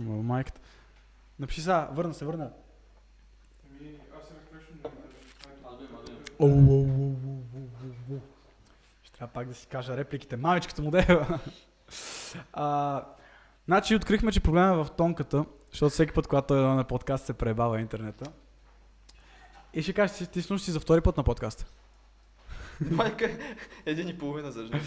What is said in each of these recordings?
Ма, Майката. Напиши сега, върна се, върна. Ами. Ще трябва пак да си кажа репликите. Мамичката му дева. а, значи открихме, че проблема е в тонката, защото всеки път, когато той е на подкаст, се пребава интернета. И ще кажеш, ти, ти слушаш си за втори път на подкаста. Майка, един и половина за жена.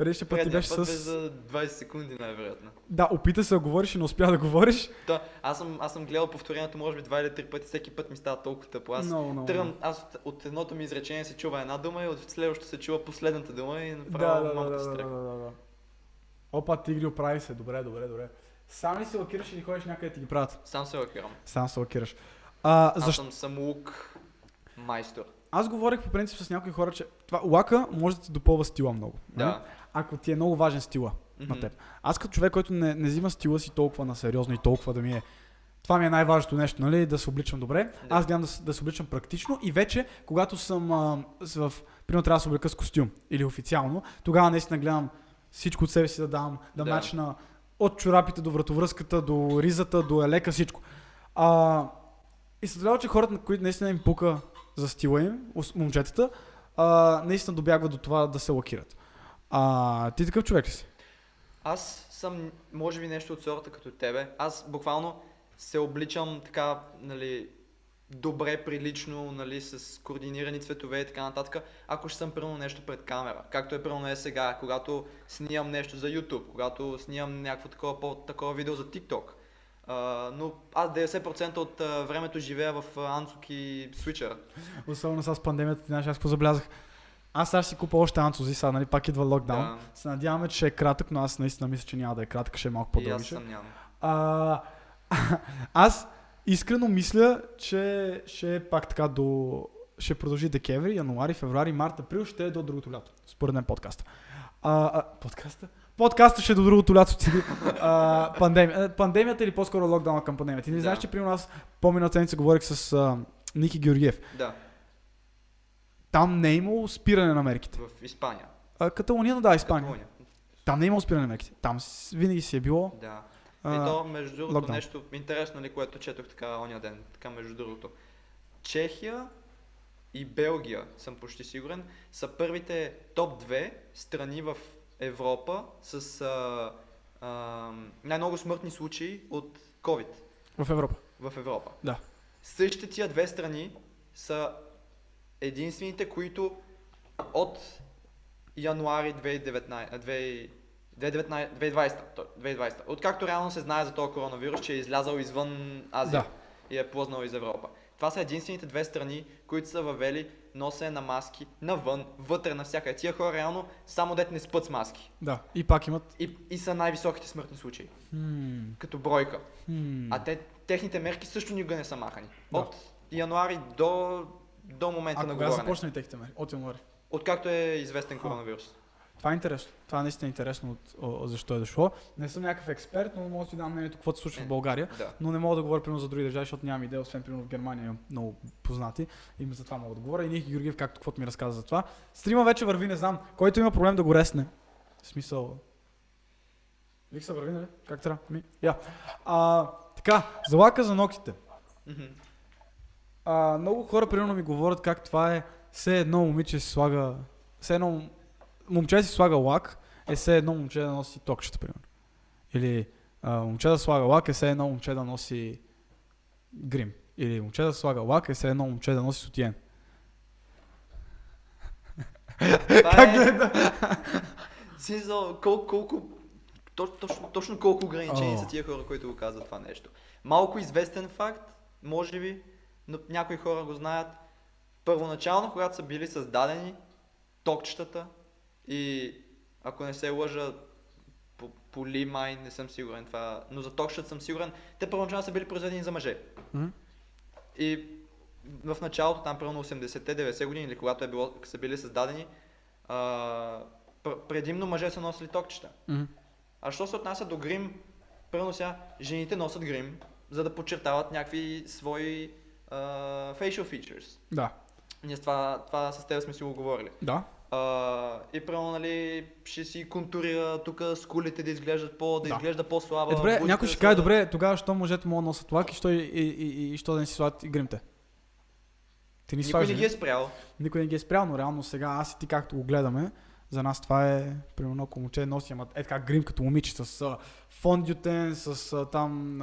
Предишния път ти беше път с... за 20 секунди най-вероятно. Да, опита се да говориш и не успя да говориш. Да, аз съм, аз съм гледал повторението може би два или три пъти, всеки път ми става толкова тъпо. Аз Много, много. тръгвам, аз от, от едното ми изречение се чува една дума и от следващото се чува последната дума и направо да, да, да, да, да, се да, да. Опа, тигри, оправи се. Добре, добре, добре. Сам ли си лакираш или ходиш някъде ти ги правят? Сам се лакирам. Сам се лакираш. А, Аз защо? съм самоук майстор. Аз говорих по принцип с някои хора, че това лака може да ти допълва стила много. нали? Да. Ако ти е много важен стила на Мгм. теб. Аз като човек, който не, не взима стила си толкова на сериозно и толкова да ми е това ми е най-важното нещо, нали? Да се обличам добре. Да. Аз гледам да, да се обличам практично и вече, когато съм а, в... Примерно трябва да се облека с костюм или официално, тогава наистина гледам всичко от себе си да дам, да, Да. мачна от чорапите до вратовръзката, до ризата, до елека, всичко. А, и се че хората, на които наистина им пука за стила им, момчетата, а, наистина добягват до това да се лакират. А, ти такъв човек ли си? Аз съм, може би, нещо от сорта като тебе. Аз буквално се обличам така, нали, добре, прилично, нали, с координирани цветове и така нататък, ако ще съм примерно нещо пред камера. Както е примерно е сега, когато снимам нещо за YouTube, когато снимам някакво такова, по, такова видео за TikTok. А, но аз 90% от а, времето живея в Анцук и Switcher. Особено с пандемията, ти знаеш, аз какво забелязах. Аз сега си купа още анцузи, сега нали, пак идва локдаун. Да. Се надяваме, че ще е кратък, но аз наистина мисля, че няма да е кратък, ще е малко И аз. А, искрено мисля, че ще е пак така до... Ще продължи декември, януари, февруари, март, април, ще е до другото лято. Според мен подкаста. А, а, подкаста? Подкаста ще е до другото лято. А, пандемия, а, пандемията или по-скоро локдауна към пандемията. Ти не Да. знаеш, че при нас по-миналата седмица говорих с а, Ники Георгиев. Да, Там не е имало спиране на мерките. в Испания. А, Каталуния, да, Испания. Каталуния. Там не е имало спиране на мерките. Там винаги си е било. Да. а, И то, между другото, локдаун. нещо интересно, нали, което четох така оня ден, така между другото. Чехия и Белгия, съм почти сигурен, са първите топ 2 страни в Европа с а, а, най-много смъртни случаи от COVID в Европа. в Европа. Да. Същите тия две страни са единствените, които от януари 2019, а, 2000 2019, 2020, то- 2020, откакто реално се знае за този коронавирус, че е излязал извън Азия Да. и е плъзнал из Европа. Това са единствените две страни, които са въвели носене на маски навън, вътре, навсякъде. Тия хора реално само дет не спът с маски. Да. И пак имат. И, и са най-високите смъртни случаи, Хм, като бройка. хм. А те, техните мерки също никога не са махани. Да. От януари до, до момента А на кога говорене. започнали техните мерки? От януари. Откакто е известен А. коронавирус. Това е интересно. Това наистина е интересно от, о, защо е дошло. Не съм някакъв експерт, но мога да си дам мнението какво се случва в Е. България. Да. Но не мога да говоря примерно за други държави, защото нямам идея, освен примерно в Германия имам много познати. И за това мога да говоря. И Ники Георгиев, както каквото ми разказа за това. Стрима вече върви, не знам. Който има проблем да го ресне. В смисъл. Вик се върви, нали? Как трябва? Ми? Я. А, така, за лака за ногтите. Мгм. А, много хора примерно ми говорят как това е все едно момиче си слага, все едно момче си слага лак, е все едно момче да носи токчета, примерно. Или а, момче да слага лак е все едно момче да носи грим. Или момче да слага лак е все едно момче да носи сутиен. Как е... гледа? Смисъл, колко, колко, то, точно, точно колко ограничени са тия хора, които го казват това нещо. Малко известен факт, може би, но някои хора го знаят. Първоначално, когато са били създадени токчетата и ако не се лъжа, по, поли май, не съм сигурен това, но за токчетата съм сигурен, те първоначално са били произведени за мъже. М? И в началото, там примерно 80-те, 90 години, или когато е било, са били създадени, а, пр- предимно мъже са носили токчета. Мгм. А що се отнася до грим, първо сега, жените носят грим, за да подчертават някакви свои а, facial features. Да. Ние с това, това с теб сме си го говорили. Да. А, и прямо, нали, ще си контурира тук скулите да изглеждат по, да, Да. изглежда по-слаба. Е, добре, някой ще каже, добре, тогава що мъжете могат да носят лак и що, и, и, и, и, що да не си слагат и гримте? Ти ни Никой слагаш, не ги е спрял. Никой не ги е спрял, но реално сега аз и ти както го гледаме, за нас това е, примерно, ако момче носи, ама е така грим като момиче с фондютен, с там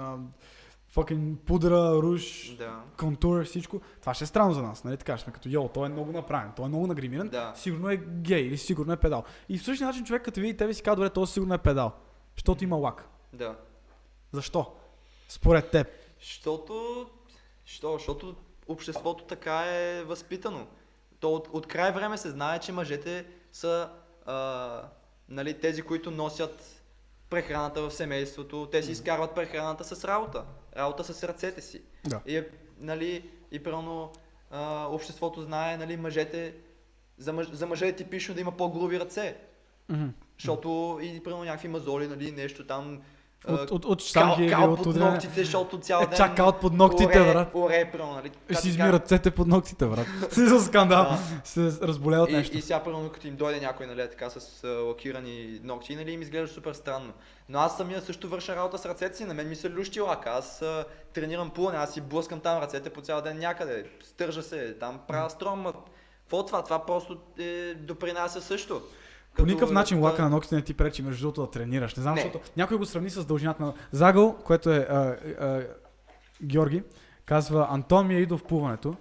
fucking пудра, руш, Да. контур, всичко. Това ще е странно за нас, нали така? Ще сме като йо, той е много направен, той е много нагримиран, Да. сигурно е гей или сигурно е педал. И в същия начин човек като види тебе си казва, добре, той сигурно е педал, защото има лак. Да. Защо? Според теб. Защото, що? Защото обществото така е възпитано. То от, от край време се знае, че мъжете са а, нали, тези, които носят прехраната в семейството. Те си изкарват прехраната с работа. Работа с ръцете си. Да. И, е, нали, и а, обществото знае, нали, мъжете, за, мъж, за мъже е типично да има по-груби ръце. Мгм. Защото и примерно някакви мазоли, нали, нещо там. От, от, от штанги кал от под удряне. ногтите, защото цял Е, ден... чак кал под ногтите, оре, брат. Оре, примерно, нали? Ще си ти изми кажа. ръцете под ногтите, брат. Си за скандал. Се разболее от И, нещо. и сега, примерно, като им дойде някой, нали, така с лакирани ногти, нали, им изглежда супер странно. Но аз самия също върша работа с ръцете си, на мен ми се лющи лак. Аз а, тренирам плуване, аз си блъскам там ръцете по цял ден някъде, стържа се, там правя стром. Какво това? Това просто е, допринася също. По никакъв начин лака на ногтите не ти пречи между другото да тренираш. Не знам, Не. защото някой го сравни с дължината на Загъл, което е а, а, Георги, казва Антон ми е идол в плуването.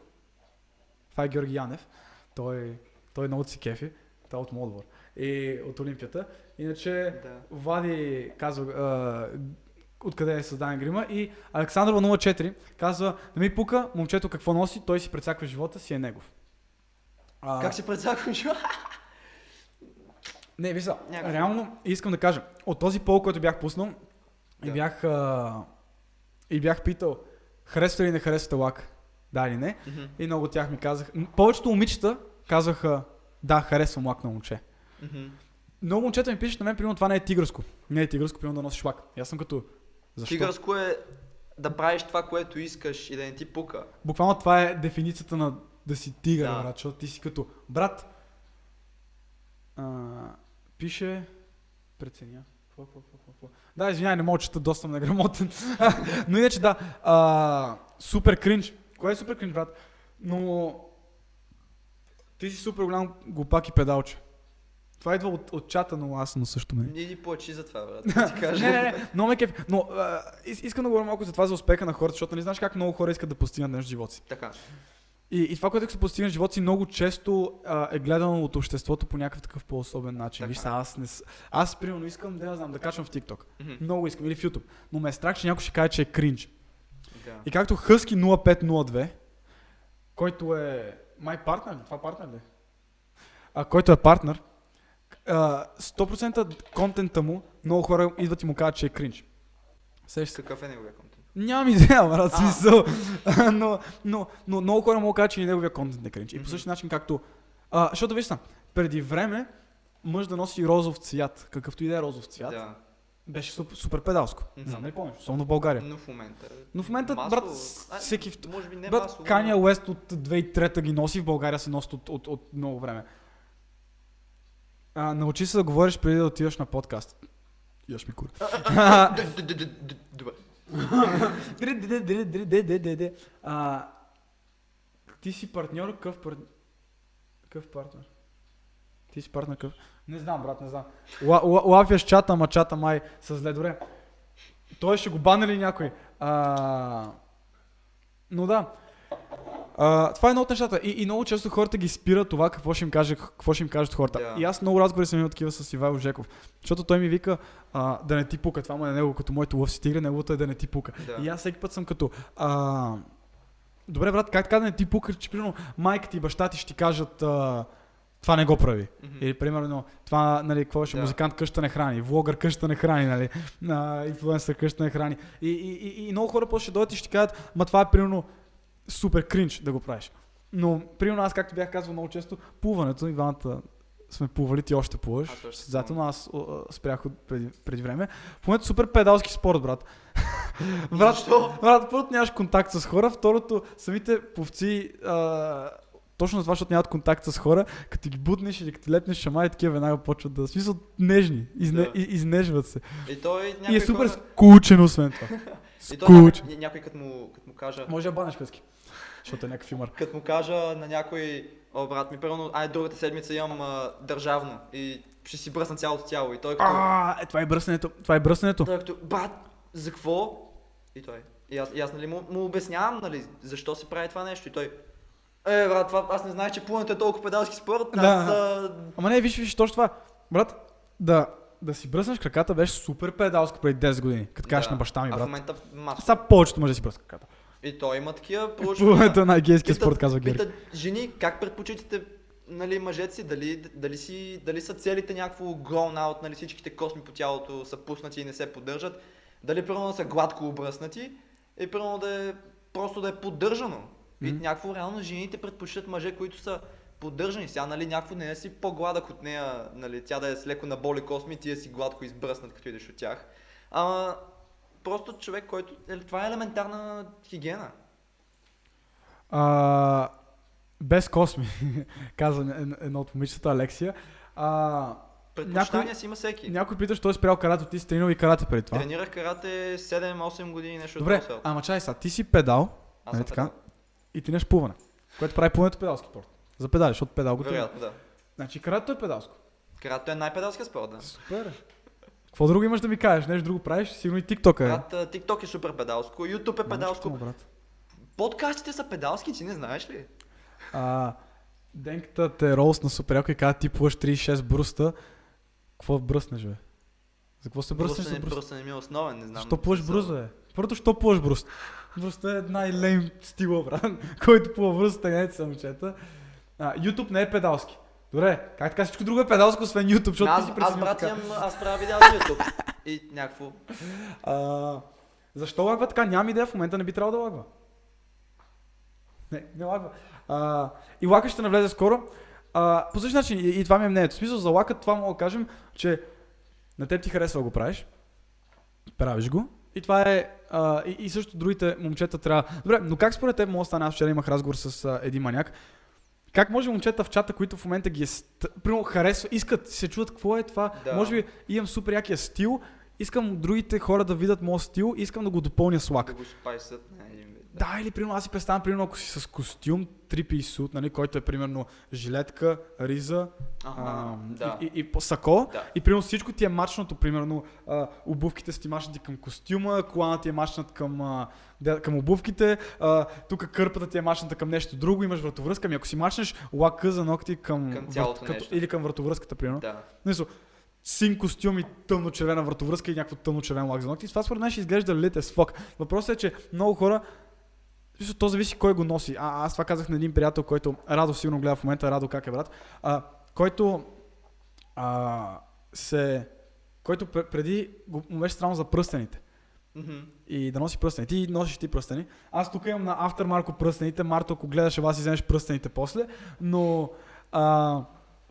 Това е Георги Янев. Той, той много си кефи. Той е от Молдова. И от Олимпията. Иначе Да. Влади казва а, откъде е създаден грима и Александрова 04 казва не ми пука, момчето какво носи, той си прецаква живота, си е негов. А, Как си предсакваш? Не, вижте, Някакво. реално искам да кажа, от този пол, който бях пуснал, и Да. бях, а, и бях питал, харесва ли не харесвате лак? Да или не? Мгм, И много от тях ми казаха, повечето момичета казаха, да, харесвам лак на момче. мгм. Много момчета ми пишат на мен, примерно това не е тигърско. Не е тигърско, примерно да носиш лак. И аз съм като, защо? Тигърско е да правиш това, което искаш и да не ти пука. Буквално това е дефиницията на да си тигър, Да. брат, защото ти си като брат. А, пише, преценя. Какво, какво, какво? Да, извинявай, не мога чета, доста съм неграмотен. Но иначе да, а, супер кринж. Кое е супер кринж, брат? Но ти си супер голям глупак и педалче. Това идва от, от чата, но аз но също не. Не иди плачи за това, брат. Да ти кажа. Не, не, не, много ме кеф. Но а, ис- искам да говоря малко за това за успеха на хората, защото не знаеш как много хора искат да постигнат нещо в живота си. Така. И, и това, което се постигне в живота си, много често а, е гледано от обществото по някакъв такъв по-особен начин. Така. Виж, аз, не, аз примерно искам да, я знам, да качвам в TikTok. Мгм. Много искам, или в YouTube. Но ме е страх, че някой ще каже, че е кринж. Да. И както Husky 0502, който е май партнер, това партнер ли? А, който е партнер, а, 100% контента му, много хора идват и му казват, че е кринж. Сещаш се? Какъв е неговия контент? Нямам идея, брат, смисъл. но, но, но много хора да кажат, че и неговия контент е кринч. И по същия начин, както... А, защото виж преди време мъж да носи розов цвят, какъвто и да е розов цвят, Да. беше супер, супер педалско. Не Мгм. знам дали помниш, особено в България. Но в момента. Но в момента, Масово- брат, всеки... Може би не Брат, масово. Кания Уест от 2003 ги носи, в България се носят от, от, от много време. А, научи се да говориш преди да отидеш на подкаст. Яш ми кур. Добре. А, Ти си партньор, какъв, пар... какъв партнер? Ти си партнер какъв? Не знам, брат, не знам. Ла, ла, лафяш чата, ама чата май са зле. Добре. Той ще го бане ли някой? А... Но да. А, това е едно от нещата. И, и много често хората ги спират това какво ще им, каже, какво ще им кажат хората. Да. И аз много разговори съм имал такива с Ивайло Жеков. Защото той ми вика а, да не ти пука. Това му е него като моето лъв си тигре, неговото е да не ти пука. Да. И аз всеки път съм като... А, добре, брат, как така да не ти пука, че примерно майка ти и баща ти ще ти кажат а, това не го прави. Мгм. Или примерно това, нали, какво ще Да. музикант къща не храни, влогър къща не храни, нали, а, инфлуенсър къща не храни. И, и, и, и много хора после ще дойдат и ще кажат, ма това е примерно супер кринч да го правиш. Но, примерно аз, както бях казвал много често, плуването, и двамата сме плували, ти още още Съзнателно аз о, о, спрях от преди, преди време. В момента супер педалски спорт, брат. брат, Защо? брат, първото нямаш контакт с хора, второто самите пловци а, точно това, защото нямат контакт с хора, като ги бутнеш или като лепнеш шама и такива веднага почват да... в Смисъл, нежни, изне, Да. и, изнежват се. И той И е супер хора... скучен, освен това. И той някой, Скучен. някой като му, като му кажа... Може да банеш къски, защото е някакъв юмор. Като му кажа на някой, о брат ми, примерно, ай другата седмица имам а, държавно и ще си бръсна цялото тяло. И той като... А, е, това е бръснето. Това е бръснето. Той като, брат, за какво? И той. И аз, и аз нали, му, му обяснявам, нали, защо се прави това нещо. И той, е, брат, това, аз не знаех, че плуването е толкова педалски спорт. Да. Аз, а... Ама не, виж, виж, точно това. Брат, да, да си бръснеш краката беше супер педалско преди 10 години. Като кажеш да. на баща ми, А в брат. момента масно. Сега повечето мъже си бръснат краката. И той има такива проучвания. е най-гейския Питат- спорт, казва Гери. Питат жени, как предпочитате нали, мъжете си, дали, дали, си, дали са целите някакво grown out, нали, всичките косми по тялото са пуснати и не се поддържат, дали примерно са гладко обръснати и примерно да е, просто да е поддържано. И Мгм. някакво реално жените предпочитат мъже, които са поддържани. Сега, нали, някакво не е си по-гладък от нея, нали, тя да е с леко на боли косми, ти да си гладко избръснат, като идеш от тях. Ама, просто човек, който... е, Това е елементарна хигиена. А, без косми, казва ед- едно от момичетата, Алексия. А, Предпочитания Някой- си има всеки. някой пита, що е спрял карате, ти си тренирал и карате преди това. Тренирах карате 7-8 години, нещо Добре, от ама чай сега, ти си педал Аз нали така? педал. и тренираш плуване, което прави плуването педалски спорт. За педали, защото педал го. Вероятно, да. Значи каратето е педалско. Карате е най-педалския спорт, да. Супер. Какво друго имаш да ми кажеш? Нещо друго правиш? Сигурно и TikTok е. Брат, TikTok е супер педалско, YouTube е педалско. Му, брат. Подкастите са педалски, ти не знаеш ли? А, Денката те ролсна супер яко и каза ти плуваш 36 бруста. Какво бръснеш, бе? За какво се бръснеш за Брусене, бруст? брусене ми е основен, не знам. Що плуваш смисъл. бруза, бе? Първото, що плуваш бруст? Бруст е най-лейм стила, брат, който плува бруст, тъгнете са момчета. А, YouTube не е педалски. Добре, как така всичко друго е педалско, освен YouTube, защото ти Аз, си аз преценил брат така. имам, аз правя видео за YouTube. И някакво. А, защо лагва така? Нямам идея, в момента не би трябвало да лагва. Не, не лагва. А, и лака ще навлезе скоро. А, по същия начин, и, и това ми е мнението. В смисъл за лака това мога да кажем, че на теб ти харесва да го правиш. Правиш го. И това е. А, и, и също другите момчета трябва. Добре, но как според теб мога да стане? Аз вчера имах разговор с а, един маняк. Как може момчета в чата, които в момента ги е, примерно харесва, искат, се чудят какво е това, Да. може би имам супер якия стил, искам другите хора да видят моят стил, искам да го допълня с лак. Да го спайсат на един. Да, или примерно аз си представям, примерно ако си с костюм, три сут, нали, който е примерно жилетка, риза Ага, а, да. и, и, и сако. Да. И примерно всичко ти е мачнато, примерно а, обувките са ти мачнати към костюма, колана ти е мачнат към, а, към обувките, а, тук кърпата ти е мачната към нещо друго, имаш вратовръзка, ами ако си мачнеш лака за ногти към, Към цялото като- или към вратовръзката, примерно. Да. Мисъл, син костюм и тъмно-червена вратовръзка и някакво тъмно-червен лак за ногти. Това според мен ще изглежда lit as fuck. Въпросът е, че много хора то зависи кой го носи. А, аз това казах на един приятел, който Радо сигурно гледа в момента, Радо как е брат, а, който а, се който пр- преди го, му беше странно за пръстените Мгм. и да носи пръстени. Ти носиш ти пръстени. Аз тук имам на After Марко пръстените. Марто, ако гледаш, вас си вземеш пръстените после. Но а,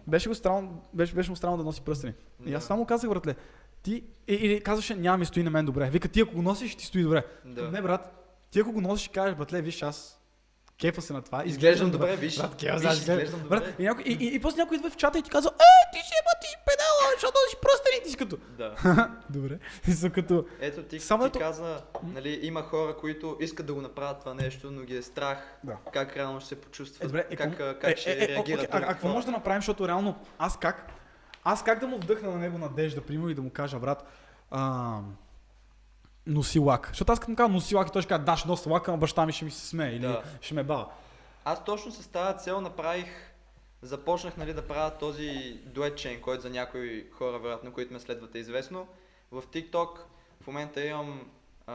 беше, го странно, беше, беше му странно да носи пръстени. И аз само казах, братле, ти, и, или казваше, няма ми стои на мен добре. Вика, ти ако го носиш, ти стои добре. Да. Не, брат, ти ако го носиш и кажеш, братле, виж, аз кефа се на това. Изглеждам добре, виж. Брат, кефа, Виж, изглеждам Брат, добре. и, някой, и, и, и, после някой идва в чата и ти казва, е, ти си ема ти педала, защото носиш пръстени. Ти си като, Да. добре. И като, Ето ти, Само ти ето- каза, нали, има хора, които искат да го направят това нещо, но ги е страх Да. как реално ще се почувстват, Е, добре, е, как, а, как ще е, е, е, реагират. окей, а, а какво може да направим, защото реално аз как, аз как да му вдъхна на него надежда, примерно, и да му кажа, брат, а, носи лак. Защото аз като му кажа носи лак и той ще каже, да, ще нося лак, ама баща ми ще ми се смее или Да. ще ме бава. Аз точно с тази цел направих, започнах нали, да правя този дует чейн, който за някои хора, вероятно, които ме следват е известно. В TikTok в момента имам, а,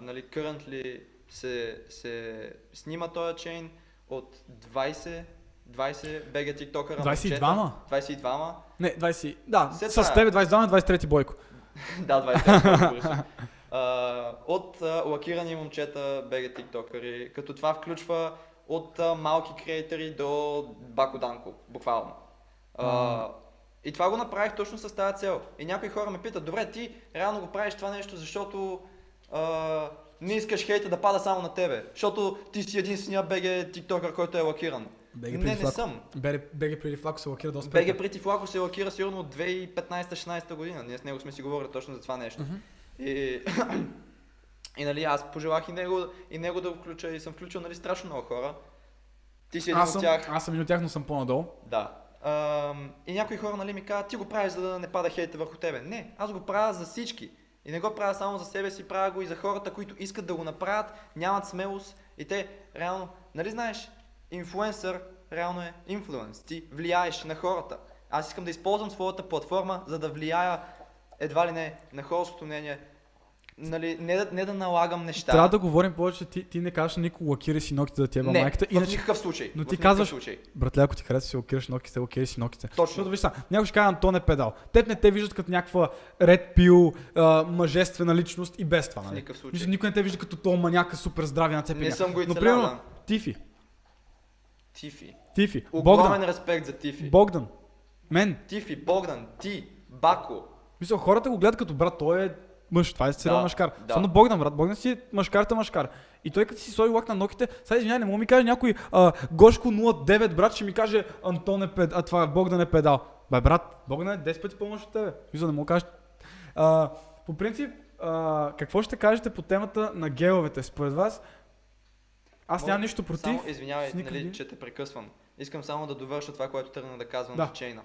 нали, currently се, се снима този чейн от 20, 20 BG тиктокъра. 22-ма? 22-ма. Не, 20, да, с тебе 22 23 бойко. да, 20 От uh, лакирани момчета, BG тиктокъри, като това включва от uh, малки креатори до Бако Данко, буквално. Uh, и това го направих точно с тази цел. И някои хора ме питат, добре, ти реално го правиш това нещо, защото uh, не искаш хейта да пада само на тебе, защото ти си единствения BG тиктокър, който е лакиран. БГ Не, не флако. съм. БГ преди флако се лакира доста. БГ преди Флако се лакира сигурно от 2015-16 година. Ние с него сме си говорили точно за това нещо. Мгм. И, и нали, аз пожелах и него, и него да включа и съм включил нали, страшно много хора. Ти си един Аз от тях. аз съм един от тях, но съм по-надолу. Да. Ам, и някои хора нали, ми казват, ти го правиш за да не пада хейта върху тебе. Не, аз го правя за всички. И не го правя само за себе си, правя го и за хората, които искат да го направят, нямат смелост и те реално, нали знаеш, инфлуенсър реално е инфлуенс. Ти влияеш на хората. Аз искам да използвам своята платформа, за да влияя едва ли не на хорското мнение. Нали, не, да, не да налагам неща. Трябва да говорим повече, ти, ти не кажеш на никого лакирай си ногтите да ти еба не, майката. в Иначе, никакъв случай. но в ти казваш- Случай. братле, ако ти харесва си лакираш ногтите, лакирай си ногтите. Точно. Защото виж са, някой ще каже Антон е педал. Теб не те виждат като някаква ред пил, а, мъжествена личност и без това, В нали? никакъв случай. Мисля, никой не те вижда като то маняка супер здрави на Не съм го и Но примерно. Тифи, Тифи. Тифи, Огромен Богдан, респект за Тифи. Богдан, мен. Тифи, Богдан, ти, Бако. Мисля, хората го гледат като брат, той е мъж, това е сериал Да, мъжкар. да. Само Богдан, брат, Богдан си е мъжкарта мъжкар. И той като си сложи лак на ногтите, сега извиняй, не мога ми каже някой а, Гошко 09, брат, ще ми каже Антон е пед, а това Богдан е педал. Бе, брат, Богдан е 10 пъти по-мъж от тебе. Мисля, не мога да кажеш. А, по принцип, а, какво ще кажете по темата на геловете според вас? Аз Мога- нямам нищо против. Само, извинявай, нали, че те прекъсвам. Искам само да довърша това, което тръгна да казвам Да. за чейна.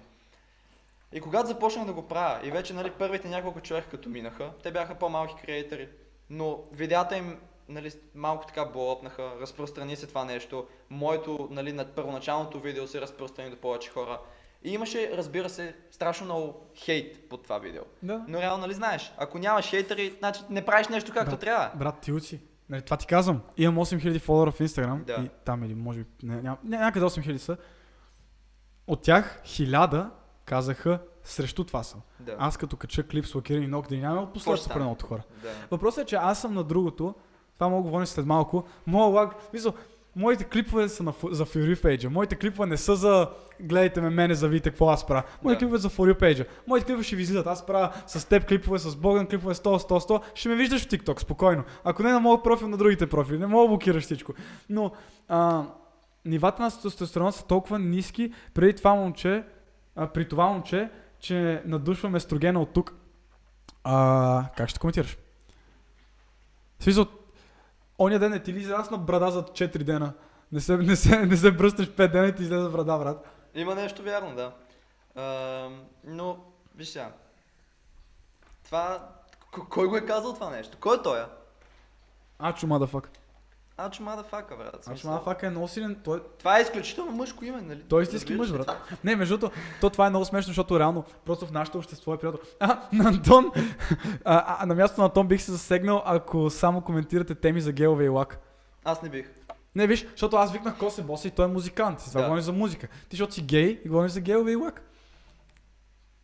И когато започнах да го правя, и вече нали, първите няколко човека като минаха, те бяха по-малки креатори, но видеята им нали, малко така блопнаха, разпространи се това нещо, моето, нали, над първоначалното видео се разпространи до повече хора. И имаше, разбира се, страшно много хейт под това видео. Да. Но реално, нали знаеш, ако нямаш хейтери, значи не правиш нещо както Брат, трябва. Брат, ти учи. Нали, това ти казвам. Имам 8000 фолуара в Instagram. Да. И там или може би, не, ням, някъде 8000 са. От тях 1000 казаха срещу това са. Да. Аз като кача клип с лакирани ногти, няма от ще последствия супер многото хора. да. Въпросът е, че аз съм на другото. Това мога да говорим след малко. Моя лак, мисъл, моите клипове са на, за For You page. Моите клипове не са за гледайте ме мене, за видите какво аз правя. Моите Да. клипове са за For You page. Моите клипове ще ви излизат. Аз правя с теб клипове, с Богдан клипове 100, 100, 100. Ще ме виждаш в TikTok, спокойно. Ако не на моят профил, на другите профили. Не мога да блокираш всичко. Но а, нивата на тестостерон са толкова ниски преди това момче, а, при това момче, че надушваме естрогена от тук. А, как ще коментираш? В смисъл, оня ден не ти ли израсна брада за 4 дена? Не се, не се, не се бръснеш 5 дена и ти излезе брада, брат. Има нещо вярно, да. А, но, виж сега. Това... Кой го е казал това нещо? Кой е той? а? Ачо, мадафак. Ачо мадафака, брат. Ачо, смисъл. мадафак е много силен. Той, Това е изключително мъжко име, нали? той е истински мъж, Разбираш брат. Не, между другото, то това е много смешно, защото реално просто в нашето общество е приятел. А, на Антон, а, а, на мястото на Антон бих се засегнал, ако само коментирате теми за гелове и лак. Аз не бих. Не, виж, защото аз викнах Косе Боса и той е музикант. Сега Да. говорим за музика. Ти, защото си гей и говорим за геове и лак.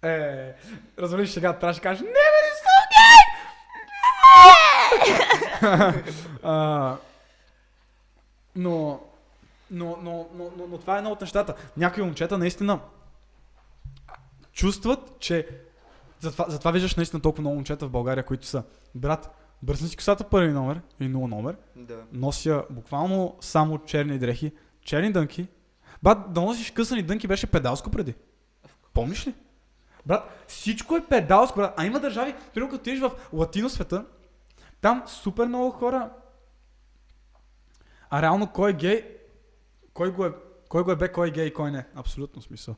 Е, развалиш сега, трябваше да кажеш, не, не съм гей! но, но, но, но, но, но, това е едно от нещата. Някои момчета наистина чувстват, че затова, затова виждаш наистина толкова много момчета в България, които са брат, бръсни си косата първи номер или нула номер, Да. нося буквално само черни дрехи, черни дънки. Брат, да носиш късани дънки беше педалско преди. Помниш ли? Брат, всичко е педалско, брат. А има държави, примерно като отидеш в латино света, там супер много хора. А реално кой е гей, кой го е, кой го е бе, кой е гей и кой не. Абсолютно смисъл.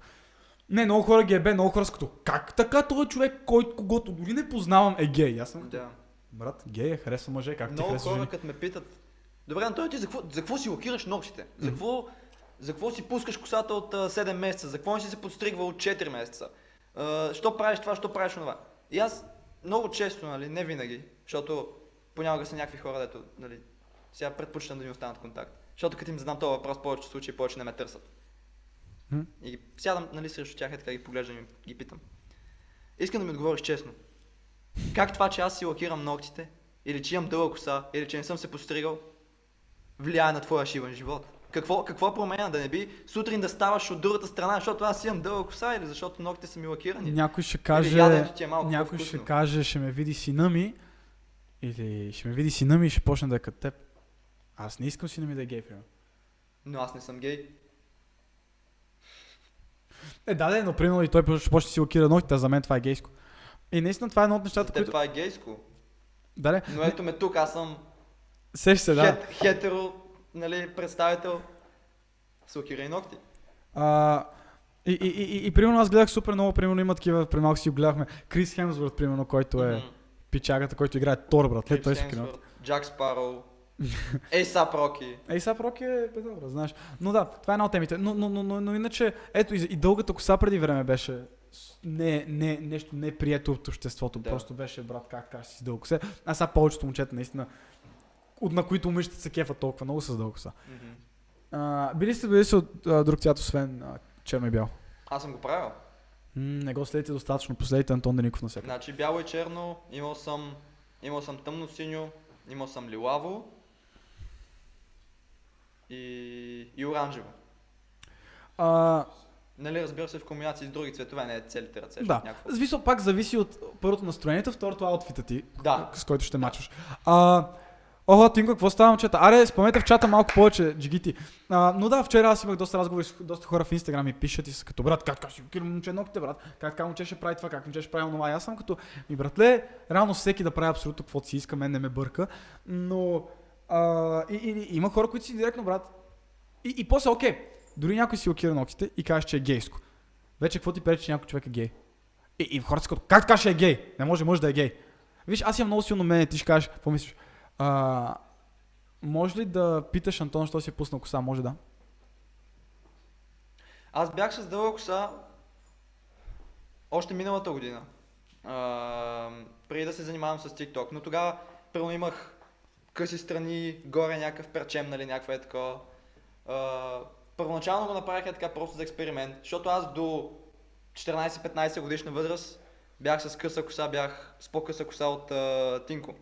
Не, много хора ги е бе, много хора като, как така този човек, който, когато дори не познавам е гей. Аз съм, Да. брат, гей е, харесва мъже, как ти Много харесва хора, като ме питат, добре, Антон, ти за какво, за какво си лакираш ногтите? За какво, за какво си пускаш косата от а, 7 месеца? За какво не си се подстригвал от 4 месеца? А, що правиш това, що правиш това? И аз много често, нали, не винаги, защото понякога са някакви хора, дето, нали, сега предпочитам да ми останат контакт. Защото като им задам този въпрос, повечето случаи повече не ме търсят. М? И сядам, нали, срещу тях и така ги поглеждам и ги питам. Искам да ми отговориш честно. Как това, че аз си лакирам ногтите, или че имам дълга коса, или че не съм се постригал, влияе на твоя шиван живот? Какво, какво променя? Да не би сутрин да ставаш от другата страна, защото аз имам дълга коса или защото ногтите са ми лакирани? Някой ще каже, е малко някой ще каже, ще ме види сина ми, или ще ме види сина ми и ще почне да е като теб. Аз не искам сина ми да е гей, примерно. Но аз не съм гей. Е, да, да, но примерно и той ще почне да си лакира ногтите, а за мен това е гейско. И наистина това е едно от За нещата, теб които... това е гейско. Да, не, Но ето ме тук, аз съм сеш се, да. хет, хетеро, нали, представител с лакирани ногти. А, и, и, и, и, и, примерно аз гледах супер много, примерно има такива, при малко си го гледахме, Крис Хемсворт, примерно, който е Мгм. пичагата, който играе Тор, брат. Ле, той. Хемсворт, Джак Спароу, Роки. Ей, сега Роки е педал, знаеш. Но да, това е една от темите. Но, но, но, но, но иначе, ето и, и дългата коса преди време беше не, не, нещо не прието от обществото. Да. Просто беше, брат, как кажеш си с дълго коса. А сега повечето момчета, наистина, от на които момичета се кефа толкова много с дълго коса. Мгм. А, били сте били си от а, друг цвят, освен а, черно и бял? Аз съм го правил. М, не го следите достатъчно, последите Антон Деников на всяка. Значи бяло и черно, имал съм, имал съм тъмно синьо, имал съм лилаво и, и оранжево. А, Нали, разбира се, в комбинации с други цветове, не целите ръце. да, Някакво... зависи, пак зависи от първото настроението, второто аутфита ти, Да. с който ще мачваш. А, Охо, Тинко, какво става, момчета? Аре, спомнете в чата малко повече, джигити. А, но да, вчера аз имах доста разговори с доста хора в Инстаграм и пишат и са като брат, как как си кира момче ногтите, брат? Как така момче ще прави това, как момче ще прави онова? И аз съм като, ми братле, реално всеки да прави абсолютно каквото си иска, мен не ме бърка. Но и, и, и, има хора, които си директно, брат. И, и после, окей, дори някой си лакира ногтите и каже, че е гейско. Вече какво ти пречи, че някой човек е гей? И, и хората са като, как така ще е гей? Не може, може да е гей. Виж, аз имам много силно мнение, ти ще кажеш, какво мислиш? А, може ли да питаш Антон, що си е пуснал коса? Може да. Аз бях с дълга коса още миналата година. А, преди да се занимавам с TikTok. Но тогава първо имах къси страни, горе някакъв перчем, нали, някаква е такова. Първоначално го направих така просто за експеримент, защото аз до 14-15 годишна възраст бях с къса коса, бях с по-къса коса от а, Тинко.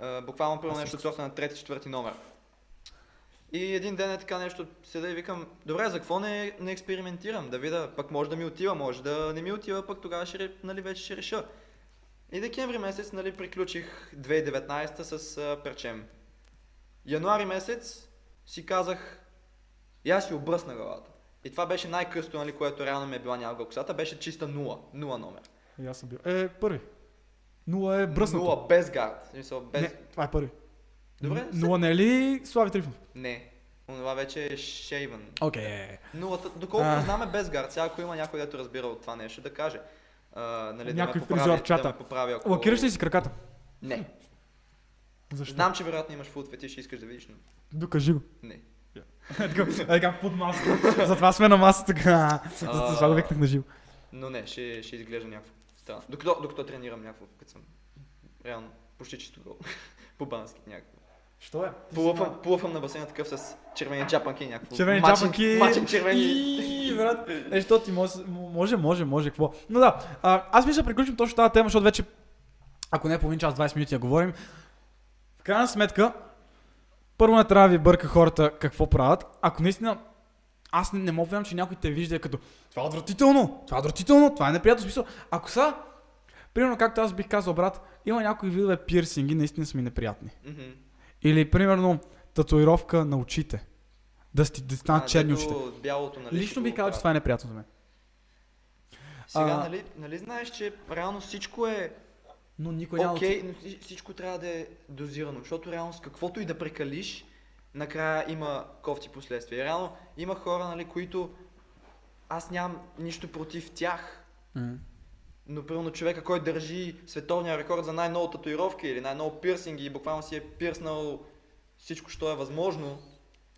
А, буквално първо нещо от сорта на трети, четвърти номер. И един ден е така нещо, седа и викам, добре, за какво не, не експериментирам, да видя, пък може да ми отива, може да не ми отива, пък тогава ще, нали, вече ще реша. И декември месец, нали, приключих 2019 с а, перчем. Януари месец си казах, и аз си обръсна главата. И това беше най-късто, нали, което реално ми е била някога косата, беше чиста нула, нула номер. И аз съм бил. Е, първи. Нула е бръснато. Нула, без гард. Смисъл, без... Не, това е първи. Добре, Нула не е ли Слави Трифонов? Не. Това вече е шейвън. Окей. Нулата, доколкото А. знаме без гард, сега ако има някой, дето разбира от това нещо, да каже. А, нали, Някой да ме поправи, чата. Да ме поправи, ако... Лакираш ли си краката? Не. Защо? Знам, че вероятно имаш фетиш и искаш да видиш, но Докажи го. не. Е така, е така под масата. Затова сме на масата. Затова го викнах на живо. Но не, ще, ще изглежда някакво. Докато, докато тренирам някакво, като съм реално почти чисто гол. По бански някакво. Що е? Плувам, плувам на басейна такъв с червени джапанки някакво. Червени Мачен- джапанки. Мачен червени. И, брат. Е, що ти може, може, може, може, какво. Но да, а, аз мисля да приключим точно тази тема, защото вече, ако не половин час, 20 минути я говорим. В крайна сметка, първо не трябва да ви бърка хората какво правят. Ако наистина, аз не, не мога вярвам, че някой те вижда е като това е отвратително, това е отвратително, това е неприятно смисъл. Ако са, примерно както аз бих казал, брат, има някои видове пирсинги, наистина са ми неприятни. Мгм. Или, примерно, татуировка на очите. Да, сти, да станат А, черни очите. Бялото, нали, Лично би казал, че това е неприятно за мен. Сега, А- нали, нали знаеш, че реално всичко е Но никой няма окей, но вси- всичко трябва да е дозирано, защото реално с каквото и да прекалиш, накрая има кофти последствия. Реално има хора, нали, които аз нямам нищо против тях, М. но примерно човека, който държи световния рекорд за най-много татуировки или най-много пирсинги и буквално си е пирснал всичко, що е възможно.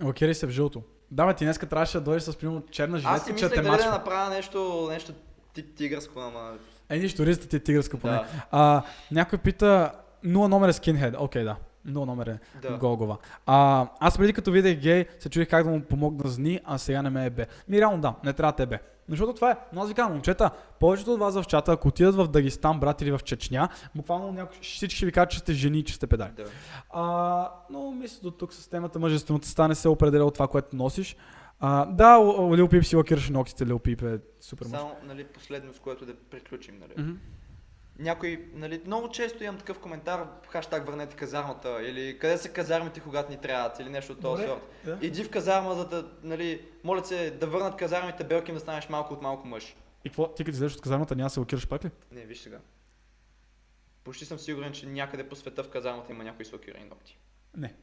Лакирай се в жълто. Да, бе, ти днеска трябваше да дойдеш с примерно черна Аз си жилетка, мислех дали да направя нещо, нещо тип тигърско, ама... Е, нищо, ризата ти е тигърска поне. Да, А, някой пита, 0 номер е скинхед. Окей, да. 0 номер е да. гол глава. А, аз преди като видях гей, се чудих как да му помогна с дни, а сега не ме е бе. Ми реално да, не трябва да е бе. Защото това е, но аз ви казвам, момчета, повечето от вас в чата, ако отидат в Дагестан, брат, или в Чечня, буквално някой, всички ще ви кажат, че сте жени че сте педали. да. А, но мисля до тук с темата мъжествеността не се определя от това, което носиш. А, да, Лил Пип си лакираше ногтите, Лил Пип е супер мъж. Само, нали, последно, с което да приключим, нали. Мгм. Някой, нали, много често имам такъв коментар, хаштаг върнете казармата, или къде са казармите, когато ни трябват, или нещо от този Добре. сорт. Да. Иди в казарма, за да, нали, моля се, да върнат казармите белки, да станеш малко от малко мъж. И какво? Ти като излезеш от казармата, няма се лакираш пак ли? Не, виж сега. Почти съм сигурен, че някъде по света в казармата има някои с лакирани ногти. Не.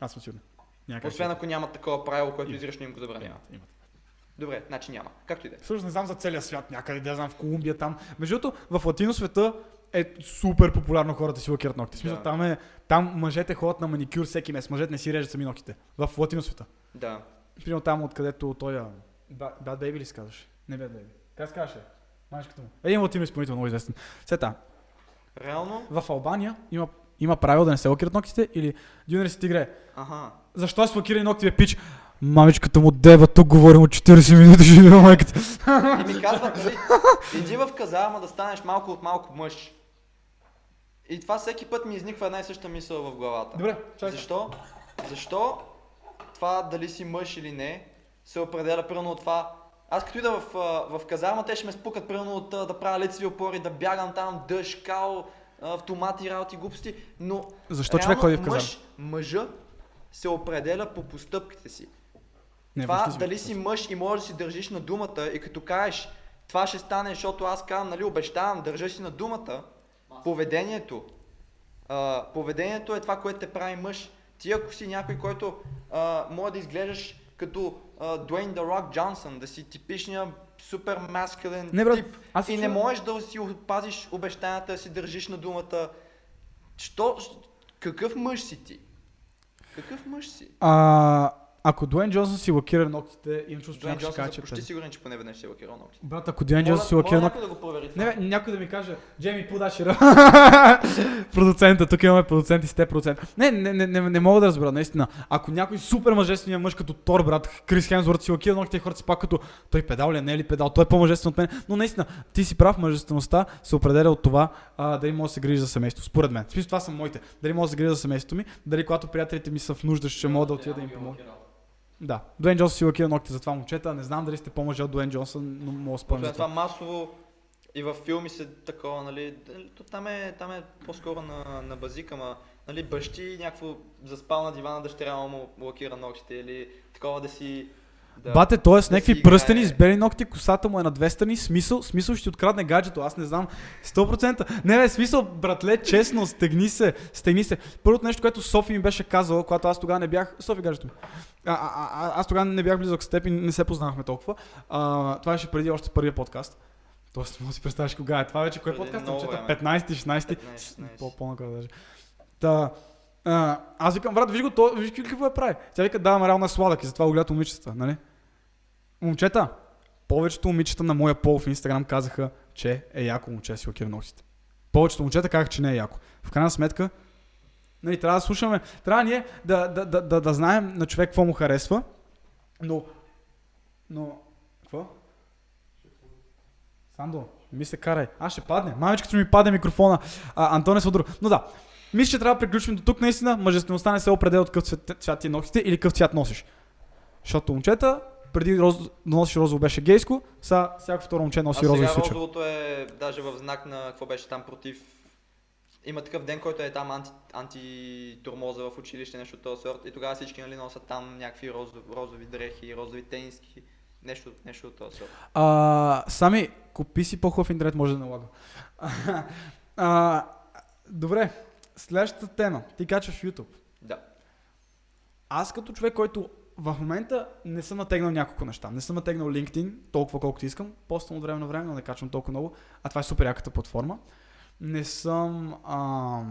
Аз съм сигурен. Някак Освен ако нямат такова правило, което изрично им го забранява. Имат, имат. Добре, значи няма. Както и да е. Всъщност не знам за целия свят някъде, да знам в Колумбия там. Между другото, в латино света е супер популярно хората си лакират ногти. Смисъл, Да. там, е, там мъжете ходят на маникюр всеки месец. Мъжете не си режат сами ногтите. В латино света. Да. Примерно там, откъдето той... а, Ба- Bad Baby ли се казваш? Не Bad Baby. Как се казваше? Майчката му. Един латино изпълнител, много известен. Сета, Реално? в Албания има, има правило да не се лакират ногтите или Дюнер си тигре. Аха. Защо си лакирани ногти, бе, пич? Мамичката му дева, тук говорим от 40 минути, ще видим майката. И ми казват, нали, иди в казарма да станеш малко от малко мъж. И това всеки път ми изниква една и съща мисъл в главата. Добре, чакай. Защо? Защо това дали си мъж или не се определя примерно от това. Аз като ида в, в казарма, те ще ме спукат примерно от да правя лицеви опори, да бягам там, дъжд, кал, автомати, работи, глупости, но Защо реално човек ходи в казарма? мъж, мъжа се определя по постъпките си. Не, това дали си мъж и можеш да си държиш на думата и като кажеш това ще стане, защото аз казвам, нали, обещавам, държа си на думата, поведението. А, поведението е това, което те прави мъж. Ти ако си някой, който а, може да изглеждаш като а, Дуейн The Rock Джонсън, да си типичния супер маскулен Не, брат, тип аз и не можеш да си опазиш обещанията, да си държиш на думата. Що? Какъв мъж си ти? Какъв мъж си? А, ако Дуен Джонсън си лакира ногтите, имам чувство, че ще Джонсън каже, съм че... почти сигурен, че поне веднъж се е лакирал. Брат, ако Дуен Джонсън си лакира ногтите... някой да го провери Не, бе, някой да ми каже, Джейми, подашира. Продуцента, тук имаме продуцент и сте продуцент. Не, не, не, не, не мога да разбера, наистина. Ако някой супер мъжествения мъж като Тор, брат, Крис Хемсворт си лакира ногтите, хората си пак като той педал ли е, не е ли педал, той е по-мъжествен от мен. Но наистина, ти си прав, мъжествеността се определя от това а, дали може да се грижи за семейство. Според мен. Смисъл, това са моите. Дали може да се грижи за семейството ми, дали когато приятелите ми са в нужда, ще мога да отида да им помогна. Да, Дуен Джонсън си лакира ногти за това момчета. Не знам дали сте по-мъже от Дуен Джонсън, но мога спомня това. това масово и във филми се такова, нали, то там е, там е по-скоро на, на базика, ма, нали, бащи някакво заспал на дивана дъщеря му лакира ногтите или такова да си... Да, Бате, той е с някакви пръстени, с бели ногти, косата му е на две страни, смисъл, смисъл ще открадне гаджето, аз не знам, 100%. Не, бе, смисъл, братле, честно, стегни се, стегни се. Първото нещо, което Софи ми беше казала, когато аз тогава не бях, Софи гаджето ми. А, а, а, аз тогава не бях близък с теб и не се познахме толкова. А, това беше преди още първия подкаст. Тоест, може да си представиш кога е. Това вече кой е подкаст? Момчета? време. 15 16 15, 16. По, по-накъде даже. Та, а, аз викам, брат, виж го, то, виж какво е прави. Тя вика, да, реално е сладък и затова го гледат момичетата, нали? Момчета, повечето момичета на моя пол в Инстаграм казаха, че е яко момче си лакира ногтите. Повечето момчета казаха, че не е яко. В крайна сметка, нали, трябва да слушаме, трябва ние да, да, да, да, да знаем на човек какво му харесва, но, но, какво? Сандо, ми се карай. А, ще падне. Мамичката ми падне микрофона. А, Антоне Содор. Но да, мисля, че трябва да приключим до тук наистина. Мъжествеността не се определя от какъв цвят ти е ногтите или какъв цвят носиш. Защото момчета, преди роз, да носиш розово беше гейско, сега всяко второ момче носи сега розови свичер. розовото е даже в знак на какво беше там против има такъв ден, който е там анти, антитурмоза в училище, нещо от този сорт. И тогава всички нали, носят там някакви розови, розови дрехи, розови тениски, нещо, нещо от този сорт. А, сами, купи си по-хубав интернет, може да налага. а, добре, следващата тема. Ти качваш YouTube. Да. Аз като човек, който в момента не съм натегнал няколко неща. Не съм натегнал LinkedIn толкова колкото искам. Постам от време на време, но не качвам толкова много. А това е супер яката платформа. Не съм... А,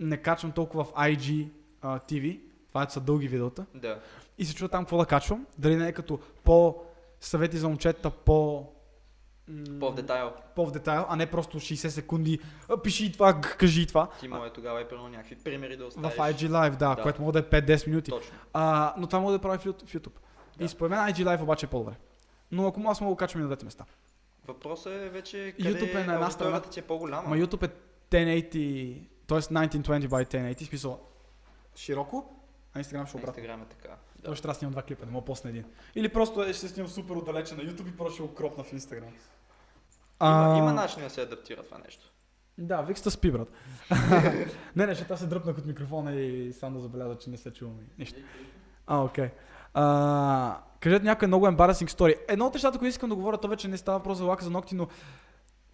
не качвам толкова в IG а, TV. Това са дълги видеота. Да. И се чува там какво да качвам. Дали не е като по съвети за момчета, по... м, По в детайл. по-в детайл, а не просто 60 секунди. Пиши това, кажи това. Ти може тогава е примерно някакви примери да В оставиш. IG Live, да, Да. което може да е 5-10 минути. Точно. А, но това мога да прави в YouTube. В. Да. И според мен IG Live обаче е по-добре. Но ако аз мога да качвам и на двете места. Въпросът е вече къде YouTube е на една страна. ти е по-голяма. Ма YouTube е 1080, т.е. 1920 by 1080, в смисъл широко, а Instagram ще е обратно. Инстаграм е така. Да. Той ще трябва да снимам два клипа, не мога да посна един. Или просто е, ще снимам супер отдалече на YouTube и просто ще го кропна в Instagram. Има, има начин да се адаптира това нещо. Да, Викста спи, брат. не, не, ще аз се дръпнах от микрофона и само да забеляза, че не се чувам и нищо. А, окей. А, кажете някой много embarrassing story. Едно от нещата, които искам да говоря, то вече не става просто за лака за ногти, но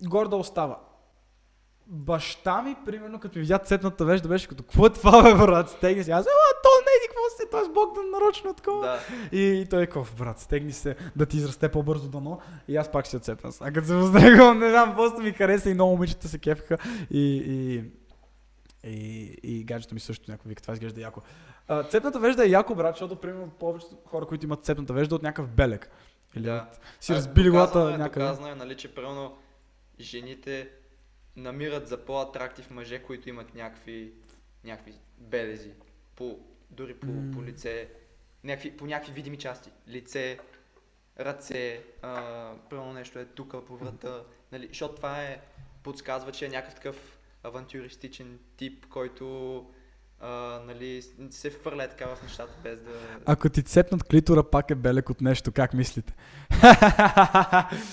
горда остава. Баща ми, примерно, като ми видя цепната вежда, беше като, какво е това, бе, брат, стегни се. Аз, а, то не еди, какво се, той с Богдан нарочно такова. Да. И, и той е такъв, брат, стегни се да ти израсте по-бързо дано. И аз пак ще се отцепна. А като се въздрегвам, не знам, просто ми хареса и много момичета се кефаха. И, и, и, и гаджето ми също някой вика, това изглежда яко. А, цепната вежда е яко, брат, защото, примерно, повечето хора, които имат цепната вежда от някакъв белек. Или Да. от, си А, разбили главата е, някъде. Доказано е, нали, че примерно жените намират за по-атрактив мъже, които имат някакви, някакви белези. По, дори по, М. по лице, някакви, по някакви видими части. Лице, ръце, примерно нещо е тук по врата. Нали, защото това е, подсказва, че е някакъв такъв авантюристичен тип, който а, нали, се върля така в нещата без да... Ако ти цепнат клитора, пак е белек от нещо, как мислите?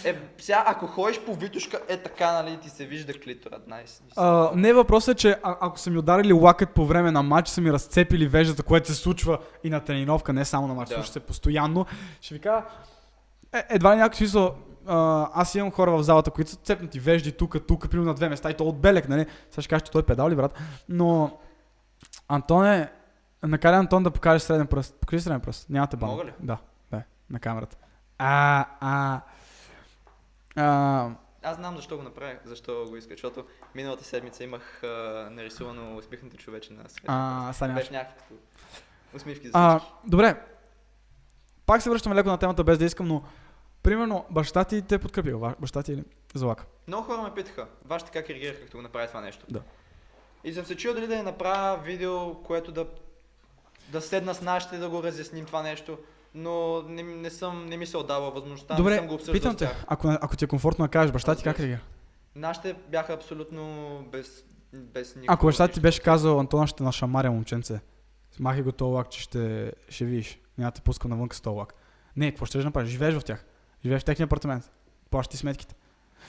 Е, сега, ако ходиш по витушка, е така, нали, ти се вижда клиторът. Найс. А, не, въпросът е, че а, ако са ми ударили лакът по време на матч, са ми разцепили веждата, което се случва и на тренировка, не само на матч, Да. случва се постоянно, ще ви кажа, е, едва ли някакъв смисъл, а, аз имам хора в залата, които са цепнати вежди тук, тук, примерно на две места и то от белек, нали? Сега ще кажеш, че той е педал ли, брат? Но, Антоне, накара Антон да покаже среден пръст. Покажи среден пръст. Нямате бан. Мога ли? Да, да, на камерата. А, а, а, Аз знам защо го направих, защо го исках, защото миналата седмица имах а, нарисувано усмихнато човече на света. а, сега. Беше някакво усмивки за А, добре. Пак се връщаме леко на темата без да искам, но примерно баща ти те е подкрепил, баща ти или за лака. Много хора ме питаха, вашите как реагираха, като го направи това нещо. Да. И съм се чуил дали да не направя видео, което да, да седна с нашите да го разясним това нещо, но не, не, съм, не ми се отдава възможността, не съм Добре, го обсъждал питам те, ако, ако ти е комфортно да кажеш, баща ти как реагира? Нашите бяха абсолютно без, без никакво Ако баща ти беше казал, Антона ще нашамаря момченце, махай го този лак, че ще, ще видиш, няма да те пускам навън с този лак. Не, какво ще направиш? Живееш в тях. Живееш в техния апартамент. Плащаш ти сметките.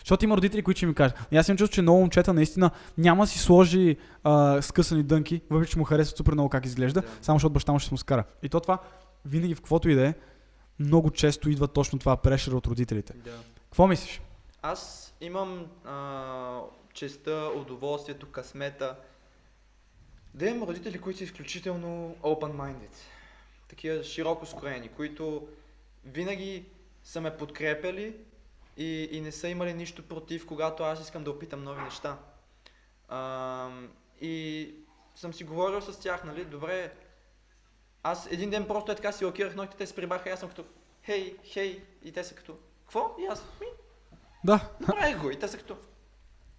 Защото има родители, които ще ми кажат. И аз имам чувство, че много момчета наистина няма да си сложи а, скъсани дънки, въпреки че му харесва супер много как изглежда, Да. само защото баща му ще се му скара. И то това винаги в каквото и да е, много често идва точно това прешер от родителите. Да. Какво мислиш? Аз имам а, честа, удоволствието, късмета да имам родители, които са изключително open-minded. Такива широко скроени, които винаги са ме подкрепяли и, и не са имали нищо против, когато аз искам да опитам нови неща. А, и съм си говорил с тях, нали, добре, аз един ден просто е така си лакирах ногтите, те се прибаха и аз съм като, хей, хей, и те са като, какво? И аз, ми, Да. Направих го и те са като...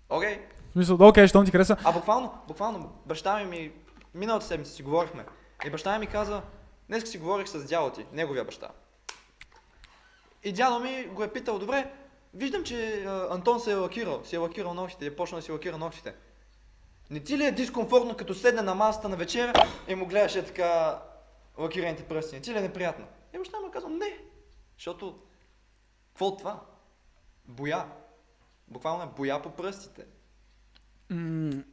Окей. В смисъл, да, окей, щом ти хареса. А буквално, буквално, баща ми ми... Миналата седмица си говорихме. И баща ми ми каза, днес си говорих с дядо ти, неговия баща. И дядо ми го е питал, добре, виждам, че а, Антон се е лакирал, си е лакирал ногтите, е почнал да си лакира ногтите. Не ти ли е дискомфортно, като седне на масата на вечеря и му гледаше така лакираните пръсти? Не ти ли е неприятно? И баща ми каза, не, защото, какво от това? Боя. Буквално е боя по пръстите. М,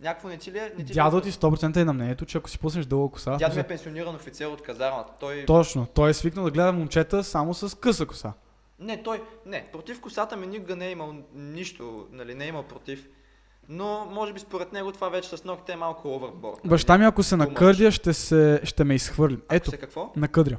Някакво не ти ли е? Не ти Дядо е- ти 100% е на мнението, че ако си пуснеш дълга коса, Дядо е пенсиониран офицер от казармата. Той... точно, той е свикнал да гледа момчета само с къса коса. Не, той... Не, против косата ми никога не е имал нищо, нали, не е имал против. Но, може би според него това вече с ногтите е малко оверборд. нали? Баща ми, ако се накърдя, ще, се, ще ме изхвърли. Ако Ето, се какво? накъдря.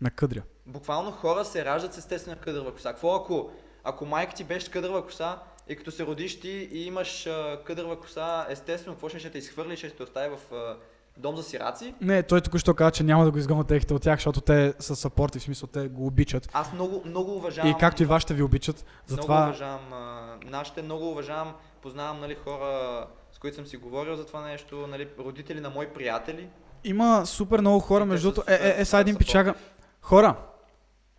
Накъдря. Буквално хора се раждат с естествена къдрава коса. Какво ако, ако майка ти беше с къдрава коса и като се родиш ти и имаш а, къдрава коса, естествено, какво ще, ще те изхвърли, ще те остави в а, дом за сираци? Не, той току-що каза, че няма да го изгонят техните от тях, защото те са съпорти, в смисъл те го обичат. Аз много, много уважавам... И както и вашите ви обичат, Много затова уважавам а, нашите, много уважавам, познавам нали, хора, с които съм си говорил за това нещо, нали, родители на мои приятели. има супер много хора, между другото. Е, е, е, сега един пичага. Хора,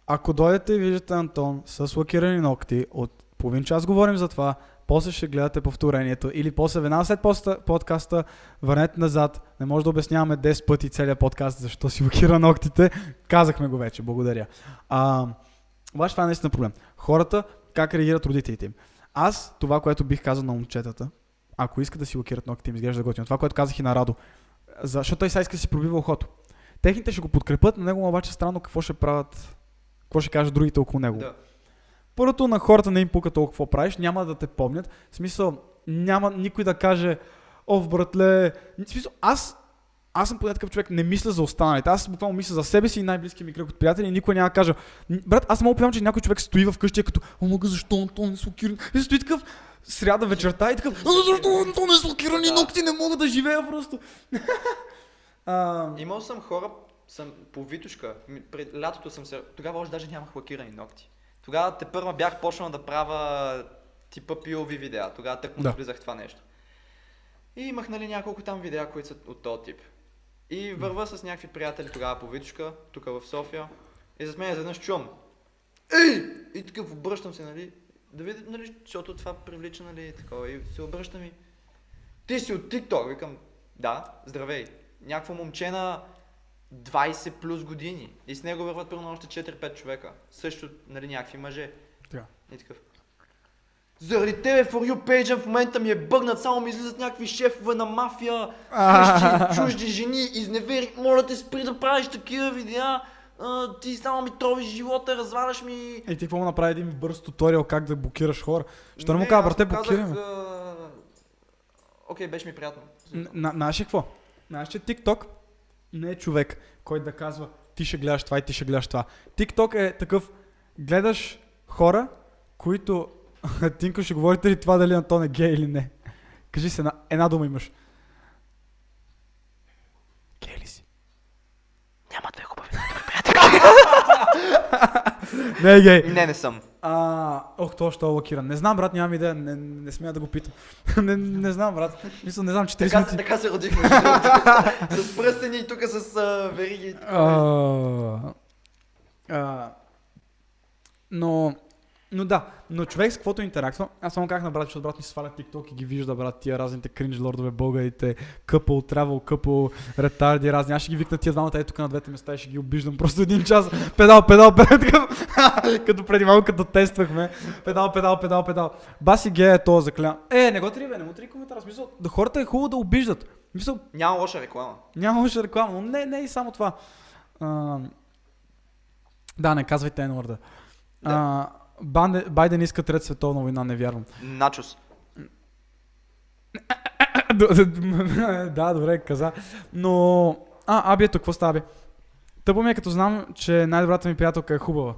ако дойдете и виждате Антон с лакирани ногти, от половин час говорим за това, после ще гледате повторението или после веднага след поста- подкаста върнете назад. Не може да обясняваме 10 пъти целият подкаст, защо си лакира ногтите. Казахме го вече, благодаря. А, обаче това е наистина проблем. Хората, как реагират родителите им. Аз, това, което бих казал на момчетата, ако искат да си лакират ногтите им, изглежда готино. Това, което казах и на Радо. За- Защото той сега иска да си пробива ухото. Техните ще го подкрепят, на него обаче странно какво ще правят, какво ще кажат другите около него. Да. Първото на хората не им пука толкова какво правиш, няма да те помнят. В смисъл, няма никой да каже, о, братле. В смисъл, аз, аз съм поне такъв човек, не мисля за останалите. Аз буквално мисля за себе си и най-близкия ми кръг от приятели и никой няма да каже, «Н- брат, аз мога да че някой човек стои вкъщи и е като, о, мога, защо Антон не слокиран? И стои такъв, сряда вечерта и такъв, «А, защо Антон не слокирани Да. ногти, не мога да живея просто. а, Имал съм хора, съм по Витушка, пред лятото съм се... Тогава още даже нямах лакирани ногти. Тогава те първа бях почнал да правя типа POV видеа. Тогава тък му Да. влизах това нещо. И имах нали няколко там видеа, които са от този тип. И върва с някакви приятели тогава по Витушка, тук в София. И зад мен изведнъж чувам. Ей! И такъв обръщам се, нали, да видя, нали, защото това привлича, нали, такова. И се обръщам и... Ти си от TikTok, викам, да, здравей. Някакво момче на 20 плюс години. И с него върват примерно още 4-5 човека. Също, нали, някакви мъже. Така. И такъв. Заради тебе For You page в момента ми е бъгнат, само ми излизат някакви шефове на мафия, къщи, чужди жени, изневери, моля те спри да правиш такива видеа, а, ти само ми тровиш живота, разваляш ми... и ти какво му направи един бърз туториал как да блокираш хора? Що не му аз брате, блокираме. Окей, беше ми приятно. На, знаеш ли какво? Знаеш, че TikTok не е човек, който да казва ти ще гледаш това и ти ще гледаш това. TikTok е такъв, гледаш хора, които... Тинко ще говорите ли това дали Антон е гей или не? Кажи се, една, една дума имаш. Гей ли си? Няма две хубави. Не е гей. Не, не съм. А, ох, то ще е лакиран. Не знам, брат, нямам идея. Не, не смея да го питам. не, не знам, брат. Мисля, не знам, че 30 Така, минути. така се родихме. с пръстени и тук с а, вериги. А, а, но, но да, но човек с каквото интерактва, аз само как на брат, защото брат ми сваля TikTok и ги вижда, брат, тия разните кринж лордове, българите, къпъл, тревел, къпъл, ретарди, разни. Аз ще ги викна тия двамата, ето тук на двете места и ще ги обиждам просто един час. Педал, педал, педал, като преди малко, като тествахме. Педал, педал, педал, педал. Баси гея е то закля. Е, не го три, бе, не му три коментара. В Смисъл, да хората е хубаво да обиждат. Мисъл, Няма лоша реклама. няма още реклама, но не, не и само това. А, да, не казвайте N-word. А, Банде- Байден иска трета световна война, не вярвам. Начос. да, добре, каза. Но... А, аби ето, какво става, бе? Тъпо ми е като знам, че най-добрата ми приятелка е хубава.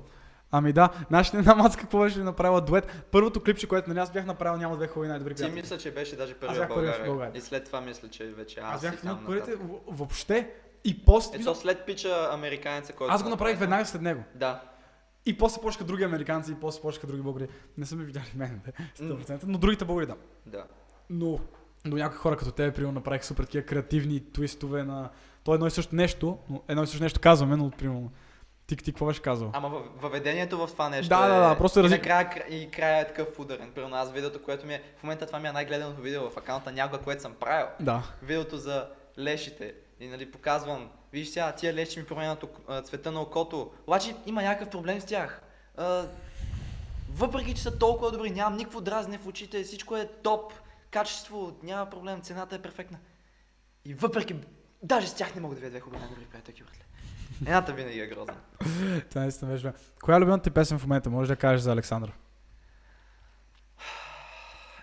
Ами да, ли една мацка какво беше направила дует? Първото клипче, което нали аз бях направил, няма две хубави най-добри Ти приятелки. мисля, че беше даже бях в България. България. И след това мисля, че вече аз, Аз бях там първите въобще и пост. Ето след пича американеца, който... Аз го направих веднага след него. Да. И после почнаха други американци, и после почнаха други българи. Не са ме видяли мен, бе, 100%, но другите българи да. Да. Но, но някои хора като тебе, примерно, направих супер такива креативни твистове на... То е едно и също нещо, но едно и също нещо казваме, но примерно... Ти, ти какво беше казал? Ама във- въведението в това нещо Да, е... да, да, просто и разли- накрая кра- и края е такъв ударен. Примерно аз видеото, което ми е... В момента това ми е най-гледаното видео в акаунта някога, което съм правил. Да. Видеото за лешите. И нали показвам, виж сега, тия лещи ми променят цвета на окото. Обаче има някакъв проблем с тях. А, въпреки, че са толкова добри, нямам никакво дразне в очите, всичко е топ, качество, няма проблем, цената е перфектна. И въпреки, даже с тях не мога да видя две хубави най-добри приятелки, братле. Едната винаги е грозна. Това наистина беше. Коя е любимата ти песен в момента? Може да кажеш за Александър.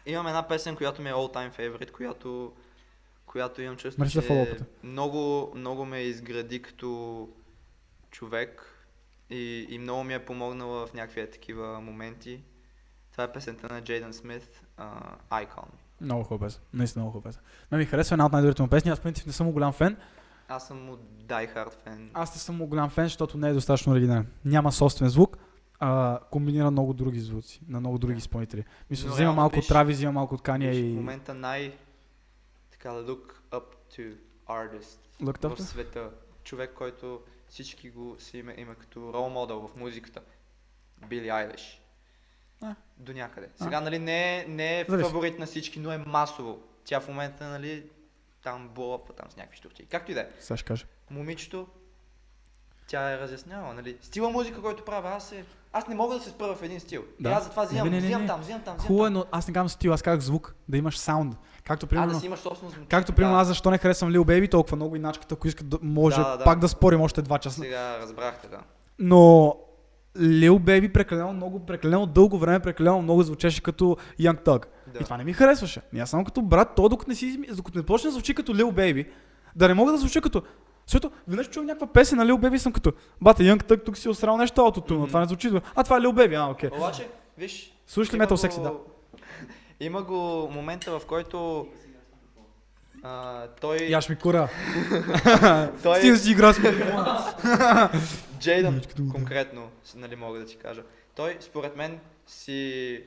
Имам една песен, която ми е all time favorite, която, която имам за че фоллоупата. много, много ме изгради като човек и, и много ми е помогнала в някакви е такива моменти. Това е песента на Джейден Смит, uh, Icon. Много хубава песен. Наистина много хубава песен. Ме ми харесва една от най-добрите му песни. Аз принцип не съм голям фен. Аз съм му die hard фен. Аз не съм му голям фен, защото не е достатъчно оригинален. Няма собствен звук, а комбинира много други звуци на много други изпълнители. Мисля, взима малко от Трави, взима малко от Кания и... В момента най... Така look up to artist Looked up в to? света. Човек, който всички го си има, има като рол модел в музиката. Били Айлиш. А. До някъде. Сега, нали, не е, не е Зависи. фаворит на всички, но е масово. Тя в момента, нали, там блопва там с някакви штурти. Както и да е. Сега ще кажа. Момичето тя е разяснява, нали? Стила музика, който правя, аз е... Аз не мога да се спра в един стил. Да. Да. аз затова взимам, не, не, не, взимам там, взимам там, взимам Хубаво е, но аз не казвам стил, аз казах звук, да имаш саунд. Както А, примерно, да си имаш собствено звучание. както примерно да. аз защо не харесвам Lil Baby толкова много иначката, ако искат да може Да, да, да. пак да спорим още два часа. Сега разбрахте, да. Но Lil Baby прекалено много, прекалено дълго време, прекалено много звучеше като Young Thug. да. И това не ми харесваше. И аз само като брат, то докато не, си, докато не почне да звучи като Lil Baby, да не мога да звучи като... Защото веднъж чувам някаква песен на Lil Baby и съм като, бате, Young Thug тук си осрал нещо аутотуна, Мгм. това не звучи. А това е Lil Baby, а, окей. Обаче, виж... Слушаш ли Metal Sexy, да? Има го момента, в който... А, той... Яш ми кура. той... Стига си игра с. Джейдън конкретно, нали мога да ти кажа. Той, според мен, си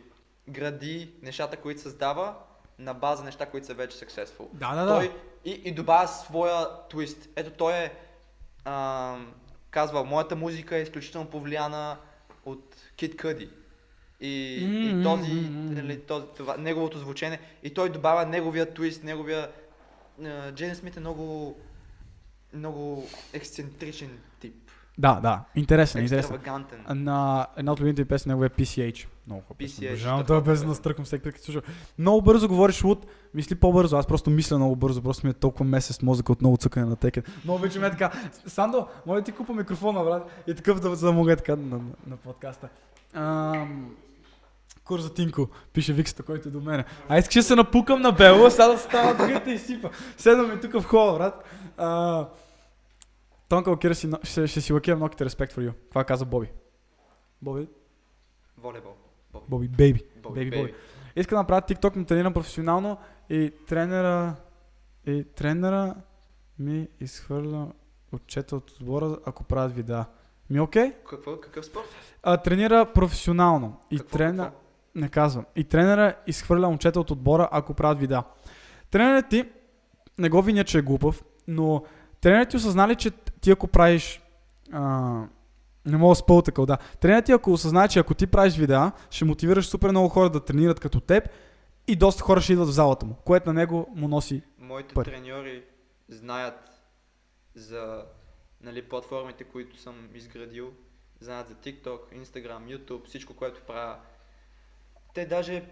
гради нещата, които създава на база неща, които са вече successful. Да, да, да. Той и, и добавя своя твист. Ето той е ам, казвал, моята музика е изключително повлияна от Кит Къди. И, и М, този, нали, този това, неговото звучене, и той добавя неговия твист, неговия... Джейден Смит е много, много ексцентричен. Да, да. Интересен, интересен. На една от любимите ми песни неговия е PCH. Много. PCH, Обожавам да. това песен, настръквам всеки път, като слушам. Много бързо говориш Луд, мисли по-бързо. Аз просто мисля много бързо, просто ми е толкова месец мозъка от много цъкане на текен. Много обичам е така. Сандо, моля ти купа микрофона, брат. И такъв да, за да мога е така на, на, на подкаста. Ам... Курза Тинко, пише Виксата, който е до мене. А искаш да се напукам на бело, сега да става тук и да изсипа. Седваме тук в хола, брат. А, Тонка лакира но- ще, ще си лакирам ноките, respect for you. Това каза Боби. Боби? Волейбол. Боби. Бейби. Бейби. Боби. Иска да направя TikTok, но тренирам професионално и тренера, и тренера ми изхвърля отчета от отбора, ако правят видеа. Ми окей? Какво? Какъв спорт? А, тренира професионално. И Какво, тренер... какво? Не казвам. И тренера изхвърля момчета от отбора, ако правят видеа. Тренерът ти, не го виня, че е глупав, но тренерът ти осъзнали, че ти ако правиш... А, не мога да спъл такъв, да. Тренерът ти ако осъзнае, че ако ти правиш видеа, ще мотивираш супер много хора да тренират като теб и доста хора ще идват в залата му, което на него му носи. Моите Пари. треньори знаят за нали, платформите, които съм изградил. Знаят за TikTok, Instagram, YouTube, всичко, което правя. Те даже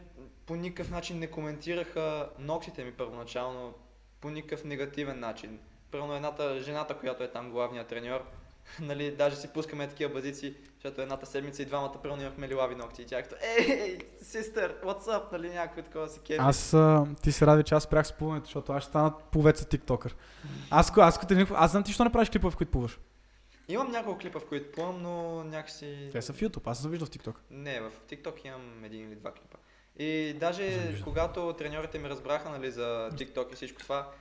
по никакъв начин не коментираха ногтите ми първоначално, по никакъв негативен начин. Първо едната, жената, която е там главният треньор, нали, даже си пускаме такива базици, защото едната седмица и двамата първо имахме лилави ногти и тя като, ей, систър, what's up, нали, някакво такова си кефи. Аз, а, ти се ради, че аз спрях с плуването, защото аз ще стана повеца тиктокър. Аз, аз, аз, аз знам ти, що не правиш клипове, в които плуваш. Имам няколко клипа, в които плувам, но някакси... Те са в YouTube, аз съм виждал в TikTok. Не, в TikTok имам един или два клипа. И даже когато треньорите ми разбраха нали, за TikTok и всичко това,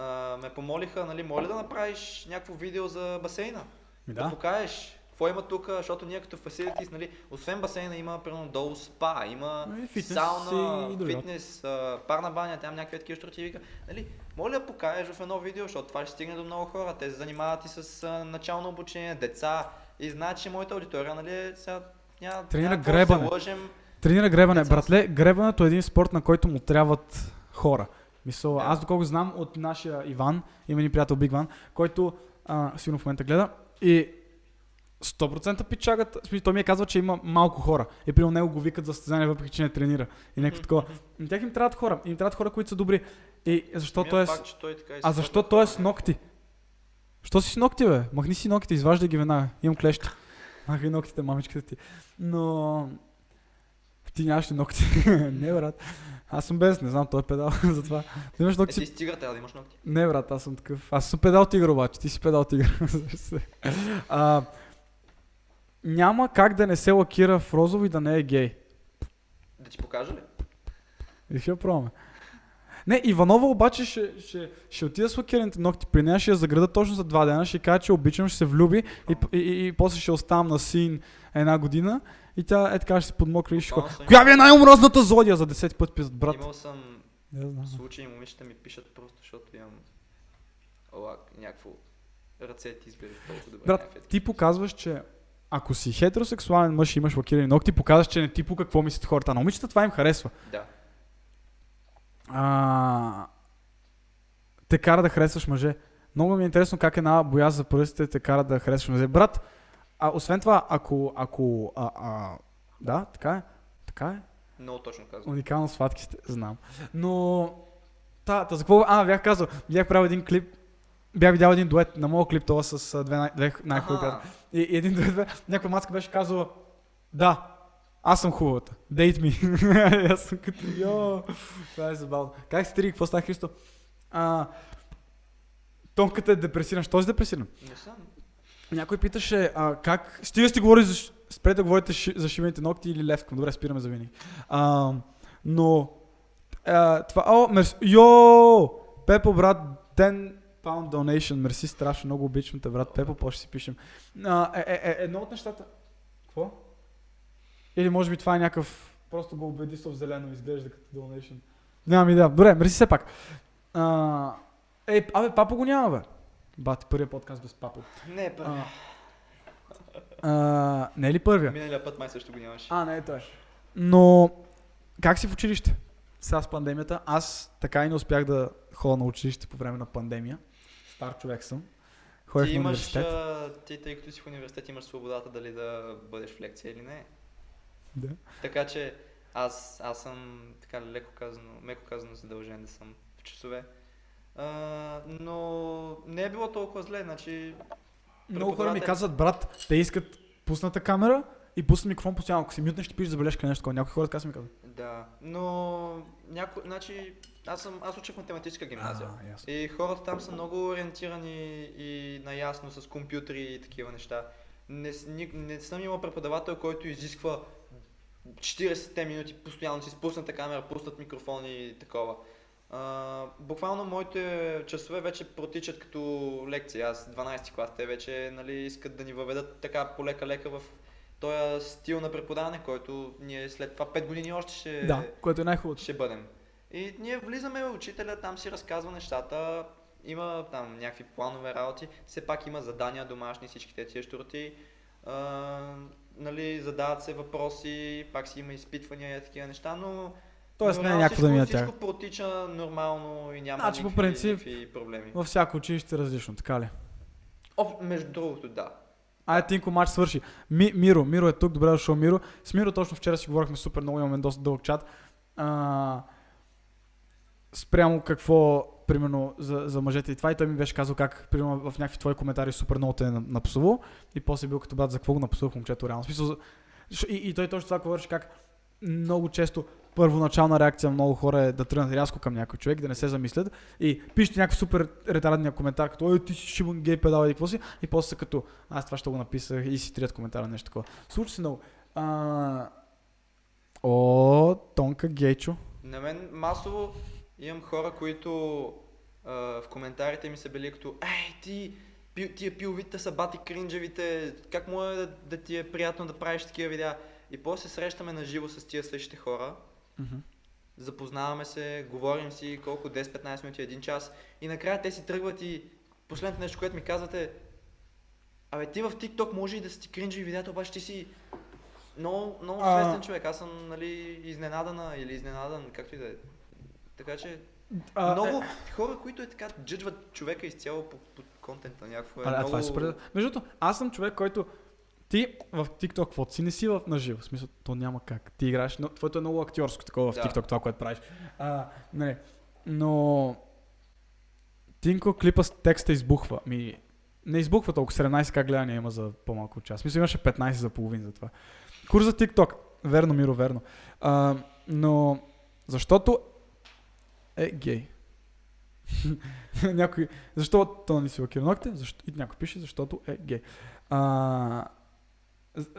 а, ме помолиха, нали, моля да направиш някакво видео за басейна. Ми Да, покажеш какво има тук, защото ние като facilities, нали, освен басейна има примерно долу спа, има И фитнес сауна, и фитнес, а, парна баня, там някакви такива щурти вика. Нали, моля да покажеш в едно видео, защото това ще стигне до много хора. Те се занимават и с а, начално обучение, деца и знаят, че моята аудитория, нали, сега няма, Тренира няма да гребане. лъжем. Тренира гребане. Братле, гребането е един спорт, на който му трябват хора. Мисъл, Да. аз доколко знам от нашия Иван, има ни приятел Биг Ван, който а, сигурно в момента гледа и 100% пичагат, в смисъл, той ми е казва, че има малко хора. И при него го викат за състезание, въпреки че не тренира. И някакво такова. И тях им трябват хора. Им трябват хора, които са добри. И защо той е... А защо той е с хора, ногти? Що си с ногти, бе? Махни си ногтите, изваждай ги веднага. Имам клещи. Махай ногтите, мамичката ти. Но... Ти нямаш ли ногти? не, брат. Аз съм без, не знам, той е педал, затова. Ти имаш Е, ногти. ти с тигър трябва да имаш ногти. Не, брат, аз съм такъв. Аз съм педал тигър обаче, ти си педал тигър. а, няма как да не се лакира в розово и да не е гей. Да ти покажа ли? И ще пробваме. Не, Иванова обаче ще, ще, ще отида с лакираните ногти при нея, ще я заграда точно за два дена, ще й кажа, че обичам, ще се влюби и, и, и, и после ще оставам на син една година и тя е така ще се подмокри и ще Коя ви е най-омразната зодия за 10 път писат, брат? Имал съм Не знам. случаи, момичета ми пишат просто, защото имам лак, някакво ръце ти избери толкова добре. Брат, ти показваш, че ако си хетеросексуален мъж и имаш лакирани ногти, показваш, че не ти по какво мислят хората. На момичета това им харесва. Да. А, те кара да харесваш мъже. много ми е интересно как една боя за пръстите те кара да харесваш музе. Брат, а освен това, ако, ако, а, а, да, така е, така е, Много точно казвам. Уникално сватки сте, знам. Но... Та, та за какво? А, бях казал, бях правил един клип, бях видял един дует на моят клип, това с две, най- две най-хубави приятели. И, и един дует, някаква маска беше казала, да, аз съм хубавата, дейт ми. Аз съм като, йо, това е забавно. Как си трии, какво става, Христо? А, Тонката е депресиран. Що си депресиран? Не съм. Някой питаше а, как... Стига сте говори за... Спрете да говорите за шивените ногти или левкам. Добре, спираме за винаги. А, но... А, това... О, мерси... Йо! Пепо, брат, 10 pound donation. Мерси, страшно много обичам те, брат. Пепо, по ще си пишем. А, е, е, е, едно от нещата... Какво? Или може би това е някакъв... Просто го убеди в зелено, изглежда като donation. Нямам идея. Добре, мерси все пак. А, е, абе, папа го няма, бе. Бати, първият подкаст без папа. Не, първи. А, а, не е ли първия? Миналия път май също го нямаше. А, не е той. Но, как си в училище? Сега с пандемията. Аз така и не успях да ходя на училище по време на пандемия. Стар човек съм. Ходех ти имаш, а, ти тъй като си в университет, имаш свободата дали да бъдеш в лекция или не. Да. Така че аз, аз съм така леко казано, меко казано задължен да съм в часове. А, но не е било толкова зле, значи Много хора ми казват, брат, те искат пусната камера и пусна микрофон постоянно. Ако си мютнеш, ще пишеш забележка нещо такова. Някои хора така са ми казват. да. Но няко, значи аз съм, аз уча в математическа гимназия. А, ясно. И хората там са много ориентирани и наясно с компютри и такива неща. Не, ни- не съм имал преподавател, който изисква 40 минути постоянно си спусната камера, пуснат микрофон и такова. А, буквално моите часове вече протичат като лекции. Аз 12 клас, те вече нали, искат да ни въведат така полека-лека в този стил на преподаване, който ние след това 5 години още ще, Да, което е най-хубавото. ще бъдем. И ние влизаме, учителя там си разказва нещата, има там някакви планове работи, все пак има задания домашни, всички тези щурти. А, нали, задават се въпроси, пак си има изпитвания и такива неща, но Тоест не е някакво да ми на тях. Всичко протича нормално и няма Значи, по принцип, проблеми. Във всяко училище е различно, така ли? О, между другото, да. Айде, Тинко, матч свърши. Ми, Миро, Миро е тук, добре е дошъл Миро. С Миро точно вчера си говорихме супер много, имаме доста дълъг чат. А, спрямо какво, примерно, за, за мъжете и това. И той ми беше казал как, примерно, в някакви твои коментари супер много те е на- напсувал. И после бил като брат, за какво го напсувах момчето реално. Смисъл, и, и той точно това говореше как много често първоначална реакция на много хора е да тръгнат рязко към някой човек, да не се замислят и пишете някакъв супер ретардния коментар, като ой, ти си шибан гей педал и какво си, и после са като аз това ще го написах и си трият коментара, нещо такова. Случва се много. А... О, тонка гейчо. На мен масово имам хора, които а, в коментарите ми са били като Ей, ти, пи, тия пиловите са бати кринджевите, как може да, да ти е приятно да правиш такива видеа? И после се срещаме на живо с тия същите хора, запознаваме се, говорим си колко 10-15 минути, един час и накрая те си тръгват и последното нещо, което ми казвате Абе ти в TikTok може и да си ти кринджеви видеята, обаче ти си много, много А. свестен човек. Аз съм нали, изненадана или изненадан, както и да е. Така че А, много е, хора, които е така джъджват човека изцяло по, по контента някакво е а, много... това е супер. Между другото, аз съм човек, който ти в TikTok, каквото си не си в наживо. В смисъл, то няма как. Ти играеш, но твоето е много актьорско такова в Да. TikTok, това, което правиш. А, не, но Тинко клипа с текста избухва. Ми, не избухва толкова, 17к гледания има за по-малко от час. Мисля, имаше 15 за половин за това. Курс за TikTok. Верно, Миро, верно. А, но защото е гей. някой, защо то не си лакира ногтите? Защо, и някой пише, защото е гей. А,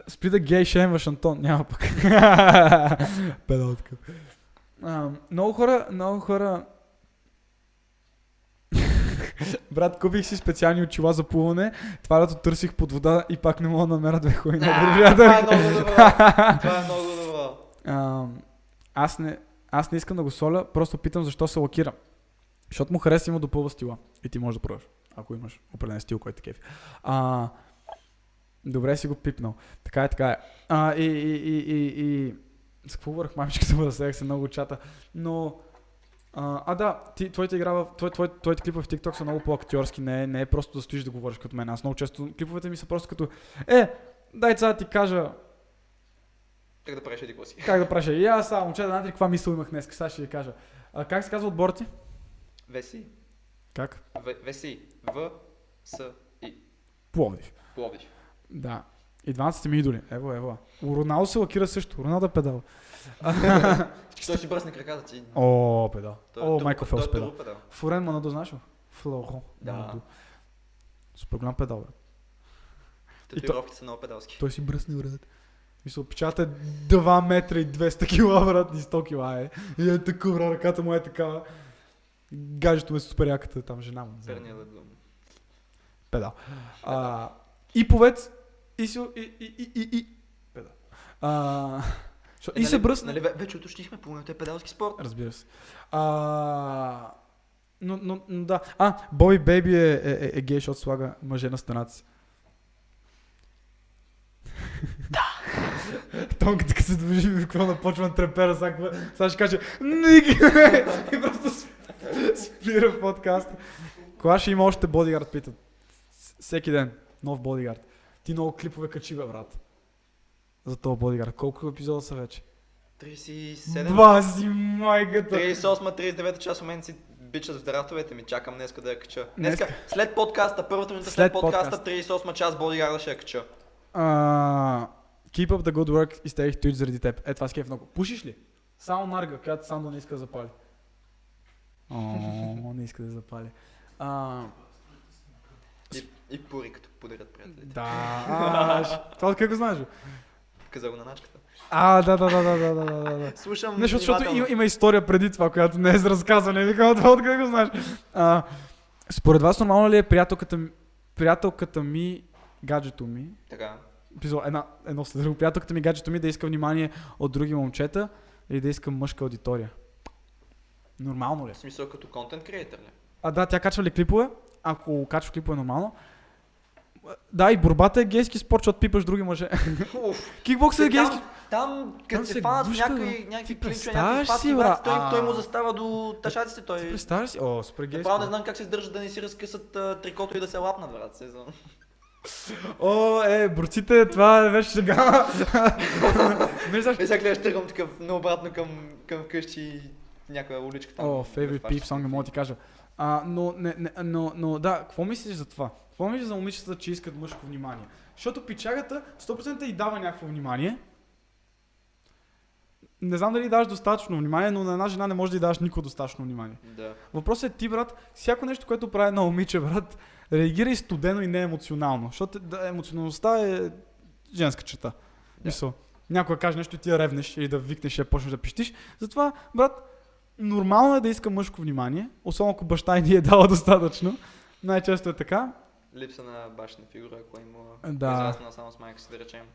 спри да гей шеймваш Антон, няма пък. Педалтка. А, много хора, много хора... Брат, купих си специални очила за плуване. Това лято търсих под вода и пак не мога да намеря две хуйни. Това е много добро. Това е много добро. Аз, не, аз не искам да го соля, просто питам защо се лакира. Защото му хареса и му допълва стила. И ти можеш да пробваш, ако имаш определен стил, който е кефи. А, добре си го пипнал. Така е, така е. А, и, и, и, и, и... С какво върх мамичка се разсеях се много чата. Но А, а да, ти, твоите, игра в, твой, твой, твоите клипове в TikTok са много по-актьорски, не, не е просто да стоиш да говориш като мен. Аз много често клиповете ми са просто като, е, дай сега да ти кажа Как да правиш еди си? как да праша. И аз само, момчета, знаете ли каква мисъл имах днес, сега ще ви кажа. А, как се казва отбор ти? Веси. Как? В- Веси. В. С. И. Пловдив. Пловдив. Да. И двамата сте ми идоли. Ево, ево. У Роналдо се лакира също. Роналдо е педал. Той си бръсне краката ти. О, педал. Той- О, Майкъл Фелс е педал. Форен Манадо, знаеш ли? Флоро. Да. Супер голям педал, бе. Татуировките са много педалски. Той си бръсне, брат. Мисля, печата е 2 метра и 200 кила, брат, и 100 кила е. И е такова, ръката му е такава. Гаджето му е супер яката, там жена му. лъдом. Педал. А, и повец, и, си, и, и, и, и, и, педал. А, и се бръсна. Нали, ве- вече уточнихме, половината е педалски спорт. Разбира се. А, но, но, но да. А, Боби Бейби е, е, е, е гей, защото слага мъже на стената си. Да. Тонката като се движи, какво напочва на трепера, сега, сега ще каже Ник! И просто сп- спира подкаста. Кога ще има още бодигард, питат. Всеки ден. Нов бодигард. Ти много клипове качи, бе, брат. За този бодигард. Колко епизода са вече? 37. Баси майката. 38, 39 час в момента си бичат в дратовете ми, чакам днеска да я кача. Днеска? Днеска, след подкаста, първата минута след, След подкаста, 38 час бодигарда ще я кача. А, keep up the good work и стех Twitch заради теб. Е, това с кеф много. Пушиш ли? Само нарга, която сам да не иска да запали. О, не иска да запали. А, И, и пури, като подарят приятелите. да, а, ш- това как го знаеш? бе? Каза го на начката. А, да, да, да, да, да, да, да, да. Слушам Не, защото, внимателно. има, има история преди това, която не е за разказване. Викам, това откъде го знаеш? А, според вас нормално ли е приятелката ми, приятелката ми, гаджето ми, Така. Писал, една, едно след друго. Приятелката ми, гаджето ми да иска внимание от други момчета или да иска мъжка аудитория. Нормално ли? е? В смисъл като контент креатор ли? А да, тя качва ли клипове? Ако качва клипове нормално. Да, и борбата е гейски спорт, защото пипаш други мъже. Уф. Кикбоксът е гейски. Там, там като се фанат в гушка, някакви, клинчове, някакви патки, брат, бра? той, му застава до тъшаците, той... Представяш си? О, супер гейски. Направо не знам как се издържат да не си разкъсат трикото и да се лапнат, брат. Сезон. О, е, борците, това беше сега. не знаеш. Е, сега гледаш, тръгвам такъв наобратно към, към къщи някоя уличка там. О, peep се. song, не мога да ти кажа. А, но, не, не, но, но да, какво мислиш за това? Мислиш за момичетата, че искат мъжко внимание? Защото пичагата 100% и дава някакво внимание. Не знам дали даваш достатъчно внимание, но на една жена не може да й даваш никакво достатъчно внимание. Да. Въпросът е ти, брат, всяко нещо, което прави на момиче, брат, реагирай студено и не емоционално. Защото да, емоционалността е женска черта. Мисъл. Някой да каже нещо и ти да ревнеш или да викнеш и да почнеш да пищиш. Затова, брат, нормално е да иска мъжко внимание, особено ако баща и ни е дала достатъчно. Най-често е така. Липса на башна фигура, ако имала Да. израснала само с майка си, да речем.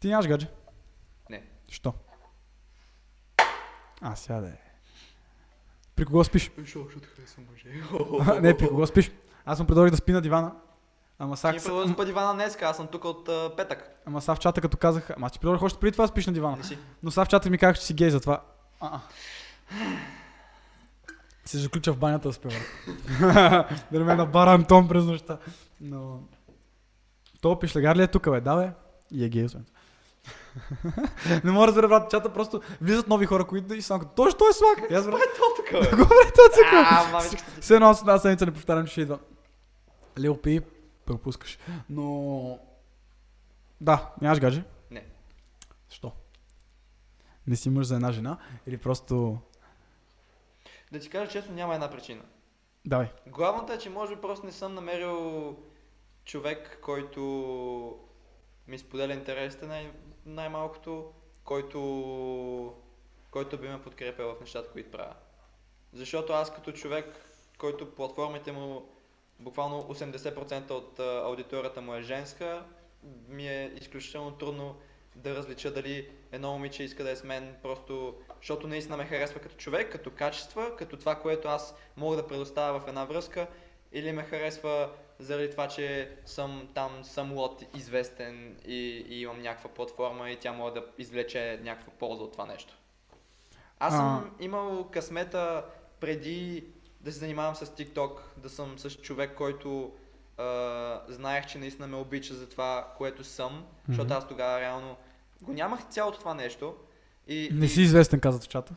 Ти нямаш гадже? Не. Що? А, сега да е. При кого спиш? Защо, защото харесвам мъже. не, при кого спиш? Аз съм предложих да спи на дивана. Ама Ти сега, ми предложи спа дивана днес, аз съм тук от а, петък. ама сега в чата като казах, ама аз ти предложих още преди това спиш на дивана. Не си. Но сега в чата ми казах, че си гей, затова. А-а. Се заключа в банята да спива. да ме набара Антон през нощта. Но... То пишлегар ли е тук, бе? Да, бе. И е гей, освен не мога да разбера, брат, чата просто влизат нови хора, които и само като, точно той е слаг. И аз брат, То тук, бе. добре, то цъка. А, мамичката ти. Все едно аз една седмица не повтарям, че ще идва. Лил Пи, пропускаш. Но... Да, нямаш гадже? Не. Що? Не си мъж за една жена? Или просто... Да ти кажа честно, няма една причина. Давай. Главната е, че може би просто не съм намерил човек, който ми споделя интересите най- най-малкото, който, който би ме подкрепил в нещата, които правя. Защото аз като човек, който платформите му буквално 80% от аудиторията му е женска, ми е изключително трудно да различа дали едно момиче иска да е с мен, просто защото наистина ме харесва като човек, като качества, като това, което аз мога да предоставя в една връзка, или ме харесва заради това, че съм там самот известен и, и имам някаква платформа и тя може да извлече някаква полза от това нещо. Аз съм имал късмета преди да се занимавам с TikTok, да съм с човек, който знаех, че наистина ме обича за това, което съм, защото Мгм. аз тогава реално го нямах цялото това нещо. И, Не си известен, казват в чата.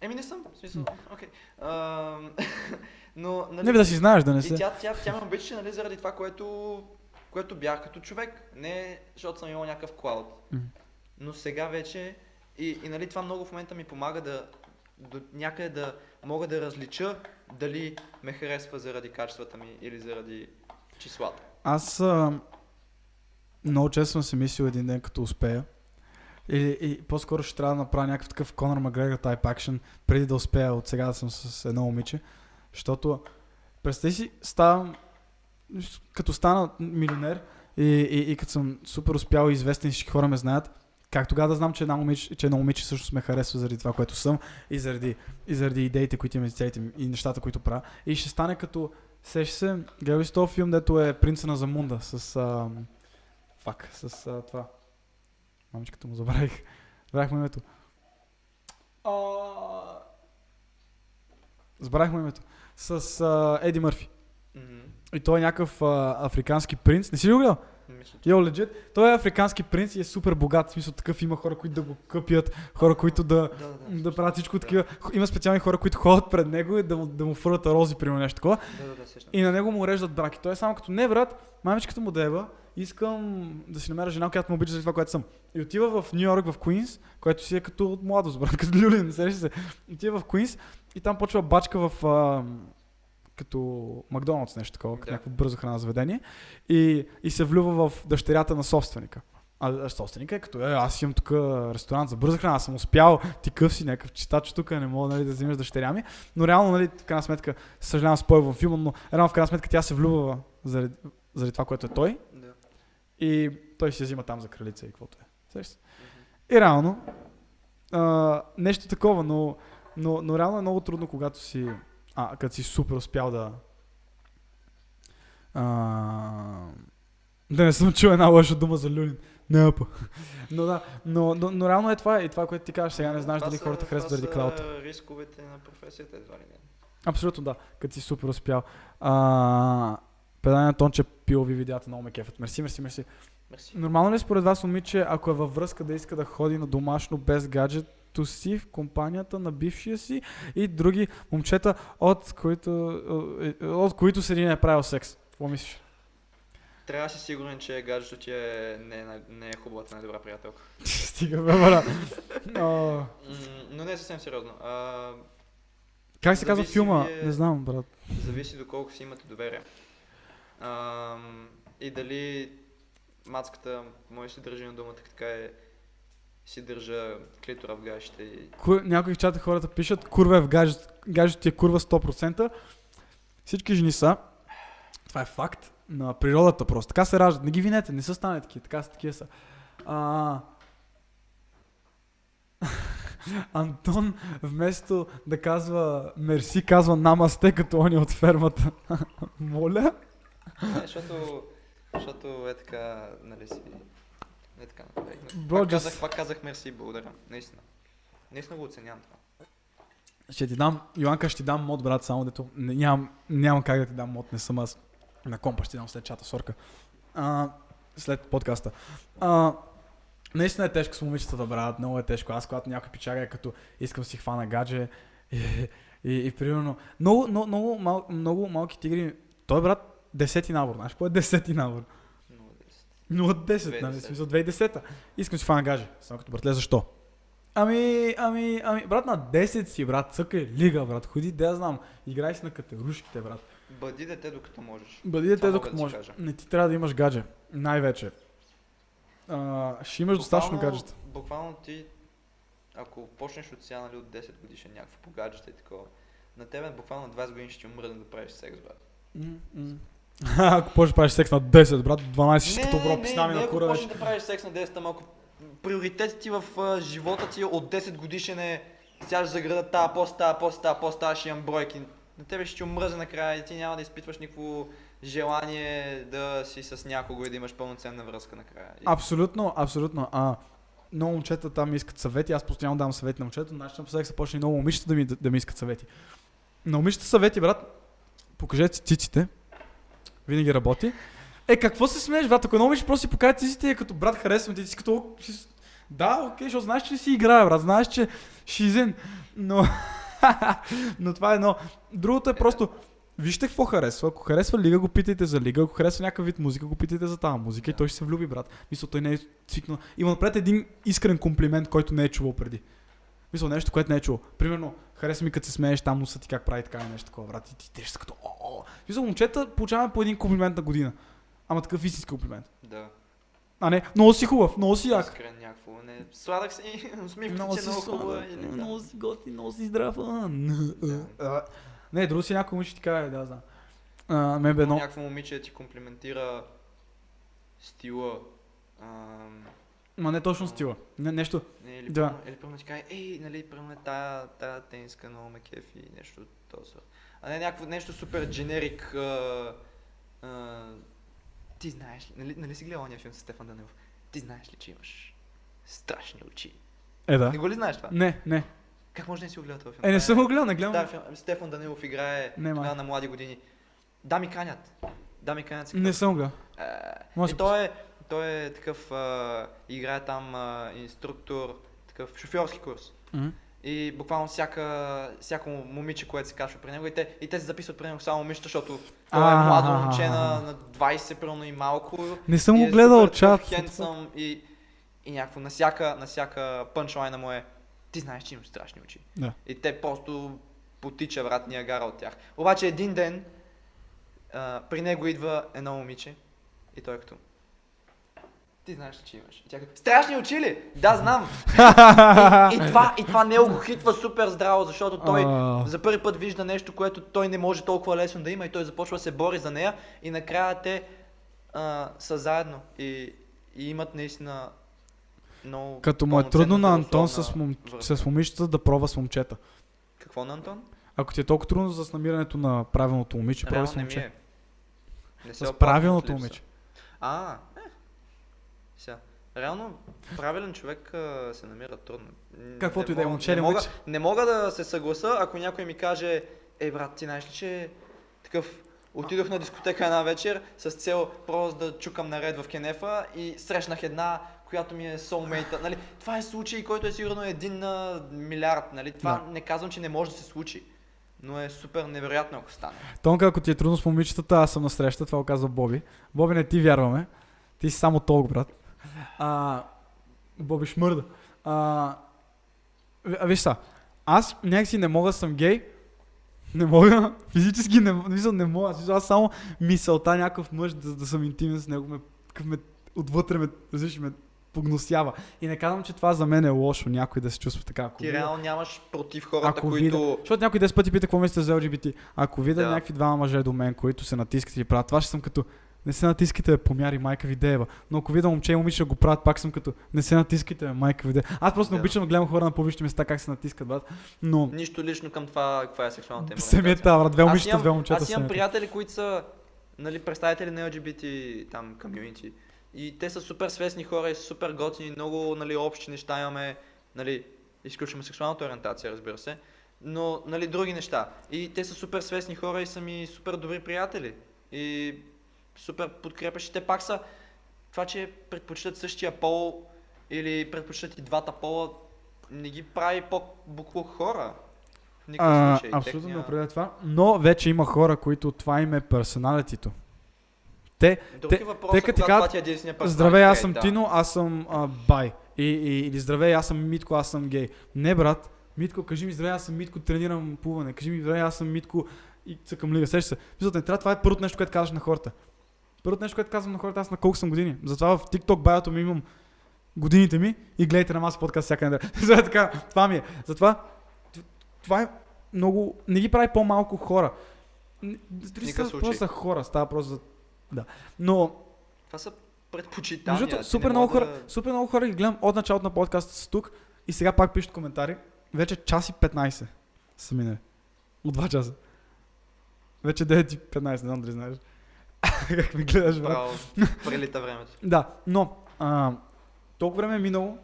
Еми не съм, в смисъл, окей. Ам, Но, нали, Не бе да си знаеш, да не и се. тя, тя, тя ме обичаше, нали, заради това, което, което бях като човек. Не защото съм имал някакъв клауд. Мгм. Но сега вече, и, и нали, това много в момента ми помага да до някъде да мога да различа дали ме харесва заради качествата ми или заради числата. Аз а, много често съм си мислил един ден, като успея. Или, и по-скоро ще трябва да направя някакъв такъв Конор Макгрегор type action, преди да успея от сега да съм с едно момиче. Защото, представи си, ставам, като стана милионер и, и, и като съм супер успял и известен всички хора ме знаят, как тогава да знам, че една момиче, че едно момиче също ме харесва заради това, което съм и заради, и заради идеите, които имам и целите и нещата, които правя. И ще стане като Сеш се, гледай си този филм, дето е Принца на Замунда с... А, фак, с а, това. Мамичката му забравих. Забравих му името. А... Забравих му името. С а, Еди Мърфи. Мгм. И той е някакъв а, африкански принц. Не си ли го гледал? Йо, легит. Той е африкански принц и е супер богат. В смисъл такъв има хора, които да го къпят, хора, които да, Да, да, да. да правят всичко такива. Има специални хора, които ходят пред него и да му, да му фърват рози, примерно нещо такова. Да, да, да, сещам. И на него му уреждат браки. Той е само като не, брат, мамичката му дева, искам да си намеря жена, която ме обича за това, което съм. И отива в Нью Йорк, в Куинс, което си е като младост, брат, като люлин, се. Отива в Куинс и там почва бачка в а, като Макдоналдс, нещо такова, като Да. някакво бързо храна заведение. И, и се влюва в дъщерята на собственика. А, собственика е като, е, аз имам тук ресторант за бърза храна, аз съм успял, ти къв си, някакъв читач тук, не мога нали, да вземеш дъщеря ми. Но реално, нали, в крайна сметка, съжалявам спой във филма, но реално в крайна сметка тя се влюбва заради, заради това, което е той. Да. И той си взима там за кралица и каквото е. И реално, а, нещо такова, но, но, но реално е много трудно, когато си, а, като си супер успял да, а, да не съм чул една лоша дума за Люлин. Не, апа. Но да, но, но, но реално е това и това, което ти кажеш сега, не знаеш Това дали са- хората харесват заради клаута. рисковете на професията едва ли не. Абсолютно да, като си супер успял. А, Педания Тонче пилови видеята много ме кефят. Мерси, мерси, мерси. Мерси. Нормално ли е според вас, момиче, ако е във връзка да иска да ходи на домашно без гаджето си в компанията на бившия си и други момчета, от които, е, от които седи не е правил секс? Какво мислиш? Трябва да си сигурен, че гаджето ти е, не, е не е хубавата най-добра приятелка. Стига, бе, бра. О, М, но не е съвсем сериозно. А, Как се казва филма? е- Не знам, брат. зависи доколко си имате доверие. Ам, и дали мацката може да си държи на думата, така е си държа клитора в гащите и Ку- Някои в чата хората пишат, курва е в гаджет, гаджето ти е курва 100%. Всички жени са. Това е факт на природата просто. Така се раждат. Не ги винете, не са станали такива. Така са, такива са. А... Антон вместо да казва мерси, казва намасте, като он е от фермата. Моля? Не, защото, защото е така, нали си... Не така направих. Бро, Пак just- казах, пак казах мерси, благодаря. Наистина. Наистина го оценявам това. Ще ти дам, Йоанка, ще ти дам мод, брат, само дето нямам, нямам как да ти дам мод, не съм аз. На компа ще ти дам след чата, сорка. А, след подкаста. А, наистина е тежко с момичетата, брат, много е тежко. Аз когато някой пичага е като искам си хвана гадже и, и, и, примерно много, много, много, мал, много малки тигри. Той брат, десети набор, знаеш какво е десети набор? Много десет. 0-10, нали? В 2010. смисъл 2010-та. Искам си фана гаже. Само като братле, защо? Ами, ами, ами, брат, на 10 си, брат, цъкай лига, брат, ходи, да я знам, играй си на катерушките, брат. Бъди дете докато можеш. Бъди дете Това докато да можеш. кажа. Не ти трябва да имаш гадже, най-вече. А, ще имаш достатъчно Буквално- гаджета. Буквално ти, ако почнеш от сега, нали, от 10 годишен някакво по гаджета и такова, на тебе буквално 20 години ще ти умръдне да правиш секс, брат. М. Ако почнеш да правиш секс на 10, брат, 12 ще си като бро не, писнами не, на ако кура почнеш вече. да правиш секс на 10, ама ако приоритетът ти в а, живота ти от 10 годишен е сядаш за града, та, пост, та, пост, та, пост, та, ще имам бройки. На тебе ще ти омръзе накрая и ти няма да изпитваш никакво желание да си с някого и да имаш пълноценна връзка накрая. Абсолютно, абсолютно. А, много момчета там искат съвети, аз постоянно давам съвети на момчета, начинът по секса почне и много момичета да ми, да, да ми искат съвети. На момичета съвети, брат, покажете циците. Винаги работи. Е, какво се смееш, брат? Ако едно момиче просто си покаже циците, като брат харесвам ти, ти си като... «О, си- Да, окей, защото знаеш, че си играе, брат. Знаеш, че шизен. Но... Но това е едно. Другото е просто... Вижте какво харесва. Ако харесва лига, го питайте за лига. Ако харесва някакъв вид музика, го питайте за тази музика и той ще се влюби, брат. Мисля, той не е свикнал. Има напред един искрен комплимент, който не е чувал преди. Мисля, нещо, което не е чувал. Примерно, хареса ми като се смееш там носа ти как прави така и нещо такова, брат. И ти те ще са като о. Мисля, момчета получаваме по един комплимент на година. Ама такъв истински комплимент. Да. А не, много си хубав, много си як. Искрен някакво. Не, сладък си, усмивката Много си много хубава. много си готи, много си здрав. Не, друго си някой момиче ти каже, да, знам. А, мен бе едно. Някакво момиче ти комплиментира стила. Ма не точно стила. Не, нещо. Не, или, Да. или примерно ти каже, ей, нали, примерно тая, тая тениска много ме кефи и нещо този сорт. А не някакво нещо супер дженерик. А, а, ти знаеш ли, нали, нали си гледал ония филм с Стефан Данилов? Ти знаеш ли, че имаш страшни очи? Е, да. Не го ли знаеш това? Не, не. Как може да не си го гледал този филм? Е, не съм го гледал, не гледам. Да, филм, Стефан Данилов играе Не, тогава на млади години. Да ми канят. Да ми канят. Не съм го гледал. е, да той е, той е такъв, а, играе там а, инструктор, такъв шофьорски курс. Мгм. И буквално всяка, всяко момиче, което се качва при него, и те, и те се записват при него само момичета, защото той е младо момче на, на 20 примерно и малко. Не съм го е гледал чат. handsome и, и някакво на всяка, на всяка пънчлайна му е ти знаеш, че имаш страшни очи. Да. И те просто потича вратния гара от тях. Обаче един ден а, при него идва едно момиче и той е като ти знаеш ли, че имаш? И тя като, страшни очи ли? Да, знам. и, и, това, и това него го хитва супер здраво, защото той за първи път вижда нещо, което той не може толкова лесно да има и той започва да се бори за нея и накрая те а, са заедно и, и имат наистина много Като му е трудно на Антон с, мом... с момичета да пробва с момчета. Какво на Антон? Ако ти е толкова трудно за намирането на правилното момиче, Реално с не ми момче. е. Не се С правилното момиче. А, е. Реално, правилен човек а, се намира трудно. Каквото и да е, момче не мога, не мога да се съгласа, ако някой ми каже, ей брат, ти знаеш ли, че такъв Отидох на дискотека една вечер с цел просто да чукам наред в кенефа и срещнах една, която ми е soulmate. Нали? Това е случай, който е сигурно един на милиард. Нали? Това Да. не казвам, че не може да се случи. Но е супер невероятно, ако стане. Тонка, ако ти е трудно с момичетата, аз съм на среща, това го казва Боби. Боби, не ти вярваме. Ти си само толк, брат. А, Боби шмърда. А, ви- а, виж са, аз някакси не мога да съм гей. Не мога, физически не, мисля, не мога. Аз само мисълта някакъв мъж да, да съм интимен с него ме, ме отвътре ме, различи, ме погносява. И не казвам, че това за мен е лошо, някой да се чувства така. Ако Ти видя- реално нямаш против хората, ако които... видя, защото някой 10 пъти пита какво мислите за LGBT. Ако видя Да. някакви двама мъже до мен, които се натискат и правят, това ще съм като не се натискайте, бе, помяри майка ви дева. Но ако видя момче и момиче го правят, пак съм като не се натискайте, бе, майка ви дева. Аз просто не Да. обичам да гледам хора на публични места как се натискат, брат. Но Нищо лично към това, каква е сексуалната им семията, брат, две момичета, две момчета Аз имам приятели, които са нали, представители на LGBT там комьюнити. И те са супер свестни хора и са супер готини, много нали, общи неща имаме, нали, изключваме сексуалната ориентация, разбира се, но нали, други неща. И те са супер свестни хора и са ми супер добри приятели. И супер подкрепящи. Те пак са това, че предпочитат същия пол или предпочитат и двата пола, не ги прави по-буклук хора. В никакъв А, случай. абсолютно не Техния- определя това. Но вече има хора, които това им е персоналитито. Те, Друг Те- е въпросът, те като ти е път. Здравей, аз Окей, съм да. Тино, аз съм а, бай. И, и, или здравей, аз съм Митко, аз съм гей. Не, брат. Митко, кажи ми здравей, аз съм Митко, тренирам плуване. Кажи ми здравей, аз съм Митко и цъкам лига. Сеща се. Мисля, не трябва, това е първото нещо, което казваш на хората. Първото нещо, което казвам на хората, аз на колко съм години. Затова в TikTok байото ми имам годините ми и гледайте на маса подкаст всяка неделя. Е така, това ми е. Затова това е много... Не ги прави по-малко хора. Дори случай. просто хора, става просто за... Да. Но Това са предпочитания. между супер много, хора, супер много хора ги гледам от началото на подкаста с тук и сега пак пишат коментари. Вече час и 15 са минали. От 2 часа. Вече 9 и 15, не знам дали знаеш. как ми гледаш, брат. Прелита времето. Да, но а, толкова време е минало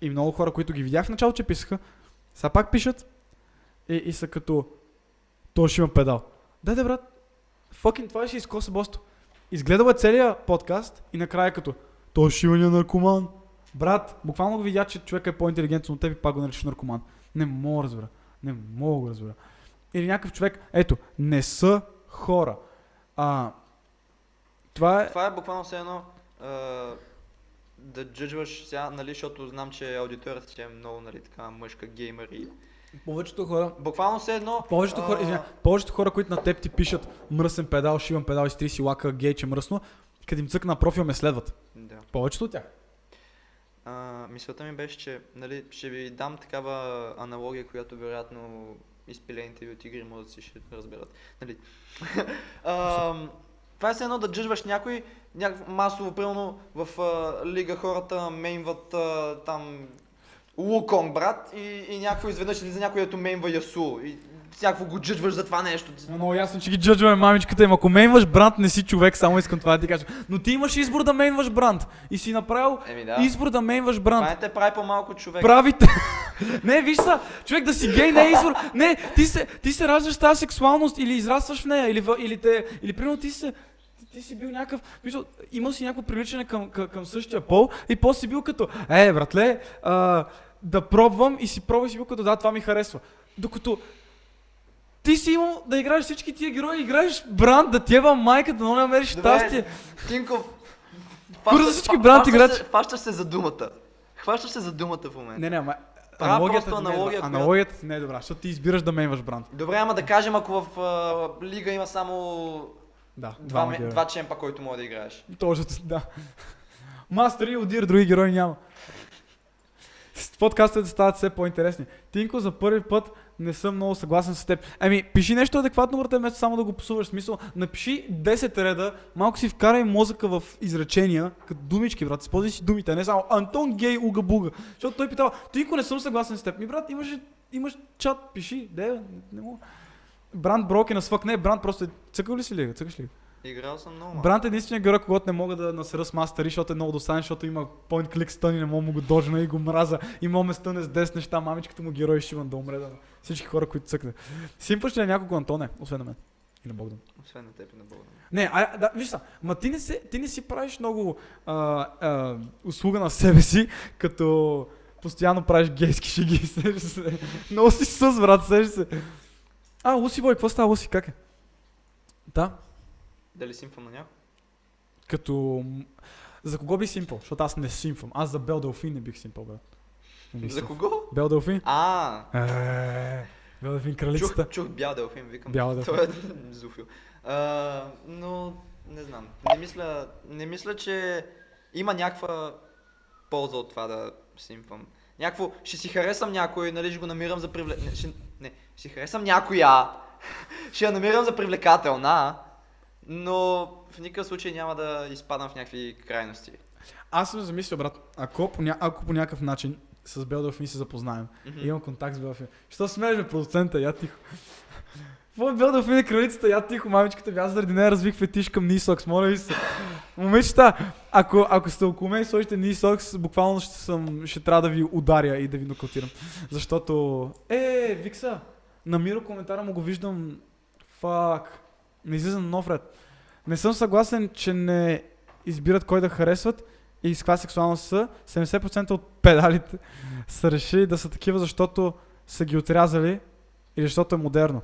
и много хора, които ги видях в началото, че писаха, сега пак пишат и, и са като той ще има педал. Да, да, брат. Факин, това ще изкоса босто. Изгледал е целият подкаст и накрая като той ще има наркоман. Брат, буквално го видя, че човек е по-интелигентен от теб и пак го наричаш наркоман. Не мога да разбера. Не мога да разбера. Или някакъв човек, ето, не са хора. А, това е... Това е буквално все едно а, да джъджваш сега, нали, защото знам, че аудиторията ти е много, нали, така мъжка геймер и... Повечето хора, Буквално все едно... повечето а, хора, извиня, повечето хора, които на теб ти пишат мръсен педал, шивам педал и с 30 лака, гей, че мръсно, като им цъкна на профил ме следват. Да. Повечето от тях. А, мисълта ми беше, че нали, ще ви дам такава аналогия, която вероятно изпилените ви от игри може да си ще разберат. Нали. а, това е все едно да джъжваш някой, някакво масово, примерно в а, лига хората мейнват а, там Луконг, брат, и, и някой изведнъж излиза някой, ето мейнва Ясу. И някакво го джъджваш за това нещо. Но много ясно, че ги джаджваме мамичката им. Ако мейнваш бранд, не си човек, само искам това да ти кажа. Но ти имаш избор да мейнваш бранд. И си направил Еми да. избор да мейнваш бранд. Това не те прави по-малко човек. Правите. не, виж са, човек да си гей не е избор. Не, ти се, ти се раждаш тази сексуалност или израстваш в нея, или, или, те, или примерно ти се, ти, си бил някакъв, мисъл, имал си някакво привличане към, към, към същия пол и после си бил като, е, братле, а, да пробвам и си пробвай си бил като, да, това ми харесва. Докато ти си имал да играеш всички тия герои, играеш бранд, да ти ева майка, да не намериш щастие. Тинков, Курва всички бранд играчи. се- Фащаш се за думата. Хващаш се за думата в момента. Не, не, ама е аналогията, просто не е аналогия, добра. която- аналогията не е добра, защото ти избираш да мейнваш бранд. Добре, ама да кажем, ако в а, лига има само Да, два, герои. два чемпа, който може да играеш. Точно, да. Мастер и Одир, други герои няма. Подкастите стават все по-интересни. Тинко, за първи път не съм много съгласен с теб. Еми, пиши нещо адекватно, брате, вместо само да го псуваш. В Смисъл, напиши 10 реда, малко си вкарай мозъка в изречения, като думички, брат. Използвай си думите, а не само Антон гей уга буга. Защото той питава, Тинко, не съм съгласен с теб. Ми, брат, имаш, имаш чат, пиши, де, не мога. Бранд Брокен на свък. Не, Бранд просто е... Цъкал ли си лига? Цъкаш ли? Играл съм много. Брант е единствения герой, когато не мога да насера с мастери, защото е много достанен, защото има point click стън и не мога да му го дожна и го мраза. И мога ме стъне с 10 неща, мамичката му герой ще имам да умре да всички хора, които цъкне. Симпаш ли на някого Антоне, освен на мен? И на Богдан. Освен на теб и на Богдан. Не, а, да, виж са, ма ти не, се, ти не си правиш много а, а, услуга на себе си, като постоянно правиш гейски шеги. Много си със, брат, сещаш се. А, Луси бой, какво става, Луси, как е? Да, Дали симфон на някой? Като... За кого би симпъл? Защото аз не симпвам. Аз за Бел Делфин не бих симпъл, брат. Не бих За кого? Бел Делфин? А, Е, Бел Делфин, кралицата. чух, чух бял делфин, викам. Бял делфин. Той е зуфил. А, но, не знам. Не мисля, не мисля, че има някаква полза от това да симпвам. Някакво, ще си харесам някой, нали, ще го намирам за ще, не, ще харесам някоя, ще я намирам за привлекателна, но в никакъв случай няма да изпадам в някакви крайности. Аз съм замислил, брат, ако по, ня... ако по някакъв начин с Бел Делфин се запознаем, и имам контакт с Бел Делфин, що смееш, бе, продуцента, я тихо. Какво е Бел Делфин е кралицата, я тихо, мамичката ви, аз заради нея развих фетиш към Нисокс, моля ви се. Момичета, ако, ако сте около мен и сложите Нисокс, буквално ще, съм, ще трябва да ви ударя и да ви нокаутирам. Защото, е, Викса, на Миро коментара му го виждам, фак, не излиза на нов ред. Не съм съгласен, че не избират кой да харесват и с каква сексуалност са. 70% от педалите са решили да са такива, защото са ги отрязали или защото е модерно.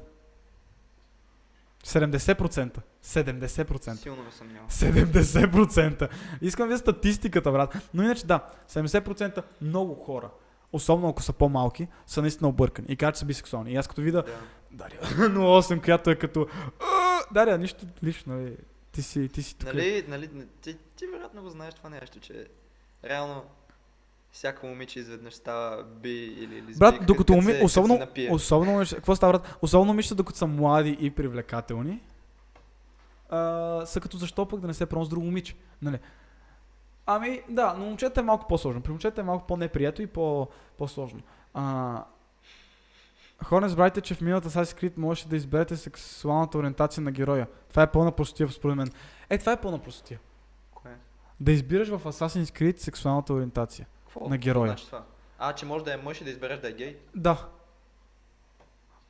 70%. 70%. Силно съмнявам. 70%. Искам ви статистиката, брат. Но иначе да, 70% много хора, особено ако са по-малки, са наистина объркани и казват, че са бисексуални. И аз като видя Да. Дария 08, която е като «А, Дария, нищо лично, нали? Ти си, ти си тук. Нали, нали, ти, ти вероятно го знаеш това нещо, че реално всяко момиче изведнъж става би или лесбийка. Брат, докато се- като особено, се особено, какво става, брат? Особено момичета, докато са млади и привлекателни, а, са като защо пък да не се пробва с друго момиче, нали? Ами, да, но момчета е малко по-сложно. При момчета е малко по-неприето и по- по-сложно. А, хора, не забравяйте, че в миналата Assassin's Creed можеше да изберете сексуалната ориентация на героя. Това е пълна простотия, според мен. Е, това е пълна простотия. Кое? Да избираш в Assassin's Creed сексуалната ориентация. Какво? на героя. Значи това? А, че може да е мъж и да избереш да е гей? Да.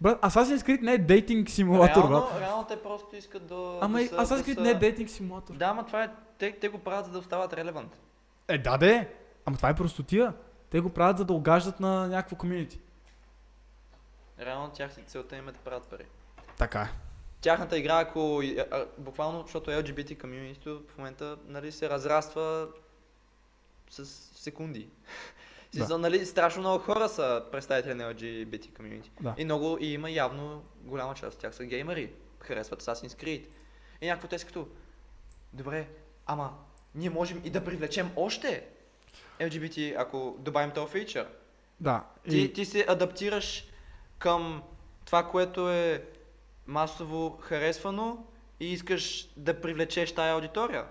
Брат, Assassin's Creed не е дейтинг симулатор, брат. реално, реално те просто искат да... Ама да Assassin's да Creed са- не е дейтинг симулатор. Да, ама това е... Те, те го правят за да остават релевант. Е, да, де. Ама това е простотия. Те го правят за да огаждат на някакво комьюнити. Реално тях си целта им е да правят пари. Така е. Тяхната игра, ако буквално, защото LGBT комьюнитито в момента нали, се разраства с секунди. Да. Нали, страшно много хора са представители на LGBT комьюнити. Да. И много, и има явно голяма част от тях са геймери, харесват Assassin's Creed. И някакво те като, добре, ама ние можем и да привлечем още LGBT, ако добавим този фичър. Да. Ти, И... ти се адаптираш към това, което е масово харесвано и искаш да привлечеш тая аудитория.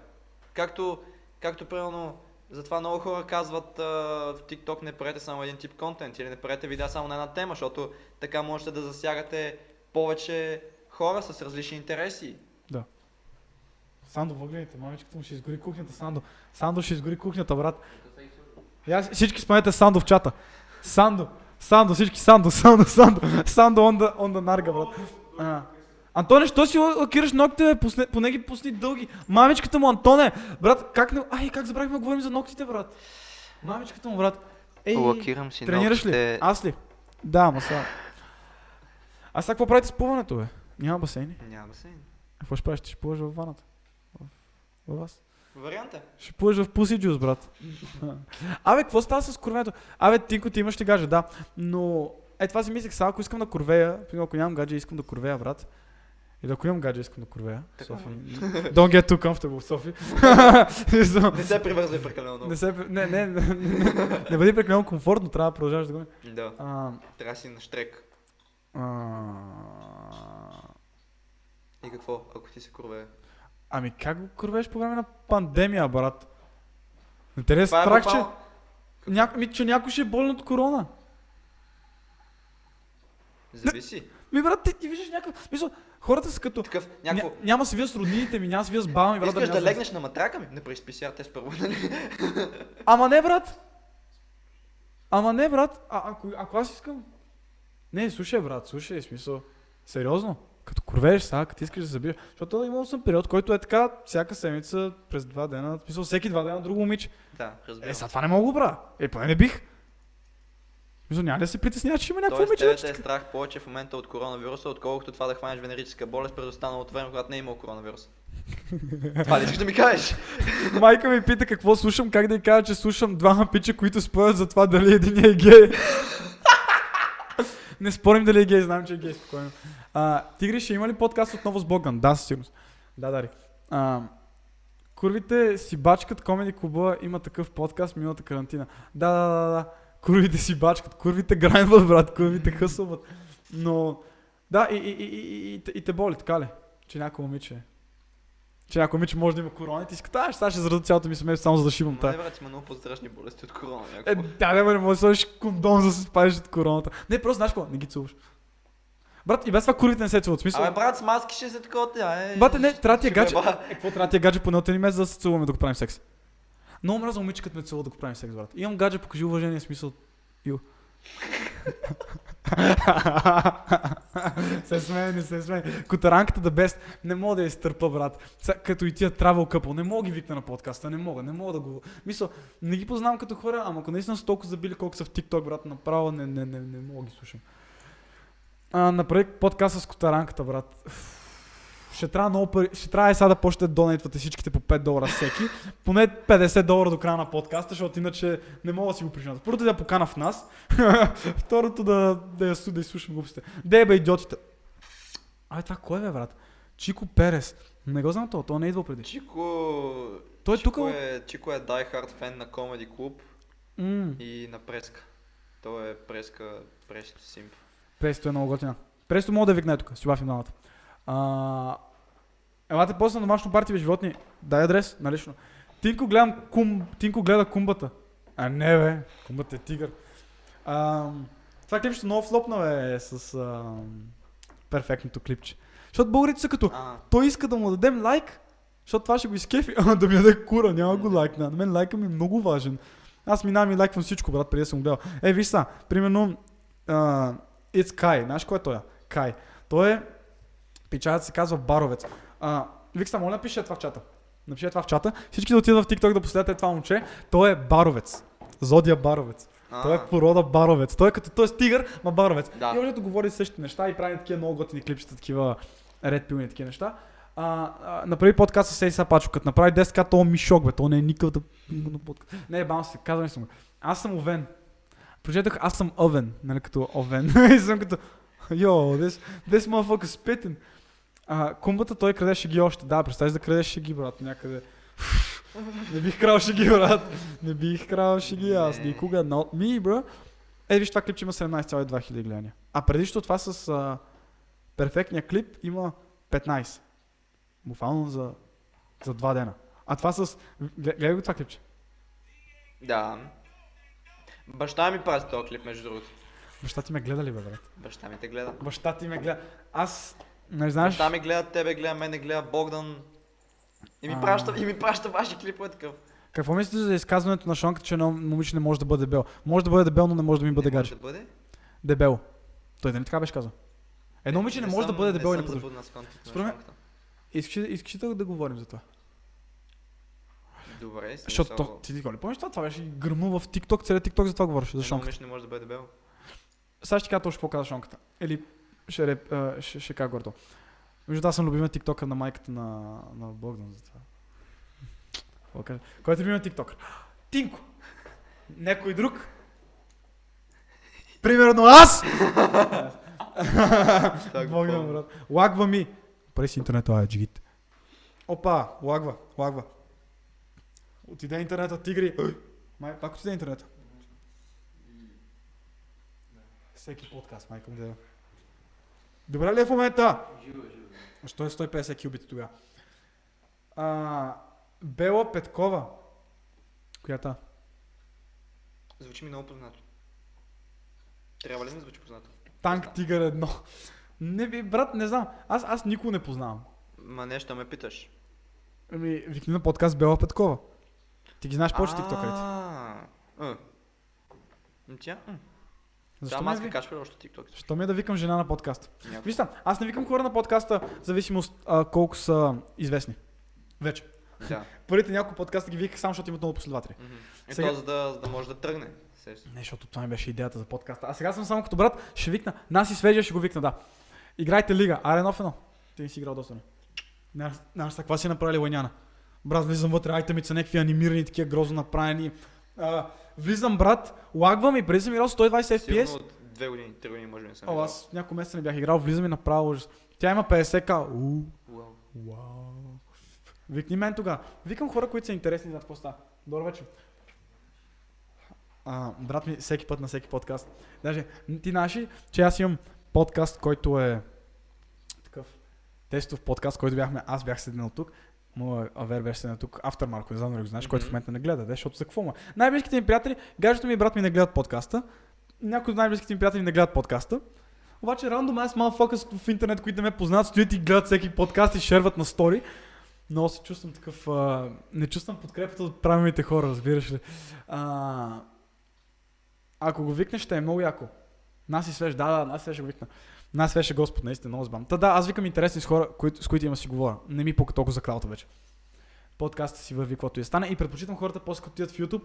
Както, както примерно, затова много хора казват в TikTok не правете само един тип контент или не правете видеа само на една тема, защото така можете да засягате повече хора с различни интереси. Сандо, въгледайте, мамичката му ще изгори кухнята, Сандо. Сандо ще изгори кухнята, брат. Я, всички спомнете Сандо в чата. Сандо, Сандо, всички Сандо, Сандо, Сандо, Сандо on the, on the нарга, брат. А. Антоне, що си лакираш ногтите, бе? Пусне, поне ги пусни дълги. Мамичката му, Антоне, брат, как не... Ай, как забравихме да говорим за ногтите, брат. Мамичката му, брат. Ей, Лакирам си тренираш ли? Аз ли? Да, ама сега. А сега какво правите с плуването, бе? Няма басейни. Няма се. Какво ще правиш? Ти ще плуваш във ваната? В, във вас? Вариант е. Ще плуваш в Pussy Juice, брат. Абе, какво става с курвето? Абе, Тинко, ти имаш ще гаже, да. Но, е, това си мислех, сега ако искам да курвея, примерно, ако нямам гадже, искам да курвея, брат. И да ако имам гадже, искам да курвея. Софи. Don't get too comfortable, Софи. Не се привързвай прекалено много. не, се, не, не, не, не, бъди прекалено комфортно, трябва да продължаваш да го. Да, трябва да си на штрек. И какво, ако ти се курве? ами как го курвееш по време на пандемия, брат? Ли е страх, че, буквално- ня... ми, че някой ще е болен от корона? Зависи. Ми, брат, ти, ти виждаш някакъв... хората са като... Такъв, Ня, някакво... няма се вия с роднините ми, няма се вия с баба ми, брат. Искаш да се- легнеш на матрака ми? Не през PCR тест първо, нали? Ама не, брат. Ама не, брат. А, ако, ако аз искам... Не, слушай, брат, слушай, смисъл. Сериозно. Като курвееш сега, като искаш да забиеш. Защото имал съм период, който е така, всяка седмица, през два дена, смисъл, всеки два дена друго момиче. Да, Е, разбирам. сега това не мога да правя. Е, поне не бих. Мисъл, няма да се притесняваш, че има някакво Тоест, момиче. тебе те е страх повече в момента от коронавируса, отколкото това да хванеш венерическа болест през останалото време, когато не е имал коронавирус. това ли искаш да ми кажеш? Майка ми пита какво слушам, как да й кажа, че слушам двама пича, които спорят за това дали един е гей. Не спорим дали е гей, знам, че е гей, спокойно. А, Тигри, ще има ли подкаст отново с Богдан? Да, със сигурност. Да, Дари. А, курвите си бачкат Комеди Клуба, има такъв подкаст миналата карантина. Да, да, да, да. Курвите си бачкат, курвите грайнват, брат, курвите хъсълват. Но, да, и, и, и, и, и, те- и те боли, така ли? Че някой момиче че някой момиче може да има корона и ти си сега ще зарада цялото ми семейство само за да шивам Ма не, брат, има много по-страшни болести от корона. Е, Някакво. да, не, не можеш да сложиш кондом за да се спазиш от короната. Не, просто знаеш какво, не ги целуваш. Брат, и без това курвите не се целуват. Смисъл, Абе, брат, с маски ще се такова, е. Бате, не, трябва ти е гадже. Е, какво трябва ти е гадже поне от един месец за да се целуваме да го правим секс? Много мраза момиче, като ме целува да го правим секс, брат. Имам гадже, покажи уважение, смисъл. Ю. се смее, не се смее. Котаранката да бест. Не мога да я изтърпа, брат. Като и тия travel couple. Не мога ги викна на подкаста. Не мога, не мога да го... Мисъл, не ги познавам като хора, ама ако наистина са толкова забили колко са в TikTok, брат, направо не, не, не, не мога ги слушам. А, направи подкаст с котаранката, брат. Ще трябва много пари. Ще трябва и сега да почнете да донейтвате всичките по 5 долара всеки. Поне 50 долара до края на подкаста, защото иначе не мога да си го причинят. Първото да я покана в нас, второто да, да я да изслушам глупостите. Де бе, идиотите. Абе, това кой е, бе, брат? Чико Перес. Не го знам това, той не е идвал преди. Чико... Той е тук. Чико е, Чико е die-hard фен на Comedy Club М, и на Преска. Той е Преска, Престо Симп. Престо е много готина. Престо мога да викне тук, си бафи двамата. Елате после на домашно парти бе, животни. Дай адрес, налично. Тинко гледам кум, Тинко гледа кумбата. А не бе, кумбата е тигър. А, това клипчето много флопна бе с а, перфектното клипче. Защото българите са като, А, той иска да му дадем лайк, защото това ще го изкефи, ама да ми даде кура, няма го лайкна. На мен лайка ми е много важен. Аз минавам и лайквам всичко, брат, преди да съм гледал. Е, виж са, примерно, uh, It's Kai, знаеш кой е той? Кай. Той е, печатът се казва Баровец. А, Викса, моля, напиши това в чата. Напиши това в чата. Всички да отидат в TikTok да последвате това момче. Той е Баровец. Зодия Баровец. А, Той е порода Баровец. Той е като той е тигър, ма Баровец. Да. И може да говори същите неща и прави такива много готини клипчета, такива ред пилни такива неща. А, а, направи подкаст с Сейси Сапачо, като направи 10к, то ми шок, бе, то не е никакъв да... подкаст. Не, бам се, казвам съм. Аз съм овен. Прочетох, аз съм овен, нали като овен. и съм като, йо, this, this motherfucker spitting. А, кумбата той крадеше ги още. Да, представиш да крадеш ги, брат, някъде. не бих крал шеги, брат. Не бих крал шеги, аз никога. Not me, bro. Е, виж това клипче има 17,2 хиляди гледания. А предишното това с а, перфектния клип има 15. Буквално за, за два дена. А това с... гле- Гледай го това клипче. Да. Баща ми прави този клип, между другото. Баща ти ме гледа ли, бе, брат? Баща ми те гледа. Баща ти ме гледа. Аз... Не знаеш... Баща ми гледа тебе, гледа мене, гледа Богдан. И ми А. праща, и ми праща ваши клипове такъв. Какво мислите за изказването на Шонката, че едно момиче не може да бъде дебел? Може да бъде дебел, но не може да ми бъде Не може гадже. да бъде? Дебел. Той да не така беше казал. Едно момиче не може да съм- бъде дебел и не на Според мен-. Искаш, ли- ли да, да говорим за това? Добре, смисъл, Защото то, ти, ти, ти помниш това? Това беше гръмно в TikTok, целият TikTok за това говореше, за Шонката. не може да бъде дебел. Сега ще ти кажа точно какво каза Шонката. Или ще, реп, а, ще, ще кажа гордо. Между това съм любима тиктока на майката на, на Богдан за това. Кой е любима тиктокър? Тинко! Някой друг? Примерно аз! Богдан, брат. Лагва ми! През интернета, ай, джигит. Опа, лагва, лагва. Отиде интернета, тигри. Май, пак отиде интернета. Всеки подкаст, майка да. Добре ли е в момента? Що е 150 кюбити тогава? А, Бела Петкова. Коя та? Звучи ми много познато. Трябва ли ми звучи познато? Танк Тигър едно. Не би, брат, не знам. Аз, аз никого не познавам. Ма нещо ме питаш. Ами, викни на подкаст Бела Петкова. Ти ги знаеш повече тиктокерите. А, Тя? Защо ме, аз ви... кашпи още тикток. Защо ми е да викам жена на подкаста? Някой. Виж там, аз не викам хора на подкаста, зависимост а, колко са известни. Вече. Да. Първите няколко подкаста ги виках само, защото имат много последователи. Мгм. Е, Сега- то, за да, за да може да тръгне. Сещаш. Не, защото това ми беше идеята за подкаста. А сега съм само като брат, ще викна. Нас и свежия ще го викна, да. Играйте лига. Аре, едно в едно. Ти не си играл доста, не? Не, знаеш, какво си направили Лайняна? Брат, влизам вътре, айтемите са някакви анимирани, такива грозно направени. А, влизам, брат, лагвам и преди съм играл 120 FPS. Сигурно от две години, три години може би не съм О, аз няколко месеца не бях играл, влизам и направо ужас. Тя има 50к. Уу. Вау. Викни мен тогава. Викам хора, които са интересни за става. Добър вечер. А, брат ми, всеки път на всеки подкаст. Даже, ти знаеш ли, че аз имам подкаст, който е такъв тестов подкаст, който бяхме, аз бях седнал тук, моя Авер беше седнал тук, Aftermark, не знам дали го знаеш, който в момента не гледа, де, защото за какво му? е? Най-близките ми приятели, гаджето ми и брат ми не гледат подкаста, някои от най-близките ми приятели не гледат подкаста, обаче рандом аз малфокъс в интернет, които не ме познават, стоят и гледат всеки подкаст и шерват на стори. Много се чувствам такъв... А, не чувствам подкрепата от правилните хора, разбираш ли. А, ако го викнеш, ще е много яко. Нас и свеж, да, да, нас и свеж ще го викна. Нас свеж е Господ, наистина, много збам. Та да, аз викам интересни с хора, които, с които има си говоря. Не ми пука толкова за кралата вече. Подкастът си върви, каквото и стане. И предпочитам хората после като отидат в YouTube,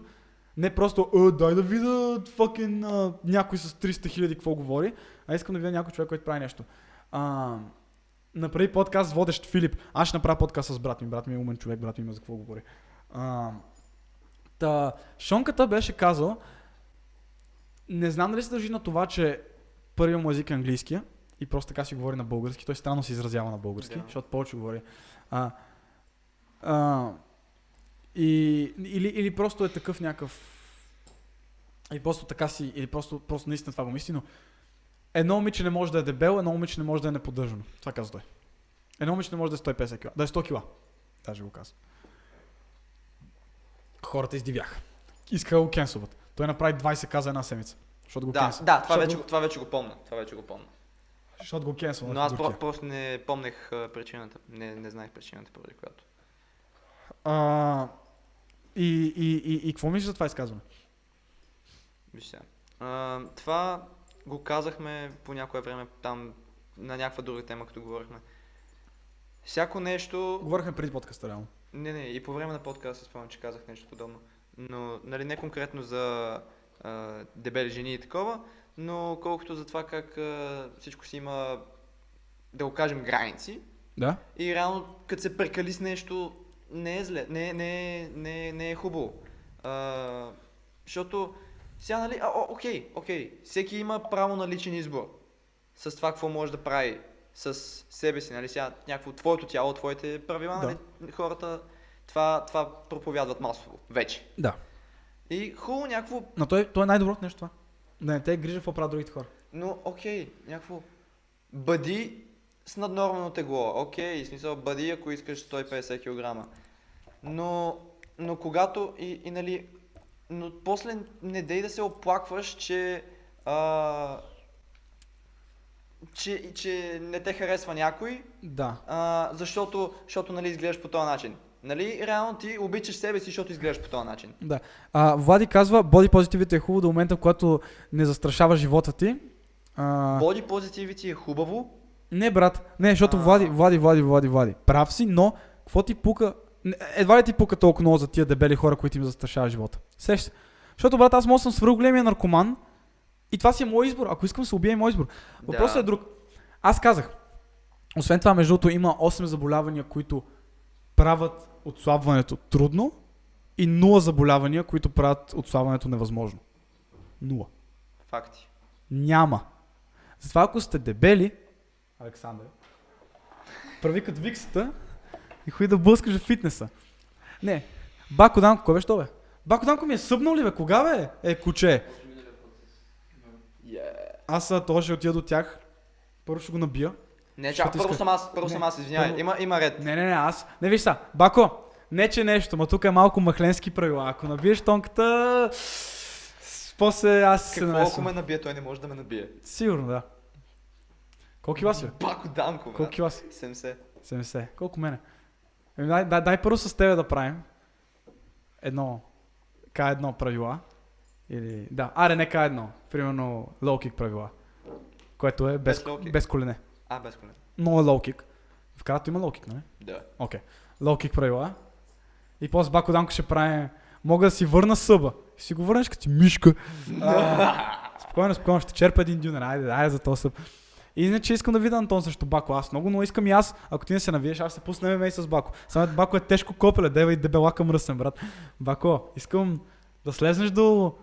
не просто, «Е, дай да видя факен а, някой с 300 хиляди какво говори, а искам да видя някой човек, който прави нещо. А, направи подкаст с водещ Филип. Аз ще направя подкаст с брат ми. Брат ми е умен човек, брат ми има за какво говори. А, та, Шонката беше казал, не знам дали се дължи на това, че първият му език е английския и просто така си говори на български. Той странно се изразява на български, Да. защото повече говори. А, а, и, или, или просто е такъв някакъв... И просто така си, или просто, просто наистина това го мисли, но едно момиче не може да е дебело, едно момиче не може да е неподдържано. Това каза той. Едно момиче не може да е 150 кг, да е 100 кг. Даже го каза. Хората издивяха. Искаха да го кенсуват. Той направи 20 к за една седмица. Защото го Да, кенсва. да, това Защото вече, това вече го помня. Това вече го помня. Защото го кенсва. Но аз про- просто не помнех а, причината. Не, не знаех причината, поради която. А, и, и, и, и, какво мислиш за това изказване? Виж сега. А, това го казахме по някое време там на някаква друга тема, като говорихме. Всяко нещо... Говорихме преди подкаста, реално. Не, не, и по време на подкаста спомням, че казах нещо подобно. Но, нали, не конкретно за а, дебели жени и такова, но колкото за това как а, всичко си има, да го кажем, граници. Да? И реално, като се прекали с нещо, не е зле, не, не, е- не, е- не е хубаво. А, защото, сега, нали, а, о, окей, окей, всеки има право на личен избор с това какво може да прави с себе си, нали, сега някакво твоето тяло, твоите правила, Да. нали, хората това, това проповядват масово, вече. Да. И хубаво някакво, Но той, той е най-доброто нещо това. Не те грижа какво правят другите хора. но окей, някакво, бъди с наднормено тегло, окей, смисъл, бъди ако искаш 150 кг. Но, но когато и, и нали, но после не дей да се оплакваш, че, а, че, че не те харесва някой, Да. а, защото, защото нали, изглеждаш по този начин. Нали, реално ти обичаш себе си, защото изглеждаш по този начин. Да. А, Влади казва, боди позитивите е хубаво до момента, в когато не застрашава живота ти. А, Боди позитивити е хубаво, Не, брат. Не, защото А. Влади, Влади, Влади, Влади, Влади. Прав си, но какво ти пука? Едва ли ти пука толкова много за тия дебели хора, които им застрашава живота. Сеща се. Защото, брат, аз мога съм свърх големия наркоман и това си е мой избор. Ако искам се убия, е мой избор. Въпросът Да. е друг. Аз казах, освен това, между другото, има 8 заболявания, които правят отслабването трудно и 0 заболявания, които правят отслабването невъзможно. Нула. факти. Няма. Затова ако сте дебели, Александър, прави като виксата и ходи да блъскаш в фитнеса. Не, Бако Данко, кой беше то бе? Бако Данко ми е събнал ли бе? Кога бе? Е, куче. Yeah. Аз а, това ще отида до тях. Първо ще го набия. Не, чак, първо иска- съм аз, първо Не, съм аз, извинявай. първо- Има, има ред. Не, не, не, аз. Не виж са. Бако, не че нещо, ма тук е малко махленски правила. Ако набиеш тонката, после аз се Какво ако намесвам. ме набие, той не може да ме набие. Сигурно, да. Колко кила си? бе? Бако Данко, Колко брат. кила си? 70. 70. Колко мене? Еми, дай, дай, дай първо с тебе да правим. Едно. К1 правила. Или... Да, аре не К1. Примерно kick правила. Което е без, Без без колене. А, без колен. Но е kick. В карато има kick, нали? Да. Окей. Low kick правила. И после Бако Данко ще правим... Мога да си върна съба. Си го върнеш като мишка. А, спокойно, спокойно, ще черпа един дюнер. Айде, айде за този съб. И иначе искам да видя Антон срещу Бако. Аз много, но искам и аз, ако ти не се навиеш, аз се пусна ММА с Бако. Само Бако е тежко копеле, дева и дебелака мръсен, брат. Бако, искам да слезнеш до...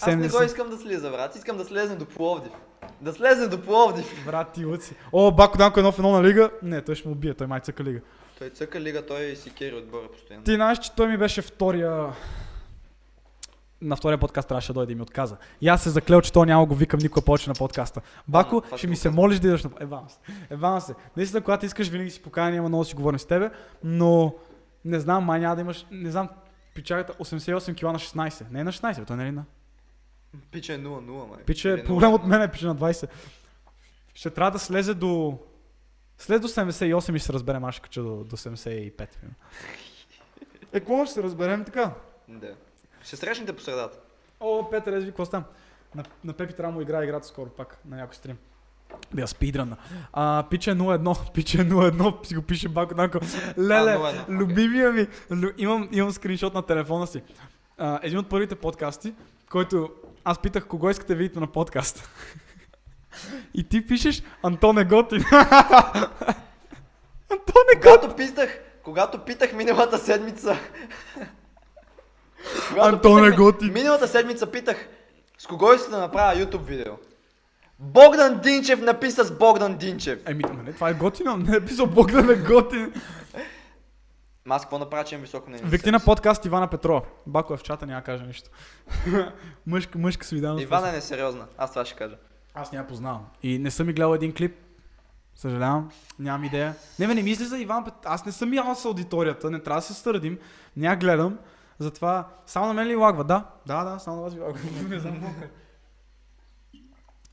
Аз не го искам да слиза, брат. Искам да слезне до Пловдив. Да слезне до Пловдив. Брат, ти луци. О, Бако Данко едно в едно на лига. Не, той ще му убие, той май цъка лига. Той цъка лига, той си кери отбора постоянно. Ти знаеш, че той ми беше втория... На втория подкаст трябваше да дойде и ми отказа. И аз се заклел, че той няма го викам никога повече на подкаста. Бако, това ще ми се молиш да идваш на... Евам се. Евам се. Наистина, когато искаш, винаги си поканя, няма много да си говорим с тебе, но не знам, май няма да имаш... Не знам, пичагата 88 кила на 16. Не е на 16, бе, той не е на... Пича е 0-0, май. Пича Или е по-голям от 0-0. мен, е пича на 20. Ще трябва да слезе до... След до 78 и ще се разберем, аз ще кача до, до 75. примерно. Е, какво ще се разберем така? Да. Ще срещнете по средата. О, Петър, езви, какво става? На, на Пепи трябва му играе играта скоро пак на някой стрим. Да я спидрана. А, пиче 01, пиче 01, си го пише Бако Данко. Леле, А, 01, окей. любимия ми, лю, имам, имам скриншот на телефона си. А, един от първите подкасти, който аз питах кого искате да видите на подкаст. И ти пишеш Антон е готин. Антон е. Когато питах, когато питах миналата седмица... Антон е готин. Миналата седмица питах с кого искате да направя YouTube видео. Богдан Динчев написа с Богдан Динчев. Еми, не, това е готино. Не е писал Богдан е готин. Ма Аз какво направя, че имам високо мнение? себе на подкаст Ивана Петрова. Бако е в чата, няма да каже нищо. мъжка, мъжка солидарност. Ивана е несериозна. Аз това ще кажа. Аз няма познавам. И не съм ми гледал един клип. Съжалявам, нямам идея. Не, бе, не мисли за Иван Пет... Аз не съм ял с аудиторията, не трябва да се стърдим. Няма гледам. Затова само на мен ли лагва? Да, да, да, само на вас ви лагва. не знам.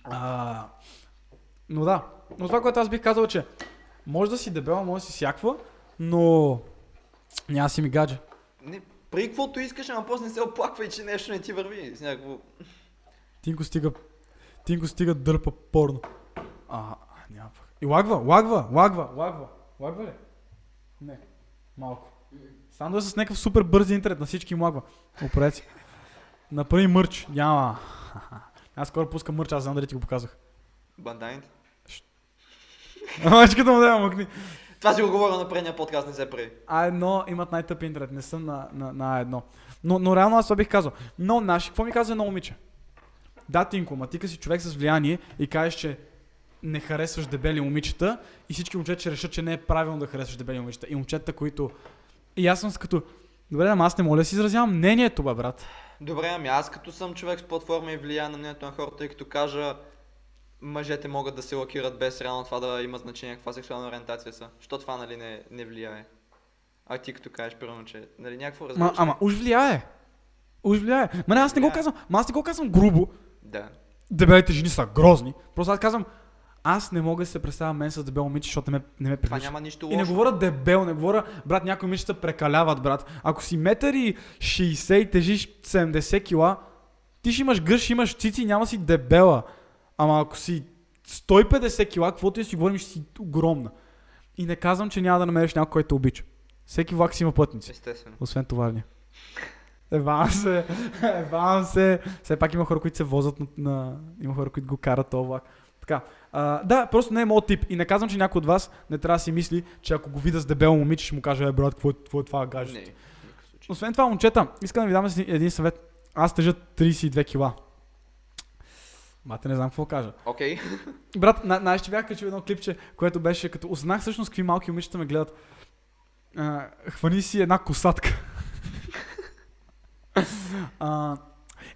А, но да, но това, което аз бих казал, е, че може да си дебела, може да си всяква, но няма си ми гадже. Не, при каквото искаш, ама после не се оплаквай, че нещо не ти върви. С някакво... Тинко стига, Тинко стига дърпа порно. А, няма пък. И лагва, лагва, лагва, лагва. Лагва ли? Не. Малко. Сандо е с някакъв супер бърз интернет, на всички им лагва. Оправете. Направи мърч. Няма. Аз скоро пускам мърч, аз знам дали ти го показах. Банданите. Мачката му да мъкни. Това си го говоря на предния подкаст, не се прави. А1 имат най-тъп интернет, не съм на, на, на А1. Но, но реално аз това бих казал. Но наши, какво ми каза едно момиче? Да, Тинко, ма ти си човек с влияние и кажеш, че не харесваш дебели момичета и всички момчета ще решат, че не е правилно да харесваш дебели момичета. И момчета, които... И аз съм с като... Добре, ама аз не мога да си изразявам мнението, брат. Добре, ами аз като съм човек с платформа и влияе на мнението на хората, тъй като кажа мъжете могат да се лакират без реално това да има значение каква сексуална ориентация са. Що това нали не, не влияе? А ти като кажеш, примерно, че нали, някакво разбираш. ама уж влияе. Уж влияе. Ма не, аз не го казвам. Ма аз не го казвам грубо. Да. Дебелите жени са грозни. Просто аз казвам, аз не мога да се представя мен с дебел момиче, защото не ме, не ме Това привлича. няма нищо И не лошо. говоря дебел, не говоря, брат, някои момичета прекаляват, брат. Ако си метър и 60 и тежиш 70 кила, ти ще имаш гъш, имаш цици, няма си дебела. Ама ако си 150 кила, каквото и си говорим, ще си огромна. И не казвам, че няма да намериш някой, който обича. Всеки влак си има пътници, Естествено. освен товарния. Евам се, евам се. Все пак има хора, които се возят на, на... Има хора, които го карат този влак. Така. А, да, просто не е моят тип. И не казвам, че някой от вас не трябва да си мисли, че ако го видя с дебело момиче, ще му каже, е, брат, какво е, какво е това гадже? Не, в никакъв случай. Освен това, момчета, искам да ви дам един съвет. Аз тежа 32 кила. Мате, не знам какво кажа. Окей. Брат, на, знаеш, че бях качил едно клипче, което беше като узнах всъщност какви малки момичета ме гледат. А, хвани си една косатка. а,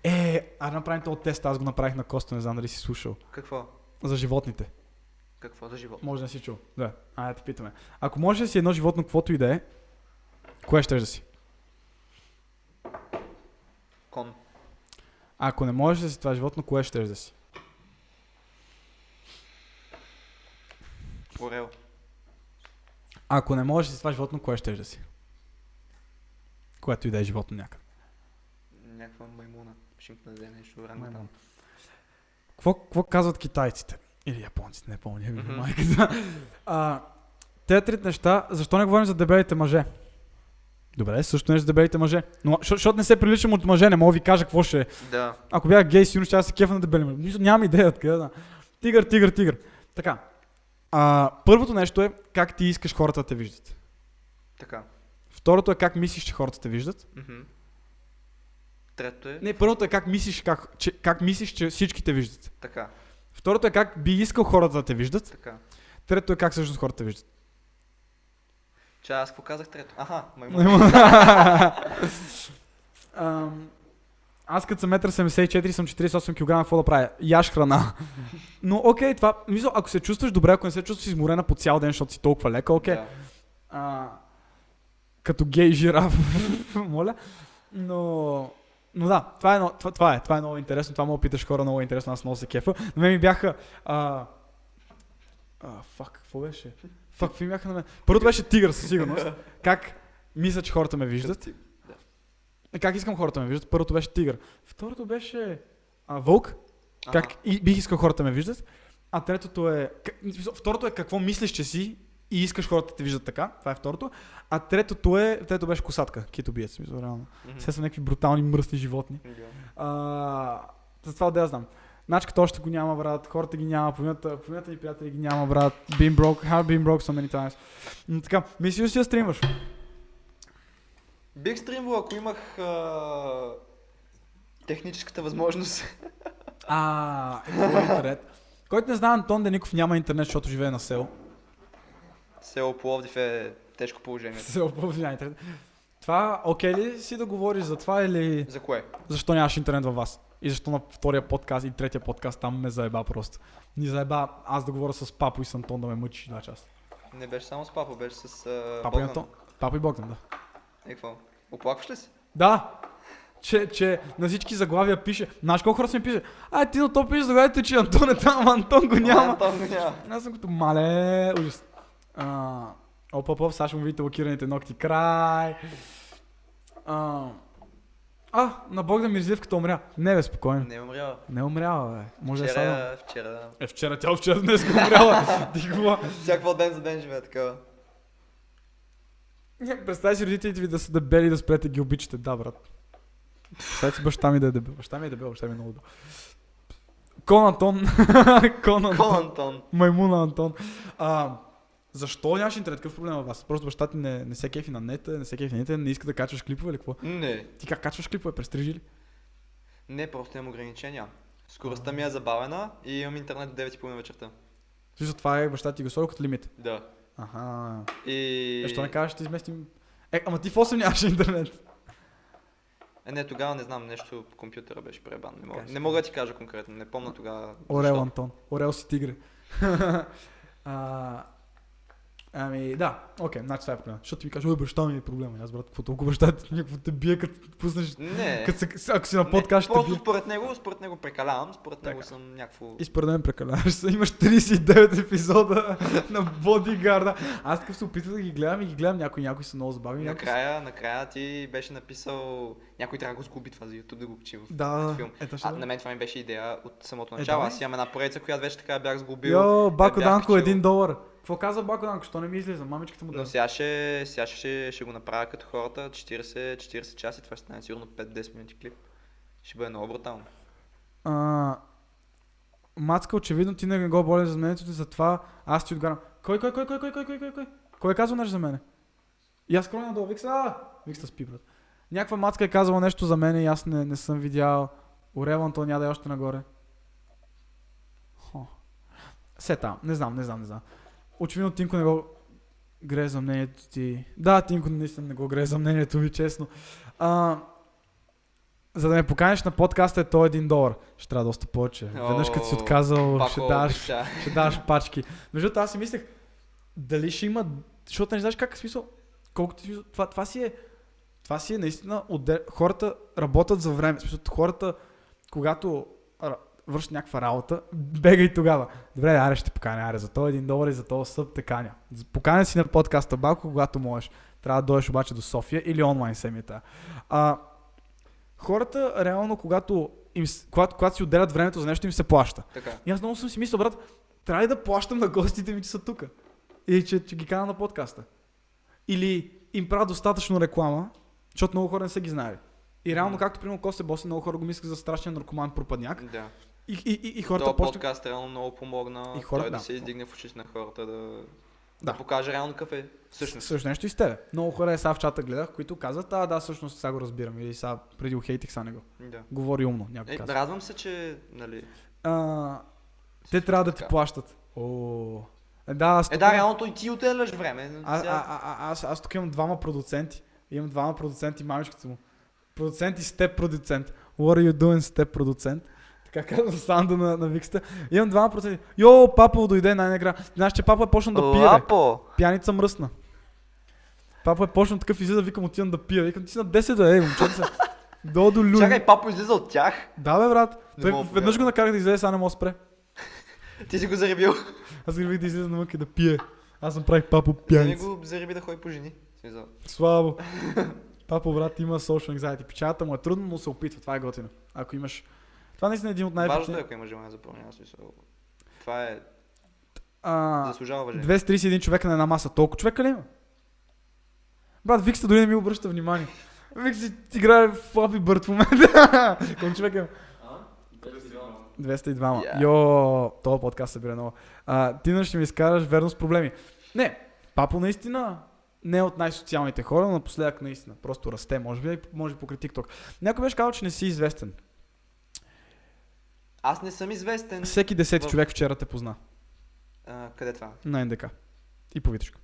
е, а да направим този тест, аз го направих на Коста, не знам дали си слушал. Какво? За животните. Какво за живот? Може да си чул. Да, айде те питаме. Ако може да си едно животно, каквото и да е, кое ще да си? Кон. Ако не можеш да си това животно, кое ще да си? Орел. Ако не можеш да си това животно, кое ще да си? Което и да е животно някъде. Някаква маймуна. Шимпанзе, нещо Маймун. там. Какво, какво казват китайците? Или японците, не помня. Mm-hmm. Майката. А, те трите неща, защо не говорим за дебелите мъже? Добре, също не за дебелите мъже. Но защо- защото не се приличам от мъже, не мога ви кажа какво ще е. Да. Ако бях гей, сигурно ще аз се кефа на дебели мъже. Нищо, нямам идея откъде да. Тигър, тигър, тигър. Така. А, първото нещо е как ти искаш хората да те виждат. Така. Второто е как мислиш, че хората те виждат. Мгм. Третото е Не, първото е как мислиш, как, че, как мислиш, че всички те виждат. така. Второто е как би искал хората да те виждат. Така. Третото е как всъщност хората те виждат. Че аз какво казах трето? Аха, маймун. Ам, Аз като съм 1,74 съм 48 кг, какво да правя? Яш храна. Но окей, това, мисля, ако се чувстваш добре, ако не се чувстваш изморена по цял ден, защото си толкова лека, окей. Да. А, като гей жираф, моля. Но, но да, това е, това, това е, това е много интересно, това мога питаш хора, много интересно, аз много се кефа. На мен ми бяха, а, а, фак, какво беше? Фак, какви бяха на мен? Първото беше тигър, със сигурност. Как мисля, че хората ме виждат. Да. Е, Как искам хората ме виждат? Първото беше тигър. Второто беше а, вълк. Как и, бих искал хората ме виждат. А третото е... Второто е какво мислиш, че си и искаш хората да те виждат така. Това е второто. А третото е... Трето беше косатка. Китобиец, смисъл, реално. Мгм. Все са някакви брутални мръсни животни. Да. А, за това да я знам. Начката още го няма, брат. Хората ги няма. Половината, половината ни приятели ги няма, брат. Been broke. Have been broke so many times. Но така, мислиш ли си да стримваш? Бих стримвал, ако имах а... техническата възможност. А, е, е интернет? Който не знае, Антон Деников няма интернет, защото живее на село. Село Пловдив е тежко положение. Село Пловдив няма интернет. Това, окей ли си да говориш за това или За кое? защо нямаш интернет във вас? И защо на втория подкаст и третия подкаст там ме заеба просто? Ни заеба аз да говоря с Папо и с Антон да ме мъчиш два часа. Не беше само с папа, беше с а, Папо и Богдан. Антон? Папо и Богдан, да. Е, какво? Оплакваш ли се? Да! Че, че на всички заглавия пише. Знаеш колко хора си ми пише? Ай, ти на то пише заглавието, че Антон е там, а Антон го няма. Антон го няма. Аз съм като мале, ужас. А, опа, оп, сега ще му видите лакираните ногти. Край. А, А, на Богдан Мирзиев умря. Не бе, спокойно. Не е умряла. Не е умряла, бе. Може да е. Вчера, вчера. Е, вчера, тя вчера днес е умряла. Ти какво? Всякакво ден за ден живее такава. Представи си родителите ви да са дебели да спрете ги обичате. Да, брат. Представи си баща ми да е дебел. Баща ми е дебел, баща ми е много дебел. Кон Антон. Кон Антон. Кон Антон. Маймуна Антон. А, защо нямаш интернет? Какъв проблем е вас? Просто баща ти не, не се кефи на нета, не се кефи на нета, не иска да качваш клипове или какво? Не. Ти как качваш клипове? Престрижи ли? Не, просто имам ограничения. Скоростта ми е забавена и имам интернет до 9.30 вечерта. Смисъл, това е баща ти го сложил като лимит. Да. Аха. И... Е, що не кажеш, ще изместим... Е, ама ти в 8 нямаш интернет. Е, не, тогава не знам, нещо по компютъра беше пребан. Не мога, Кажи. не мога да ти кажа конкретно, не помня тогава. Орел защо. Антон. Орел си тигре. а, ами, да, окей, значи това е проблема. Защото ти ми кажеш, ой, баща ми е проблема. Аз, брат, какво толкова баща ти някакво те бие, като пуснеш... Не. Като се, ако си на подкаст, ще Просто според него, според него прекалявам, според него съм някакво... И според мен прекаляваш. Имаш 39 епизода на бодигарда. Аз такъв се опитвам да ги гледам и ги гледам. Някои, някои са много забавни. Някои... са- Накрая, накрая ти беше написал, някой трябва да го сгуби това за YouTube да го качи в Да, филм. ето А, на мен това ми беше идея от самото Е, начало. давай. Аз имам една поредица, която вече така бях сглобил. Йо, Бако Данко, един долар. Какво каза Бако Данко? Що не ми излиза? Мамичката му да. Но сега ще, сега ще, ще го направя като хората 40, 40 часа и това ще стане сигурно 5-10 минути клип. Ще бъде много брутално. А, Мацка, очевидно ти не го боля за ти, затова аз ти отгарам. Кой, кой, кой, кой, кой, кой, кой, кой, кой? Кой е казал нещо за мене? И аз скроня надолу, Викса, а! Викса спи, брат. Някаква мацка е казала нещо за мене и аз не, не съм видял. Орел Антон яде още нагоре. Хо. Се там, не знам, не знам, не знам. Очевидно Тинко не го грее за мнението ти. Да, Тинко наистина не го грее за мнението ви, честно. А, за да ме поканиш на подкаста е то един долар. Ще трябва доста повече. Веднъж като си отказал, Пако, ще даш, ще даш пачки. Между другото, аз си мислех, дали ще има, защото не знаеш как е смисъл, колкото смисъл, това, това си е, това си е наистина, отдел... хората работят за време. Смисъл, хората, когато вършат някаква работа, бегай тогава. Добре, аре ще поканя, аре, за този един долар и за този съб те каня. Поканя си на подкаста Балко, когато можеш. Трябва да дойдеш обаче до София или онлайн семията. А, хората, реално, когато, им, когато, когато си отделят времето за нещо, им се плаща. Така. И аз много съм си мислил, брат, трябва ли да плащам на гостите ми, че са тук? Или че, че ги кана на подкаста? Или им правя достатъчно реклама, защото много хора не са ги знаели. И реално, Мгм. както примерно Косе Боси, много хора го мислят за страшен наркоман пропадняк. Да. И, и, и, и хората Този почнаха... подкаст реално много помогна И хората, той да, да. се издигне в очите на хората, да, да. Да. покаже реално какъв е всъщност. Също нещо и с тебе. Много хора е сега в чата гледах, които казват, а да, всъщност сега го разбирам. Или сега преди го хейтих, сега не го. Да. Говори умно, някой Е, казва. радвам се, че нали, А, те трябва да ти така. плащат. О, е, да, аз Е, тук да, имам- реално и ти отделяш време. но А, а, а, аз, аз тук имам двама продуценти. Имам двама продуценти, мамичката му. Продуцент и степ продуцент. What are you doing, степ продуцент? Така казвам санда на, на Викста. Имам двама продуценти. Йо, папа дойде най-накрая. Знаеш, че папа е почнал да пие, бе. Лапо! Пяница мръсна. Папа е почнал такъв излиза, викам, отивам да пия. Викам, ти си на 10 да е, момченце. До до люли. Чакай, папо излиза от тях. Да, бе, брат. Не Той мога веднъж го накарах да излезе, сега не мога спре. Ти си го заребил. Аз го да излезе навън и да пие. Аз направих папо Не пяница. го зареби да ходи по жени. Слабо. Папа, брат, има social anxiety. Печалата му е трудно, но се опитва. Това е готино. Ако имаш... Това наистина е един от Важното е, най-ефективните. ако има желание за промяна. Смисъл. Това е, А, заслужава уважение. 231 човека на една маса. Толкова човека ли има? Брат, Викста дори не ми обръща внимание. Викста играе в Flappy Bird в момента. Колко човека има? 202. Yeah. Йо, този подкаст събира много. А, ти ще ми изкараш верно с проблеми. Не, папо наистина не е от най-социалните хора, но напоследък наистина просто расте, може би, може би покрай TikTok. Някой беше казал, че не си известен. Аз не съм известен. Всеки десети В- човек вчера те позна А, къде е това? на НДК. И по Витушка.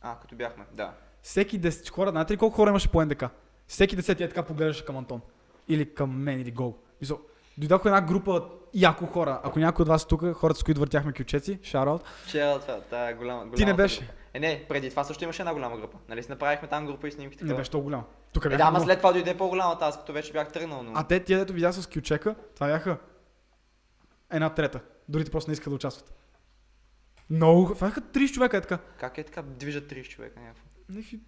А, като бяхме, да. Всеки десет хора, знаете ли колко хора имаше по НДК? Всеки десети е така поглеждаше към Антон. Или към мен, или Гол. Мисъл, дойдоха една група яко хора. Ако някой от вас тук, хората с които въртяхме кючеци, шараут, Вчера това, тая голяма, голяма ти не беше. Е, не, преди това също имаше една голяма група. Нали си направихме там група и снимки Не такива. беше толкова голям. Тук Е, да, ама много. след това дойде по-голямата, аз като вече бях тръгнал, но... А те, тия дето видях с кючека, това бяха една трета. Другите просто не искаха да участват. Много. Това бяха 30 човека е така. Как е така движат 30 човека някакво? Някакви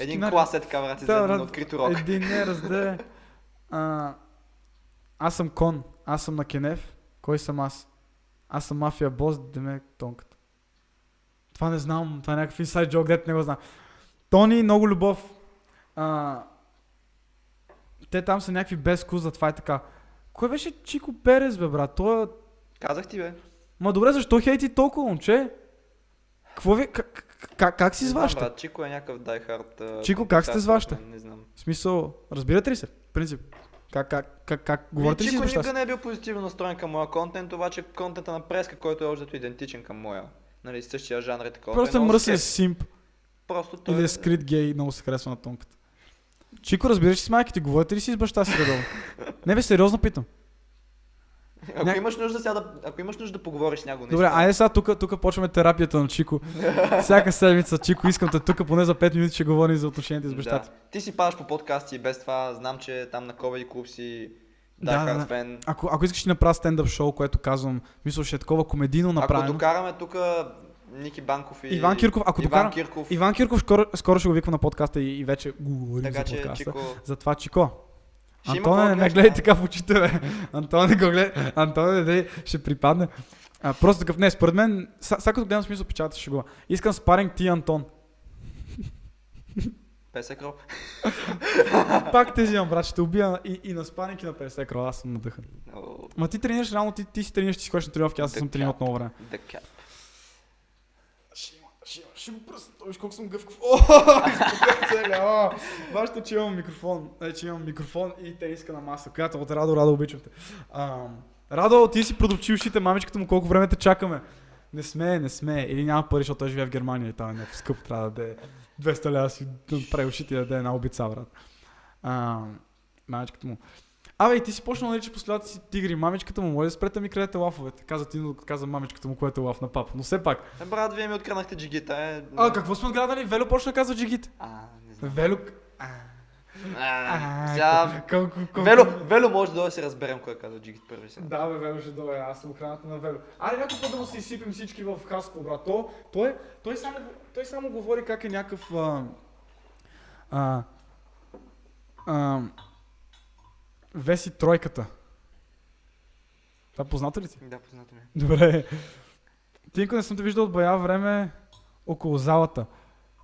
Един скинари. клас е така, брат, Да, излезе брат. на открито рок. Един не разде. А, аз съм кон, аз съм на Кенев. Кой съм аз? Аз съм мафия бос, деме тонката. Това не знам, това е някакъв инсайд джок, дете не го знам. Тони, много любов. А, те там са някакви без вкус, затова е така. Кой беше Чико Перес, бе, брат? Той е... Казах ти, бе. Ма добре, защо хейти толкова, момче? Какво ви... Как, как, как си зваща? брат, Чико е някакъв дайхард. Чико, как сте коментатор, зваща? Не знам. В смисъл, разбирате ли се? В принцип. Как, как, как, как говорите ли си с Чико никога не е бил позитивно настроен към моя контент, обаче контента на преска, който е още идентичен към моя. Нали, същия жанр и такова. Просто е мръсен симп. Просто той Или е скрит гей, много се харесва на тонката. Чико, разбираш ли с майка ти, говорите ли си с баща си редовно? Не бе, сериозно питам. Ако Ня- имаш нужда сега да, ако имаш нужда да поговориш с него, Добре, наистина. айде сега тук, тук почваме терапията на Чико. Всяка седмица, Чико, искам те тук поне за 5 минути ще говорим за отношенията с баща ти. Да. Ти си падаш по подкасти и без това знам, че там на Comedy Club си Да, да, да, фен. Ако, ако искаш да направя стендъп шоу, което казвам, мисля, ще е такова комедийно Ако направено. докараме тук Ники Банков и Иван Кирков, ако Иван докарам... Кирков, Иван Кирков скоро, скоро ще го викам на подкаста и, и вече го говорим така за че подкаста. Чико... Затова Чико. Антоне, не гледай да. така в очите, бе. Антоне, го гледай. Антоне, не, ще припадне. А, просто такъв, не, според мен, сега като гледам смисъл печата ще го. Искам спаринг ти, Антон. Песек Роб. Пак те взимам, брат, ще убия и, и на спаринг и на 50 крал, аз съм надъхан. Ма ти тренираш, реално ти, ти си тренираш, ти си ходиш на тренировки, аз съм тренирал много време. The Cap. Ще има, ще го пръсна, той виж колко съм гъвкав. О, о. Важното, че имам микрофон, е, че имам микрофон и тениска на маса, която от Радо, Радо, обичам те. Радо, ти си продълчи ушите, мамичката му, колко време те чакаме. Не сме, не сме. Или няма пари, защото той живее в Германия и там е някакъв скъп, трябва да е 200 лева си прави ушите и да даде една обица, брат. Ам, мамичката му. Абе, и ти си почнал да наричаш последователите си тигри. Мамичката му, може да спрете ми крадете лафовете. Каза ти, но каза мамичката му, което е лаф на пап. Но все пак. Е, брат, вие ми откраднахте джигита, е. А, какво сме отгадали? Вело почна да казва джигит. А, не знам. Вело... А, А, сега... колко- колко- може да се разберем кой е казал джигит първи сега. Да, бе, Вело ще дойде, аз съм охраната на Вело. Айде някой път да му се изсипем всички в Хаско, брат. То, той, той, само, той само говори как е някакъв... А, а, а, Веси тройката. Това позната ли ти? Да, познато ми. Добре. Тинко не съм те виждал от бая време около залата.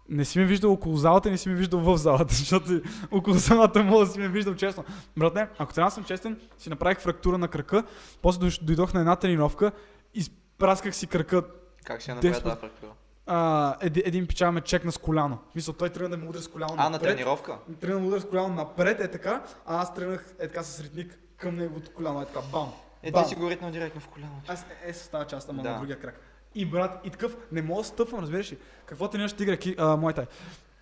Не си ме виждал около залата, не си ме виждал в залата, защото около залата мога да си ме виждал честно. Брат, не, ако трябва да съм честен, си направих фрактура на кръка, после дойдох на една тренировка, изпрасках си кръка. Как ще я направя тази фрактура? А, еди, един пича ме чекна с коляно. Мисля, той тръгна да ме удря с коляно А, на напред. тренировка? Тръгна да ме удря с коляно напред, е така, а аз тръгнах е така с ритник към неговото коляно, е така, бам. Е, бам. ти си го ритнал директно в коляното. Аз е, е с тази част, ама Да. на другия крак. И брат, и такъв, не мога да стъпвам, разбираш ли? Какво тренираш тигра, ки, а, моята?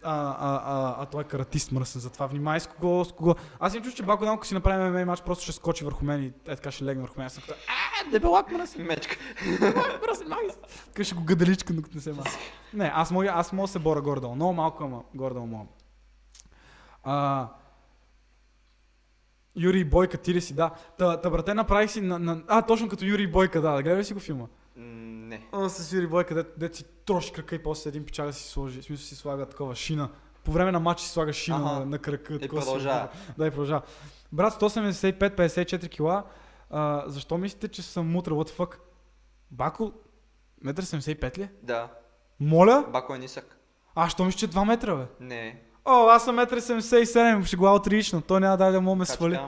А, а, а, а, той е каратист мръсен, затова внимай с кого, с кого. Аз им чуш, че Бако Дамко си направим ММА матч, просто ще скочи върху мен и е така ще легне върху мен. Аз съм така, а, дебелак мръсен, Мечка. мръсен, магис. Така ще го гадаличка, докато не се маска. Не, аз мога, аз мога се боря гордо. Много малко, ама гордо мога. А, Юрий Бойка, ти ли си, да. Та, та брате, направих си на, на... А, точно като Юрий Бойка, да. да гледай си го филма? Не. О, с Юрий Бойка, дето дет си троши кръка и после един печага си сложи, в смисъл си слага такова шина. По време на матч си слага шина Аха. на, на кръка. И продължава. Да, и продължава. Брат, 175-54 кила. А, защо мислите, че съм мутра? What the fuck? Бако, 1,75 ли? е? Да. Моля? Бако е нисък. А, що мислиш, че 2 метра, бе? Не. О, аз съм 1,77 ще глава отлично. Той няма да да мога ме свали.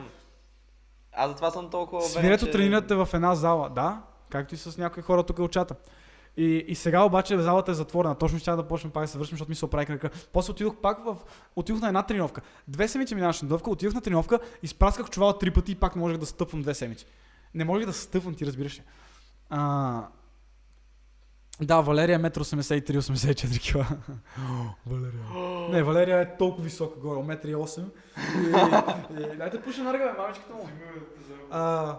Аз затова съм толкова Свирето че- тренирате в една зала, да, както и с някои хора тук от чата. И, и сега обаче залата е затворена. Точно ще да почнем пак да се вършим, защото ми се оправи крака. После отидох пак в... Отидох на една тренировка. Две седмици минаваше на тренировка, отидох на тренировка, изпрасках чувала три пъти и пак не можех да стъпвам две седмици. Не можех да стъпвам, ти разбираш ли. А... Да, Валерия е 1,83-84 кг. Валерия. Не, Валерия е толкова висока горе, 1,8 м. И, и, дайте пуша на ръга, бе, мамичката му. А,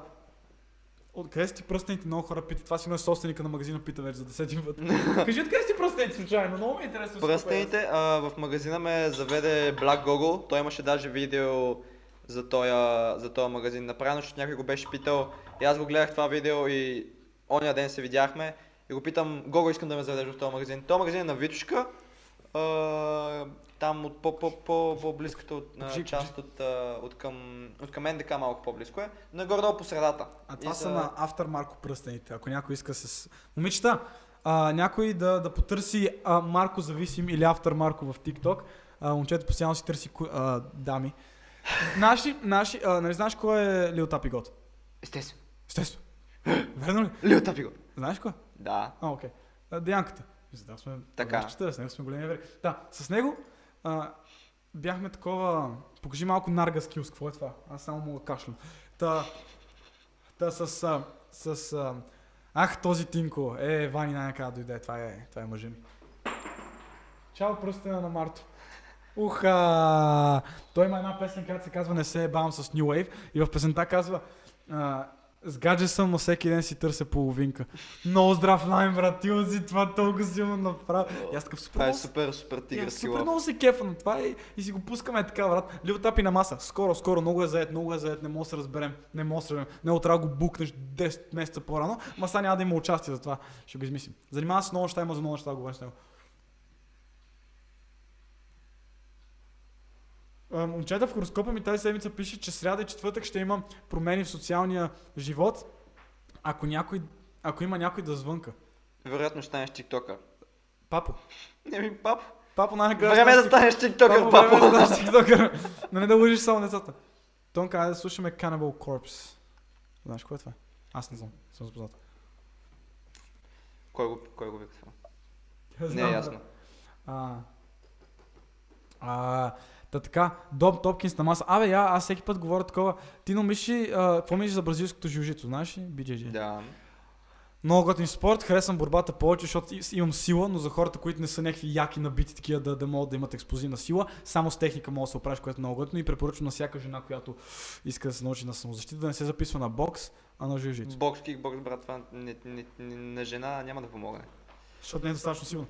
Откъде са ти пръстените? Много хора питат. Това си е собственика на магазина пита вече за десети път. Кажи откъде са ти пръстените случайно? Много ми е интересно. Пръстените, а, в магазина ме заведе Black Google. Той имаше даже видео за този, за този магазин направено, защото някой го беше питал. И аз го гледах това видео и ония ден се видяхме. И го питам, Гого, искам да ме заведеш в този магазин. Този магазин е на Витушка. А, там от по, по, по, по-близката от, а, част от, а, от, към, от към НДК малко по-близко е, нагоре-долу по средата. А това И са за- на автор Марко пръстените. Ако някой иска с... Момичета, а, някой да, да потърси а, Марко зависим или автор Марко в TikTok. А, момчето постоянно си търси а, дами. Наши, наши, а, нали знаеш кой е Лил Тапигот? Естествено. Естествено. Верно ли? Лио Тапиго. Знаеш кой? Да. А, окей. А, Деянката. Да сме Така. мъжчета, с него сме големи вери. Да, с него а, бяхме такова... Покажи малко нарга скилс, какво е това? Аз само мога да кашлям. Та, та с... А, с а, ах, този Тинко. Е, Вани най-накрая дойде. Това е, това е мъжа ми. Чао, пръстена на Марто. Уха! Той има една песен, която се казва Не се ебавам с New Wave и в песента казва а, с гадже съм, но всеки ден си търся половинка. Много здрав лайн, брат, ти си това толкова силно направи. И аз такъв супер Това е супер, супер и аз тигърски супер много се кефа на това и, и си го пускаме така, брат. Лил тапи на маса. Скоро, скоро, много е заед, много е заед, не мога да се разберем. Не мога да се разберем. Не трябва да го букнеш 10 месеца по-рано, ма сега няма да има участие за това. Ще го измислим. Занимава се с много неща, има за много неща да говорим с него. Момчета в хороскопа ми тази седмица пише, че сряда и четвъртък ще има промени в социалния живот, ако, някой, ако има някой да звънка. Вероятно ще станеш тиктокър. Папо. Не ми, пап. Папо най-накрая. Време е да станеш тиктокър, Папо, време е папо. да станеш тиктокър. Но не да лъжиш само децата. Тонка, айде да слушаме Cannibal Corpse. Знаеш кое е това? Аз не знам. Съм запознат. Кой го, кой го вика това? Не е ясно. А, а, та така, Доб Топкинс на маса. Абе, я, аз всеки път говоря такова. Ти мислиш, а, какво мислиш за бразилското жужито, знаеш ли? BJJ. Да. Много готин спорт, харесвам борбата повече, защото имам сила, но за хората, които не са някакви яки набити такива да, да могат да имат експлозивна сила, само с техника мога да се оправиш, което е много готино и препоръчвам на всяка жена, която иска да се научи на самозащита, да не се записва на бокс, а на жужито. Бокс, кикбокс, брат, това не, не, не, на жена няма да помогне. Защото не е достатъчно силно.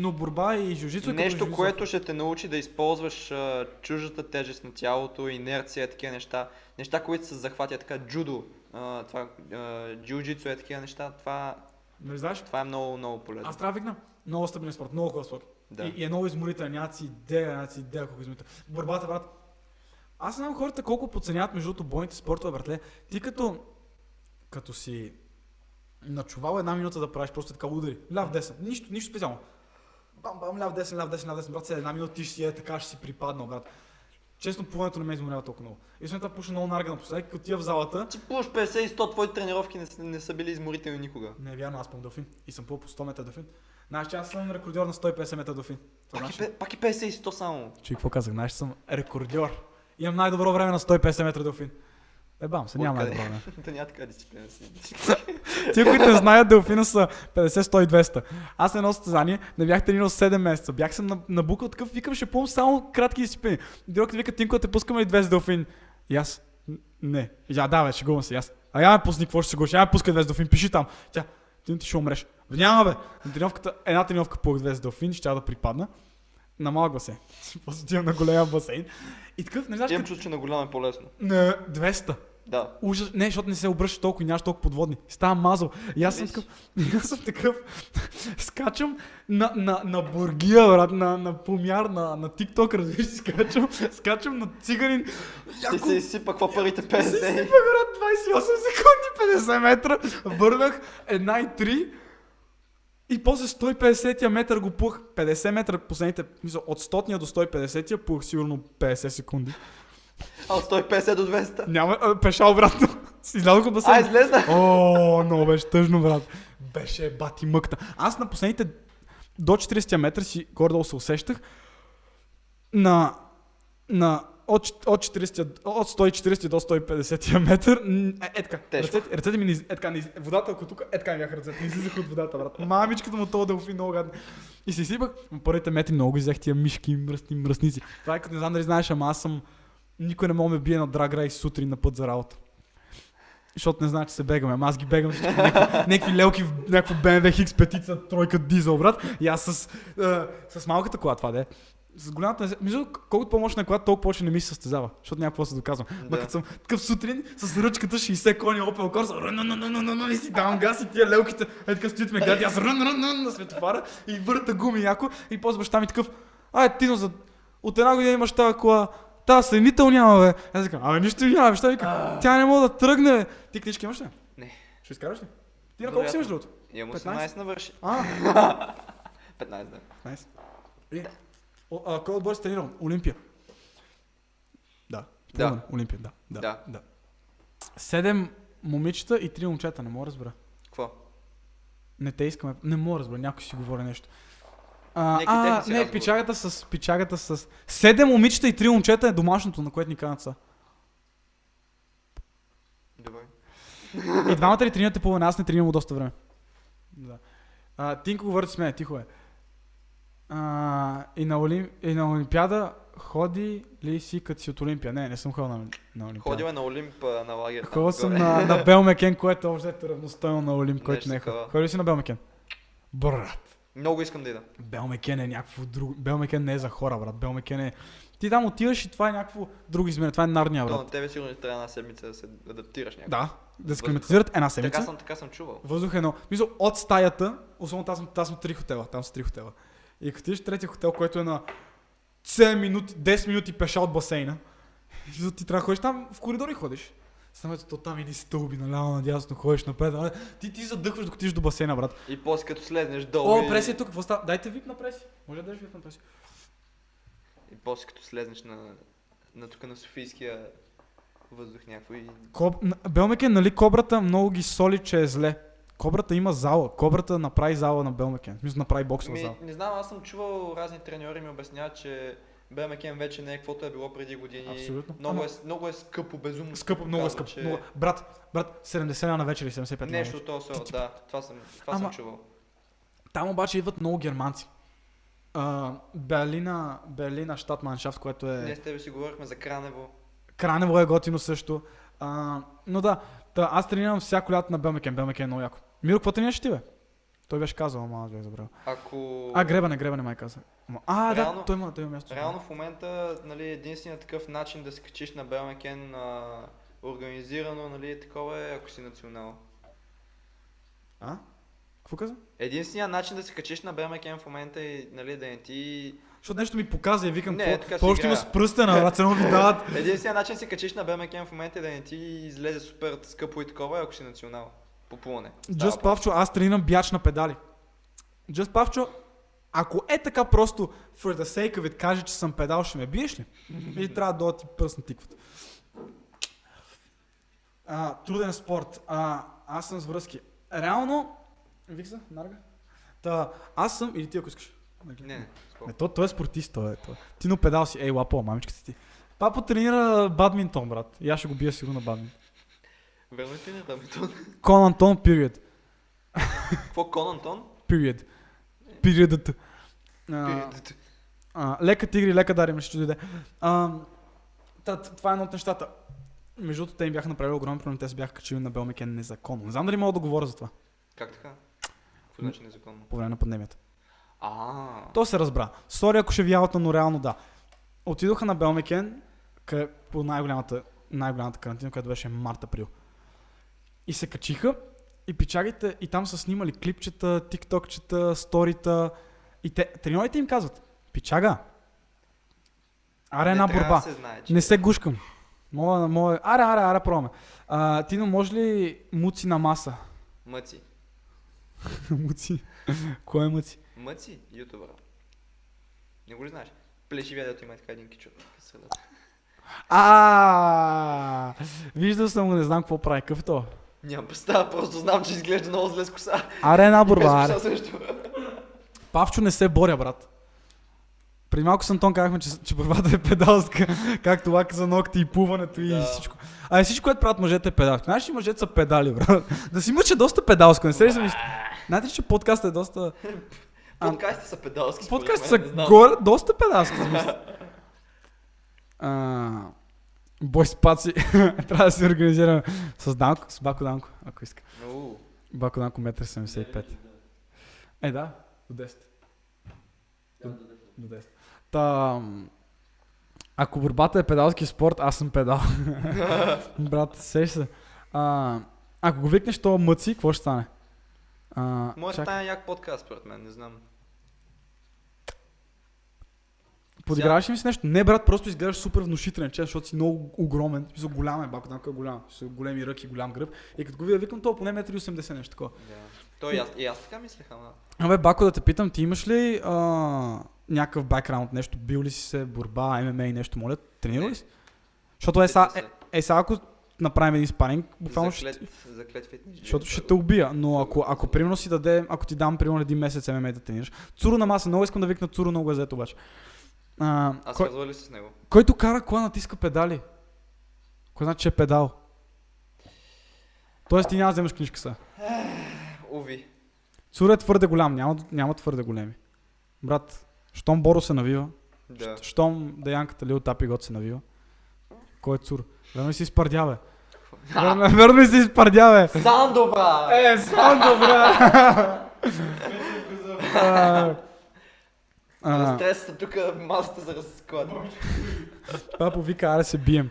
Но борба и жужито е Нещо, jiu-jitsu. което ще те научи да използваш а, чуждата тежест на тялото, инерция, такива неща. Неща, които се захватят така, джудо, а, това, а, джиу-джитсу е такива неща. Това, Нали знаеш? това е много, много полезно. Аз трябва викна много стабилен спорт, много хубав спорт. Да. И, и, е много изморителен, няма си идея, няма си идея колко изморителен. Борбата, брат. Аз не знам хората колко подценяват между другото бойните спортове, братле. Ти като, като си начувал една минута да правиш просто така удари. Ляв десен. Нищо, нищо специално. Бам, бам, ляв десен, ляв десен, ляв десен. Брат, сега една минута ти ще си е така, ще си припаднал, брат. Честно, плуването не ме изморява толкова много. И след това пуша много нарга напоследък, като тия в залата. Ти плуваш 50 и 100, твои тренировки не, са- не са били изморителни никога. Не е вярно, аз съм делфин. И съм плувал по 100 метра делфин. Знаеш, че аз съм рекордьор на 150 метра. Това Пак и, значи... пе- пак и 50 и 100 само. Че какво казах? Знаеш, съм рекордьор. Имам най-добро време на 150 метра делфин. Е, бам, се няма най-добро време. да няма така дисциплина си. Тия, които не знаят, делфина са 50-100-200. Аз на едно състезание не бях тренирал 7 месеца. Бях съм на- набукал такъв, викам, ще плувам само кратки дисциплини. Директор вика, Тинко, те пускаме ли 200 делфин? И аз, «Н- не. И тя, да, бе, шегувам се. И аз, а я ме пусни, какво ще се гуши? Я ме пускай 200 делфин, пиши там. Тя, ти, ти ще умреш. Няма, бе. На тренировката, една тренировка по 200 делфин, ще да припадна. На малък басейн. После отивам на голям басейн. И такъв, не знаеш, Имам чувство, че на голям е по-лесно. Не, 200. Да. Ужас, не, защото не се обръща толкова и нямаш толкова подводни. Става мазал. И аз съм такъв, аз съм такъв, скачам на, на, на бургия, брат, на, на помяр, на, на TikTok, разбираш, скачам, скачам на циганин. Ще се изсипа какво парите се 50. изсипа, брат, 28 секунди, 50 метра, върнах една и три. И после 150 метър го пух. 50 метра последните, мисля, от 100 до 150 пух сигурно 50 секунди. А от 150 до 200. Няма, а, пеша обратно. Излязох от басейн. А, излезна. О, много беше тъжно, брат. Беше бати мъкта. Аз на последните до 40 метра си горе-долу се усещах на, на от, от, 40, от 140 до 150 метър. Е, е така. Ръцете, ръцете ми не, е така, не, водата, ако тук, е така ми бяха ръцете, не излизаха от водата, брат. Мамичката му това делфин много гадно. И си сипах, първите метри много изех тия мишки, мръсни, мръсници. Това е като не знам дали знаеш, ама аз съм... Никой не мога да ме бие на драг рейс сутрин на път за работа. Защото не знае, че се бегаме. Ама аз ги бегам всички. Някакви, някакви лелки в някакво BMW X5 тройка дизел, брат. И аз с, а, с малката кола това да е. с голямата... несе- Между колкото по-мощна е колата, толкова повече не ми се състезава, защото някакво се доказвам. Ма Да. като съм такъв сутрин с ръчката 60 кони Opel Corsa, и си давам газ и тия лелките, е така стоят ме гади, аз рън, рън, рън на светофара и върта гуми яко и после баща ми такъв, ай, Тино, за... от една година имаш тази кола, тази съединител няма, бе. Аз викам, абе, нищо няма, ми вика, тя не мога да тръгне, бе. Ти книжки имаш ли? Не. Ще изкараш ли? Ти на колко си имаш другото? Имам 15? 18 навърши. А, 15, да. Найс. И, о, а, кой отбор си тренирал? Олимпия. Да. Да. Олимпия, да. Да. Да. да. Седем момичета и три момчета, не мога да разбера. Какво? Не те искаме, не мога да разбера, някой си говори нещо. А, не, пичагата с, пичагата с... Седем момичета и три момчета е домашното, на което ни канат са. Добре. И двамата ли тренирате плуване, аз не тренирам доста време. Да. А, Тинко говори с мен, тихо е. А, и, на Олим... и на Олимпиада ходи ли си като си от Олимпия? Не, не съм ходил на, на Олимпиада. Ходил е на Олимп на лагер. Ходил съм на, на Белмекен, което е общо равностойно на Олимп, който не е ходил. Ходил си на Белмекен? Брат. Много искам да ида. Белмекен е някакво друго. Белмекен не е за хора, брат. Белмекен е... Ти там отиваш и това е някакво друго измерение. Това е нарния, брат. на тебе сигурно трябва една седмица да се адаптираш някак. Да, да се климатизират една седмица. Така съм, така съм чувал. Въздух е едно. Мисля, от стаята, особено там, там са три хотела, там са три хотела. И като отидеш третия хотел, който е на 7 минути, 10 минути пеша от басейна, ти трябва да ходиш там, в коридори ходиш. Самето то там и стълби, наляво, надясно, ходиш напред. а, Ти, ти задъхваш докато отидеш до басейна, брат. И после като слезнеш долу О, и... преси е тук, какво става? Дайте вип на преси. Може да дадеш вип на преси. И после като слезнеш на, на тук на Софийския въздух някакво и... Коб... Белмекен, нали кобрата много ги соли, че е зле. Кобрата има зала. Кобрата направи зала на Белмекен. Мисля, направи боксова зала. не знам, аз съм чувал разни треньори ми обясняват, че БМКМ вече не е каквото е било преди години. Абсолютно. Много, Ама- е, много е скъпо, безумно Скъпо, много е скъпо. че Много... Брат, брат, 70 лена на вечер или 75 лена на Нещо вечер. този сорт, Ти- да. Това съм, това Ама- съм чувал. Там обаче идват много германци. А, Берлина, Берлина щат маншафт, което е... с тебе си говорихме за Кранево. Кранево е готино също. А, но да, та, аз тренирам всяко лято на Белмекен. Белмекен е много яко. Миро, какво тренираш ти, бе? Той беше казал, ама бях забрал. Ако... А, гребане, гребане май каза. А, Реално- да, той има, той има място. Реално в момента нали, единственият такъв начин да се качиш на Белмекен а, организирано, нали, такова е ако си национал. А? Какво каза? Единственият начин да се качиш на Белмекен в момента е нали, да не ти... Защото нещо ми показа и викам, Не, какво още има с пръста на само ви дават. Единственият начин да се качиш на Белмекен в момента е да не ти излезе супер скъпо и такова, ако си национал. По плуване. Just Павчо, аз тренирам бяч на педали. Just Павчо, ако е така просто for the sake of it каже, че съм педал, ще ме биеш ли? Или трябва да ти пръст на тиквата? А, труден спорт. А, аз съм с връзки. Реално... Вик се, Нарга? Та, аз съм... Или ти ако искаш. Не, не, Не, то, той е спортист, той е. Той. е. Ти но педал си. Ей, лапо, мамичката ти. Папа тренира бадминтон, брат. И аз ще го бия сигурно на бадминтон. Верно ли не Рамитон? Кон Антон, period. Какво Кон Антон? Period. Периодът. Лека тигри, лека дари, ми ще дойде. Това е едно от нещата. Между другото, те им бяха направили огромен проблем, те се бяха качили на Белмекен незаконно. Не знам дали мога да говоря за това Как така? Какво значи незаконно? по време на пандемията. А, То се разбра. Сори ако ще вяват, но реално да. Отидоха на Белмекен къ... по най-голямата, най-голямата карантина, която беше март-април. И се качиха и пичагите, и там са снимали клипчета, тиктокчета, сторита. И те, треньорите им казват, пичага, аре една не борба. се знае, че... Не се гушкам. Мога, мога... Аре, аре, аре, пробваме. А, Тино, може ли муци на маса? Мъци. муци. Кой е муци? Мъци, ютубър. Не го ли знаеш? Плешивия, дето има така един кичот. А, виждал съм го, не знам какво прави. Какъв е то? Нямам представа, просто знам, че изглежда много зле с коса. Аре, една борба, аре. също. Павчо не се боря, брат. Преди малко с Антон казахме, че, че борбата е педалска, както лака за ногти и плуването и Да. всичко. А всичко, което правят мъжете е педалски. Знаеш ли, мъжете са педали, брат? Да си мъча доста педалско, не се ли замисли? Знаете ли, че подкастът е доста... Подкастите са педалски. мен, са горе, доста педалски. А, Бой спаци, трябва да се организираме с Данко, с Бако Данко, ако иска. Уу, Бако Данко 1,75 м. Е, да, до 10. До 10. Та, ако борбата е педалски спорт, аз съм педал. Брат, сеш се. А, ако го викнеш то мъци, какво ще стане? А, Може да стане як подкаст, според мен, не знам. Подиграваш ли ми с нещо? Не, брат, просто изглеждаш супер внушителен, че, защото си много огромен. Смисъл, голям е, бако, там е голям. С големи ръки, голям гръб. И като го видя, викам, то поне 1,80 м, нещо такова. Да. Той и аз, и аз така мислех, ама. Абе, Бако, да те питам, ти имаш ли а, някакъв бекграунд, нещо, бил ли си се борба, ММА и нещо, моля, тренирал ли си? Защото е, са, е, е, са, ако направим един спаринг, буквално ще, Заклет, фитнес. защото ще те убия, но ако, ако примерно си даде, ако ти дам примерно един месец ММА да тренираш, Цуро на маса, много искам да викна Цуро на газет обаче. А, Аз кой, казвал ли си с него? който кара кола натиска педали? Кой значи, че е педал? Тоест ти няма да вземеш книжка са. Уви. Цуро е твърде голям, няма, няма твърде големи. Брат, щом Боро се навива, Да. Щом Деянката Лил Тапи Гот се навива. Кой е цур? Верно си изпардя, бе? Верно, верно си изпардя, бе? Сандо, бра! Е, сам добра! А, а, Стресата тук масата за разклад. Това повика, аре се бием.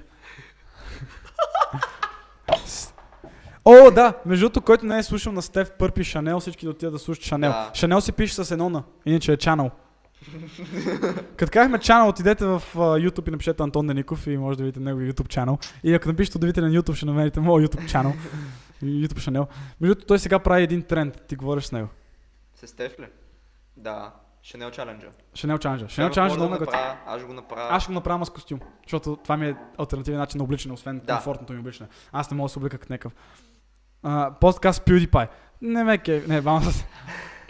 О, да, между другото, който не е слушал на Стеф Пърпи Шанел, всички да отидат да слушат Шанел. Да. Шанел се пише с едно на, иначе е Channel. Като казахме Channel, отидете в а, YouTube и напишете Антон Деников и може да видите неговия YouTube channel. И ако напишете удовите на YouTube, ще намерите моят YouTube. И YouTube Шанел. Между другото, той сега прави един тренд. Ти говориш с него. С Стеф ли? Да. Шанел чаленджа. Шанел Чанджа. Шанел мога много да готви. направя, Аз го направя. Аз ще го направя с костюм, защото това ми е альтернативен начин на обличане, освен Да. комфортното ми обличане. Аз не мога да се облека като някакъв. А, подкаст PewDiePie. Не ме ке... Не, бам с...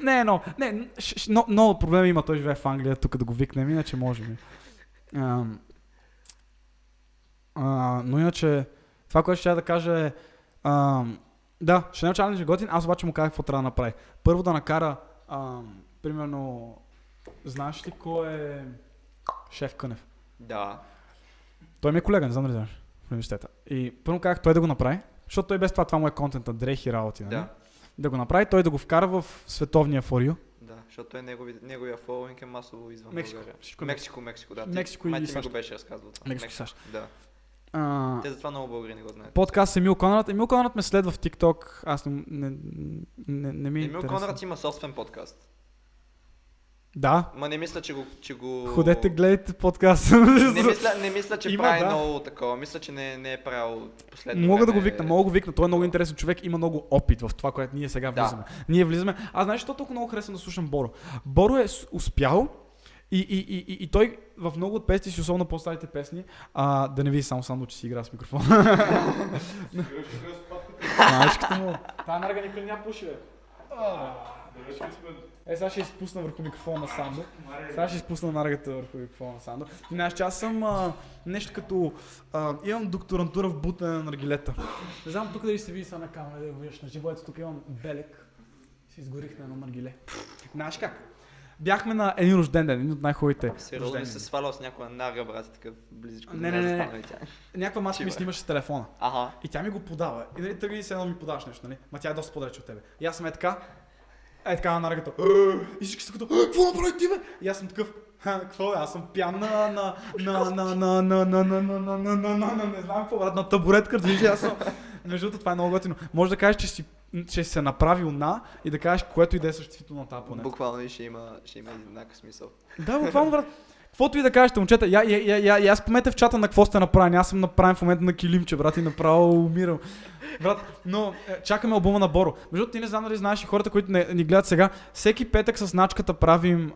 Не, но, не, ш- ш- но, много проблеми има, той живее в Англия, тук да го викнем, иначе може би. А, но иначе, това, което ще я да кажа е, ам, да, Chanel Challenge е готин, аз обаче му казах какво трябва да направи. Първо да накара, примерно, знаеш ли кой е Шеф Кънев? Да. Той ми е колега, не знам дали знаеш, в университета. И първо казах той да го направи, защото той без това, това му е контента, дрехи работи, нали? Да. Да го направи, той да го вкара в световния форию. Да, защото той негови, неговия фолуинг е масово извън Мексико. България. Е Мексико, Мексико, да. Мексико и май САЩ. го беше разказвал това. Мексико, САЩ. Да. А, Те затова много българи не го знаят. подкаст Емил Конрад. Емил Конрад ме следва в TikTok. Аз не, не, не, не ми е Емил. Конрад има собствен подкаст. Да. Ма не мисля, че го... Че го... Ходете, гледайте подкаст. Не мисля, не мисля, че Има, прави да. много такова. Мисля, че не, не е правил последно Мога да го време. викна, мога да го викна. Той е много интересен човек, има много опит в това, което ние сега Да. влизаме. Ние влизаме. Аз знаеш, защо толкова много харесвам да слушам Боро? Боро е успял и, и, и, и, и той в много от песни си, особено по-старите песни, а, да не види само само, че си игра с микрофон. Мачката му. Та нарга никой няма пуши, бе. Е, сега ще изпусна върху микрофона на Сандо. Сега ще изпусна наргата върху микрофона на Сандо. Знаеш, че аз съм а, нещо като... А, имам докторантура в бутане на наргилета. Не знам тук дали се види сега на камера, да го видиш на живо. Ето тук имам белек. Си изгорих на едно наргиле. Знаеш как? Бяхме на един рожден ден, един от най-хубавите Сериозно се свалял с някоя нага, брат, такъв близичко. Не, не, не, не. Някаква мачка ми снимаше с телефона. Ага. И тя ми го подава. И нали тръгни се едно ми подаваш нещо, нали? Ма тя е доста по-далече от тебе. И аз съм е така. Е така на наргата. И всички са като, «Е, какво направи ти бе? И аз съм такъв. Какво бе? Аз съм пиян на, на, на, на, на, на, на, на, на, на, на, на, на, на, не знам какво, брат, на табуретка, разбираш, аз съм. Между другото, това е много готино. Може да кажеш, че си, че се направил на и да кажеш, което и да е съществително на тази планета. Буквално и ще има, ще има еднакъв смисъл. Да, буквално, брат. Каквото и да кажете, момчета, я, я, я, я, я спомете в чата на какво сте направени. Аз съм направен в момента на килимче, брат, и направо умирам. Брат, но е, чакаме албума на Боро. Между ти не знам дали знаеш и хората, които ни гледат сега, всеки петък с начката правим...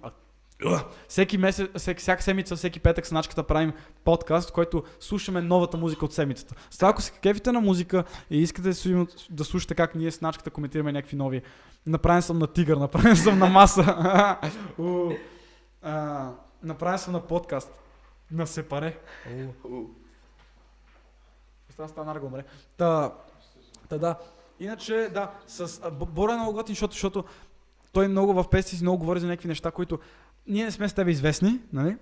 Всеки месец, всяка седмица, всеки петък с начката правим подкаст, в който слушаме новата музика от седмицата. С това, ако се кефите на музика и искате да слушате как ние с начката коментираме някакви нови, направен съм на тигър, направен съм на маса. Направен съм на подкаст. На сепаре. У. Става стана го умре. Та, та да. Иначе, да, с а, Б- Боро е много готин, защото, защото той много в песни си много говори за някакви неща, които ние не сме с тебе известни, нали?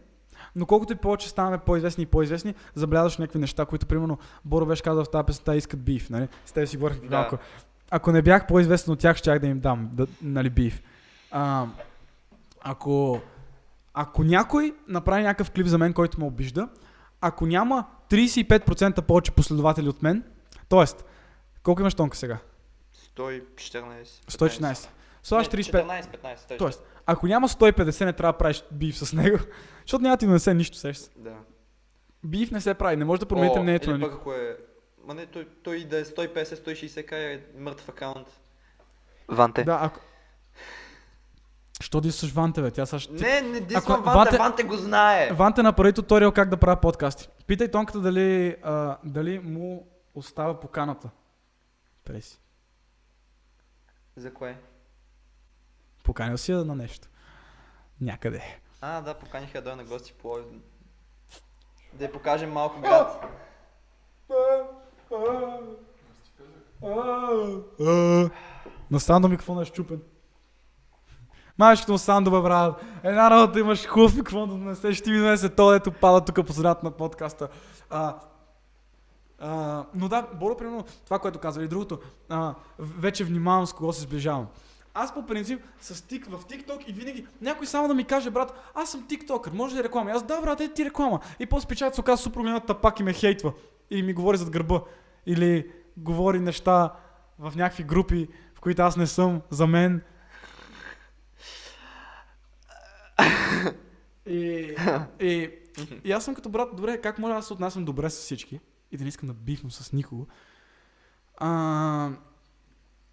Но колкото и повече ставаме по-известни и по-известни, забелязваш някакви неща, които, примерно, Боро беше казал в тази песен, «Те искат биф, нали? С тебе си говорих Да. малко. Ако не бях по-известен от тях, щях да им дам, да, нали, биф. А, ако ако някой направи някакъв клип за мен, който ме обижда, ако няма 35% повече последователи от мен, т.е. колко имаш тонка сега? 114. 116. Слагаш 35. 14, 15. тъй. Тоест, ако няма 150, не трябва да правиш биф с него, защото няма да ти донесе нищо, сещаш се. Да. Биф не се прави, не може да промените мнението на никой. пък ако е... Ма не, той, той да е 150-160 к е мъртв акаунт. Ванте. Да, ако... Що дисаш Ванте, бе? Тя ще... Не, не Ако дисвам Ванте- Ванте, Ванте го знае. Ванте направи туториал как да правя подкасти. Питай Тонката дали, а, дали му остава поканата. Преси. За кое? Поканил си я на нещо. Някъде. А, да, поканиха да дойде на гости Пловдив. Да я покажем малко град. На Сандо микрофона е щупен. Мачката му Сандо, бе, брат. Една работа имаш хубав микрофон да донесеш, ще ми донесе то, ето пада тук по средата на подкаста. А, а, но да, Боро, примерно, това, което казва и другото, а, вече внимавам с кого се сближавам. Аз по принцип с тик, в TikTok и винаги някой само да ми каже, брат, аз съм тиктокър, може ли реклама? И Аз да, брат, е ти реклама. И после печат се оказа супер голямата пак и ме хейтва. Или ми говори зад гърба. Или говори неща в някакви групи, в които аз не съм, за мен. И, и, и аз съм като брат, добре, как може аз се отнасям добре с всички и да не искам да бифам с никого. А,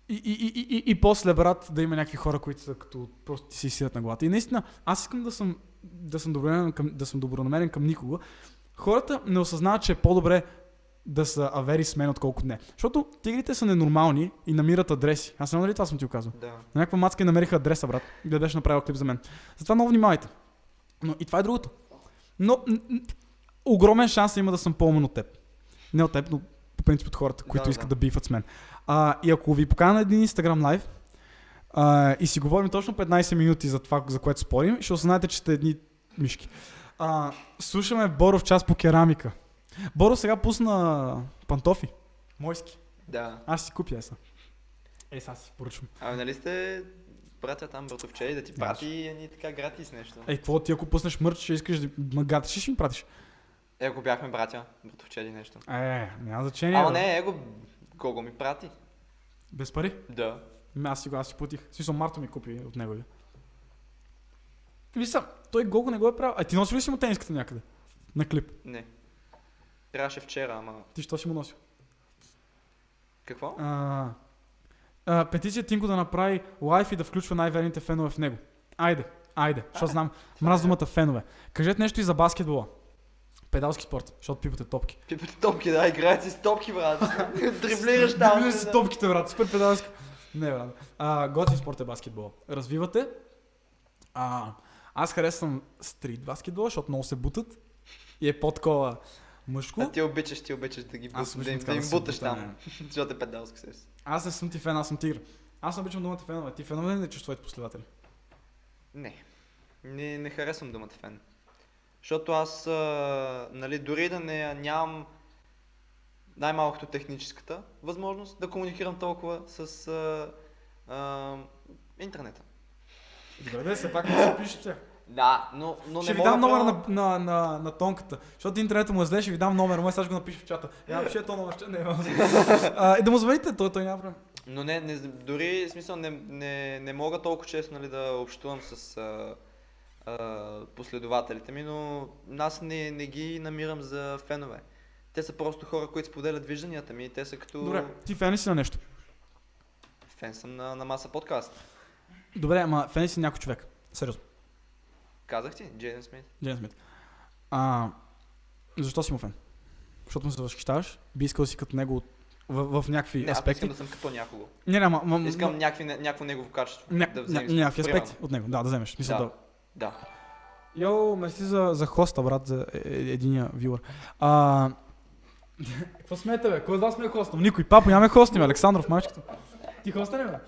и, и, и, и, и, и после, брат, да има някакви хора, които са като просто ти си сидят на главата. И наистина, аз искам да съм, да съм, добронамерен към, да съм добронамерен към никого. Хората не осъзнават, че е по-добре да са авери с мен, отколкото не. Защото тигрите са ненормални и намират адреси. Аз не знам дали това съм ти го казал. Да. На някаква мацка и намериха адреса, брат, да беше направил клип за мен. Затова много внимавайте. Но и това е другото. Но м- м- огромен шанс има да съм по-умен от теб. Не от теб, но по принцип от хората, които Да, искат да. да бифат с мен. А, и ако ви покана на един Instagram лайв а, и си говорим точно 15 минути за това, за което спорим, ще осъзнаете, че сте едни мишки. А, слушаме Боров час по керамика. Боро сега пусна пантофи. Мойски. Да. Аз си купя еса. Е, сега си поръчвам. Абе, нали сте братя там, братовче, да ти прати едни така гратис нещо. Ей, какво ти ако пуснеш мърч, ще искаш да ма гатиш, ще ми пратиш? Е, ако бяхме братя, братовче нещо. Е, няма значение. Бе. не, его, Гого ми прати. Без пари? Да. Ами Аз си го, аз си платих. Смисъл, Марто ми купи от него. Виж той Гого не го е правил. А ти носи ли си му тениската някъде? На клип. Не. Трябваше вчера, ама... Ти що си му носил? Какво? А, а, петиция Тинко да направи лайф и да включва най-верните фенове в него. Айде, айде, защото знам, мраз думата фенове. Кажете нещо и за баскетбола. Педалски спорт, защото пипате топки. Пипате топки, да, играят си с топки, брат. Дриблираш там. Дриблираш да. топките, брат, супер педалски. Не, брат. А, готин спорт е баскетбол. Развивате. А, аз харесвам стрит баскетбол, защото много се бутат. И е по-такова мъжко. А ти обичаш, ти обичаш да ги Аз да, им- да им буташ бута, там. Защото е педалски се. Аз не съм ти фен, аз съм тигър. Аз не обичам думата фенове. Ти фенове ли не чувстваш твоите последователи? Не. Не, не харесвам думата фен. Защото аз, а, нали, дори да не нямам най-малкото техническата възможност да комуникирам толкова с а, а, интернета. Добре, да се пак не се пише сега. Да, но, но ще не ви дам номер на, на, на, на, тонката, защото интернета му е зле, ще ви дам номер, може сега ще го напиша в чата. Я напиши то номер, ще- не, а, и да му звъните, той, той няма проблем. Но не, не, дори в смисъл не, не, не мога толкова често нали, да общувам с а, а, последователите ми, но аз не, не ги намирам за фенове. Те са просто хора, които споделят вижданията ми те са като Добре, ти фен ли си на нещо? фен съм на, на маса подкаст. Добре, ама фен ли си някой човек? Сериозно. Казах ти, Джейден Смит. Джейн Смит. А, защо си му фен? Защото му се възхищаваш? Би искал да си като него от- в, в някакви Не, аз не аспекти? искам да съм като някого. Не, не, ама... ама- Искам някакви, не- някакво негово качество. ня, да ня, вземеш. някакви Примерно. аспекти от него, да, да вземеш. Мисля, да. Да. Да. Йо, мерси за, за хоста, брат, за е- е- единия вюър. А... Какво смете, бе? Кой от вас ме е хостнал? Никой. Папо, нямаме хостни, бе. Александров, мачката. Ти хоста ли, бе?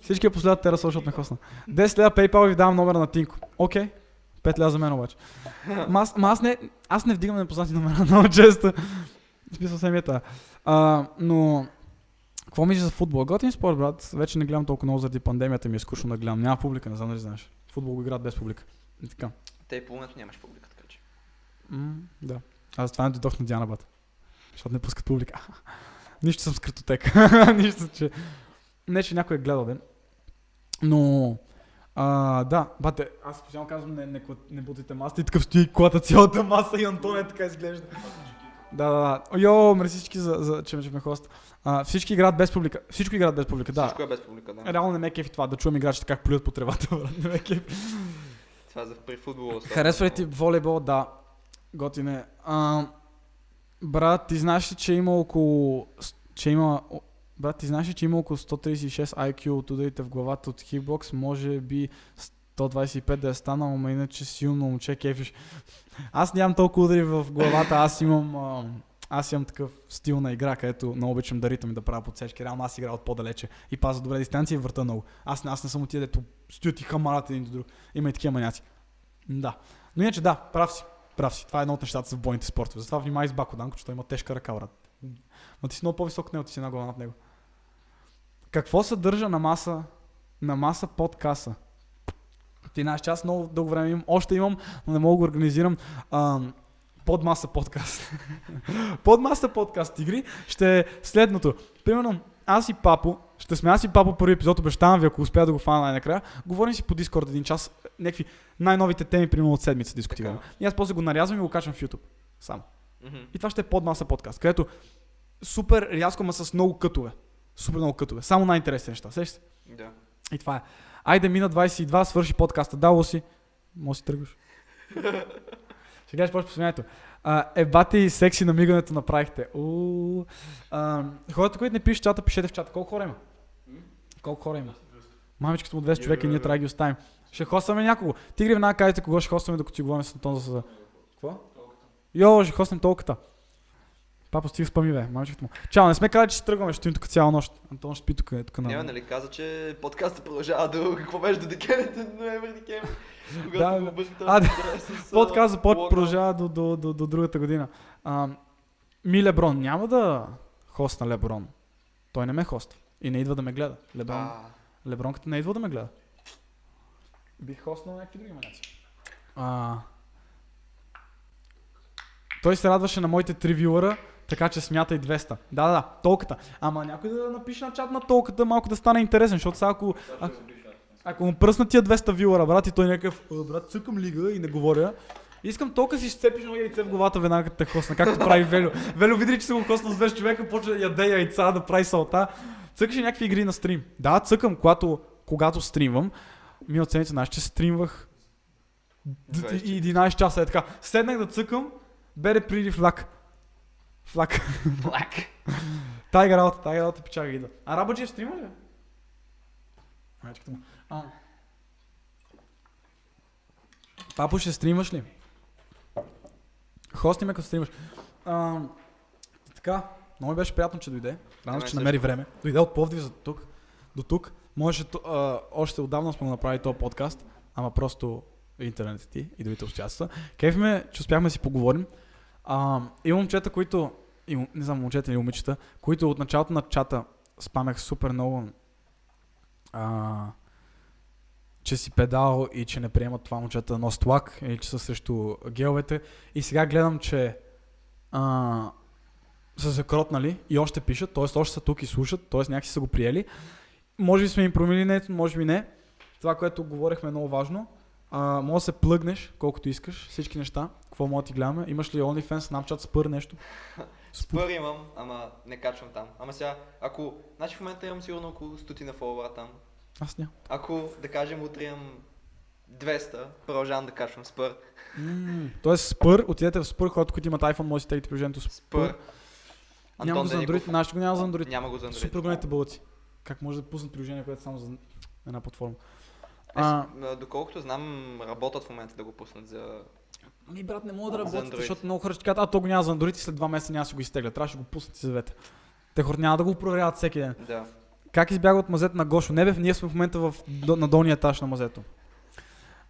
Всички я последват те защото ме хостна. 10 лева PayPal ви давам номера на Тинко. Окей. 5 лева за мен обаче. Ма аз, ма аз, не, аз не вдигам непознати номера много често. Смисъл се ми е. А, но... Какво мислиш за футбол? Готин спорт, брат. Вече не гледам толкова много заради пандемията ми е скучно да гледам. Няма публика, не знам дали знаеш. Футбол го играят без публика. И така. Те и половината нямаш публика, така че. М, да. Аз това не дойдох на Диана Бат. Защото не пускат публика. Нищо съм с картотека. Нищо, че... Не, че някой е гледал, да. Но... А, да, бате, аз специално казвам, не, не, не бутайте масата и такъв стои колата цялата маса и Антон е така изглежда. Да, да, да. Йо, мерси всички за, за че, че ме хост. А, всички играят без публика. Всичко играят без публика, да. Всичко е без публика, да. Реално не ме е кефи това, да чувам играчите как плюят по тревата, брат. Не ме е кефи. Това е за при футбола. става Харесва ли ти волейбол? Да. Готине. А, брат, ти знаеш ли, че има около... Че има... Брат, ти знаеш че има около 136 IQ от ударите в главата от хитбокс? Може би 125 да е станал, ама иначе силно момче кефиш. Аз нямам толкова удари в главата, аз имам... А, аз имам такъв стил на игра, където много обичам да ритам и да правя подсечки. Реално аз игра от по-далече и пазя добре дистанция и върта много. Аз, аз не съм от тия, дето стоят и хамарат един до друг. Има и такива маняци. Да. Но иначе да, прав си. Прав си. Това е едно от нещата в бойните спортове. Затова внимай с Бако Данко, защото има тежка ръка, брат. Но ти си много по-висок от него, ти си една глава над него. Какво съдържа на маса, на маса под каса? Ти знаеш, че аз много дълго време имам, още имам, но не мога да го организирам. Ам, под маса подкаст. под маса подкаст игри ще е следното. Примерно, аз и Папо, ще сме аз и Папо първи епизод, обещавам ви, ако успея да го фана най-накрая. Говорим си по Дискорд един час, някакви най-новите теми, примерно от седмица дискутираме. Така. И аз после го нарязвам и го качвам в YouTube. Само. Мгм. И това ще е под маса подкаст, където супер рязко, ма с много кътове. Супер много кътове. Само най-интересни неща. Сещаш се? Да. И това е. Айде мина 22, свърши подкаста. Дало си. Може си тръгваш. Ще гледаш почва посмението. Е, бати и секси намигането направихте. У, а, хората, които не пишат чата, пишете в чата. Колко хора има? Колко хора има? Мамичката му 200 човека и ние трябва да ги оставим. Ще хостваме някого. Тигри веднага кажете кого ще хостваме, докато си говорим с Антон за. Какво? Йо, ще хоснем толкова. Папа, стига спами, бе, мамичката му. Чао, не сме казали, че ще тръгваме, ще стоим тук цяла нощ. Антон ще спи тук, е, тук на... Няма, нали каза, че подкастът продължава до какво беше до декември, до ноември, декември. Да, го А, да. Подкаст започва, продължава до, до, до, до другата година. А, ми Леброн няма да хостна Леброн. Той не ме хоства. И не идва да ме гледа. Леброн, А, Лебронката не идва да ме гледа. Бих хоснал някакви други маняци. А, той се радваше на моите три вюлъра, така че смятай 200. Да, да, толката. Ама някой да напише на чат на толката, малко да стане интересен, защото сега ако, а, ако му пръснат тия 200 вюлъра, брат, и той някакъв, «А, брат, цъкам лига и не говоря, Искам толкова си сцепиш много яйце в главата веднага като те хосна, както прави Велю. Велю види, че съм го хоснал с 200 човека, почва да яде яйца, да прави салта. Цъкаш и някакви игри на стрим. Да, цъкам, когато, когато стримвам. Ми от седмица, знаеш, че стримвах д- 20. 11 часа е така. Седнах да цъкам, бере приди флак. Флак. Флак. Тайга работа, тайга работа, печага идва. А Рабаджиев стрима ли? Майчката му. А. Папо, ще стримаш ли? Хости ме като стримаш. А, така, много ми беше приятно, че дойде. Рано, мен че намери време. Дойде от Пловдив за тук, до тук. Можеше, ту- а, още отдавна сме направили този подкаст, ама просто интернет ти и другите обстоятелства. Кефи ме, че успяхме да си поговорим. А, има момчета, които, и, не знам, момчета или момичета, които от началото на чата спамях супер много, а, че си педал и че не приемат това момчета да носят лак или че са срещу геловете. И сега гледам, че а, са закротнали и още пишат, т.е. още са тук и слушат, т.е. някакси са го приели. Може би сме им променили не, може би не. Това, което говорихме е много важно. А, може да се плъгнеш колкото искаш, всички неща. Какво може да ти гледаме? Имаш ли OnlyFans, Snapchat, Spur, нещо? Спър имам, ама не качвам там. Ама сега, ако... Значи в момента имам сигурно около стотина фолуара там. Аз нямам. Ако, да кажем, утре имам 200, продължавам да качвам спър. Mm. Тоест Spur, отидете в Spur, хората, които имат iPhone, може да си теглите приложението Spur. Спър. Няма го за. Android, нашето го няма за Android. Няма го за Android. Супер големите бълъци. Как може да пуснат приложение, което е само за една платформа? Е, А, с- а, доколкото знам, работят в момента да го пуснат за... ми брат, не мога да работят, Android. защото много хора ще кажат, а то го няма за Android и след два месеца няма да си го изтегля. Трябваше да го пуснат и се двете. Те хората няма да го проверяват всеки ден. Да. Как избяга от мазето на Гошо Небев? Ние сме в момента в, на долния етаж на мазето.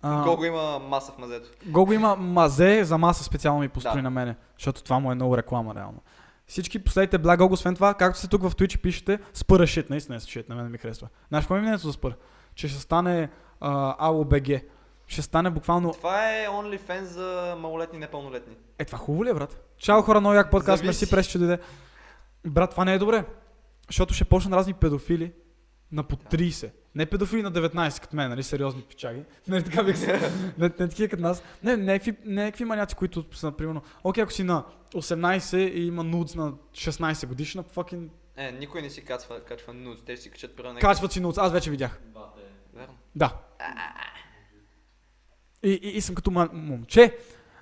А, Колко има маса в мазето? Гого има мазе за маса специално ми построи Да. на мене, защото това му е много реклама реално. Всички последите бля Гого, освен това, както сте тук в Twitch пишете, спъра шит, наистина е шит, на мен ми харесва. Знаеш какво е мнението за спър? Че ще стане uh, AOBG. ще стане буквално... Това е OnlyFans за малолетни и непълнолетни. Е, това хубаво ли е, брат? Чао хора, много як подкаст, мерси през, че дойде. Брат, това не е добре. Защото ще почнат разни педофили на по 30. Не педофили на 19, като мен, нали, сериозни пичаги. Не, така бих се. не, не такива като нас. Не, някакви, някакви маняци, които са, например, окей, ако си на 18 и има нудс на 16 годишна, fucking Е, никой не си качва, качва нуд, те си качат примерно качват си нудс. Аз вече видях. Верно. Да. И, и, и съм като момче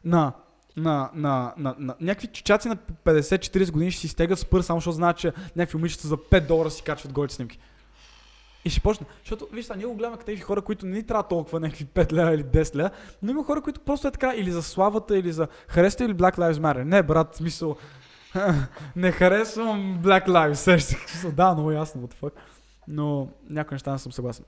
на, на, на, на, на някакви чичаци на 50-40 години ще си стегат с пърс, само защото знаят, че някакви момичета за 5 долара си качват голите снимки. И ще почне. Защото, виж, сега, ние го гледаме като някакви хора, които не ни трябва толкова някакви 5 лева или 10 лева, но има хора, които просто е така, или за славата, или за харесва или Black Lives Matter. Не, брат, в смисъл, не харесвам Black Lives, сещаш се. В смисъл, Да, много ясно, what the fuck. Но някои неща не съм съгласен.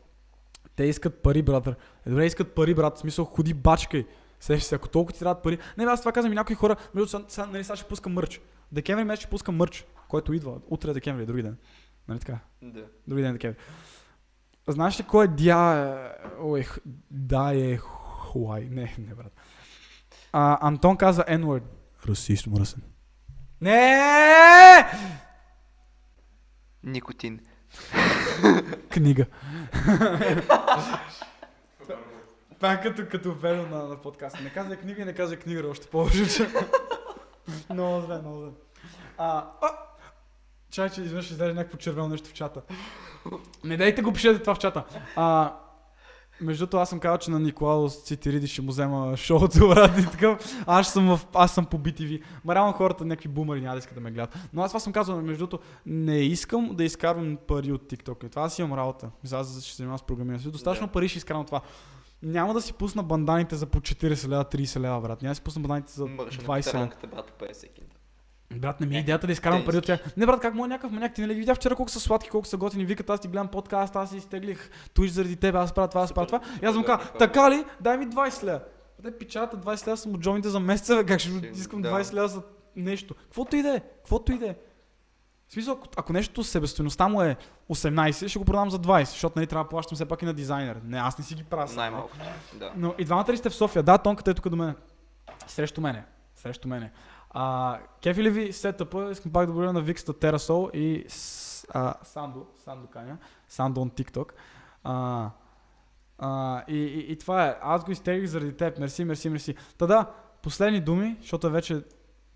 Те искат пари, братър. Е, добре, искат пари, брат. В смисъл, ходи бачкай. Сещаш се, ако толкова ти трябват пари. Не, аз това казвам и някои хора. Между сега, сега, нали, сега ще пускам мърч. Декември месец ще пускам мърч, който идва. Утре е декември, е други ден. Нали така? Да. Други ден е декември. Знаеш ли кой е Дя... Ой, да е Хуай. Не, не, брат. А, Антон каза N-word. Расист мръсен. Не! Никотин. Книга. Това е като, като вело на, на подкаста. Не казвай книга и не казвай книга, още повече. че- много зле, много зле. А, а, чай, че изведнъж излезе някакво червено нещо в чата. Не дайте го пишете това в чата. А, между другото, аз съм казал, че на Николаус Цитириди ще му взема шоуто, брат, и такъв. Аз съм, в, аз съм по BTV. Ма реално хората, някакви бумери няма да искат да ме гледат. Но аз това съм казал, между другото, не искам да изкарвам пари от TikTok. И това аз имам работа. Аз ще се занимавам с програмиране. Достатъчно Да. пари ще изкарам от това. Няма да си пусна банданите за по 40 лева, 30 лева, брат. Няма да си пусна банданите за Мърша на 20 лева. брат, по 50 секунди. Брат, не ми е Е, идеята да изкарам пари от тях. Не, брат, как му някакъв маняк, ти нали видя вчера колко са сладки, колко са готини, викат, аз ти гледам подкаст, аз си изтеглих Twitch заради теб, аз правя това, аз правя това. И аз му казвам, така ли, дай ми 20 лева. Те печата 20 лева съм от джомите за месеца, бе, как ще искам да. 20 лева за нещо. Каквото и да е, каквото и да е. В смисъл, ако, ако нещо себестойността му е 18, ще го продам за 20, защото нали трябва да плащам все пак и на дизайнер. Не, аз не си ги правя. сам. Най-малкото. Да. Но и двамата ли сте в София? Да, Тонката е тук до мен. Срещу мене. Срещу мене. А, кефи ли ви сетъпа? Искам пак да благодаря на Викста Терасол и с, а, Сандо. Сандо Каня. Сандо on TikTok. А, а, и, и, и, това е. Аз го изтеглих заради теб. Мерси, мерси, мерси. Та да, последни думи, защото е вече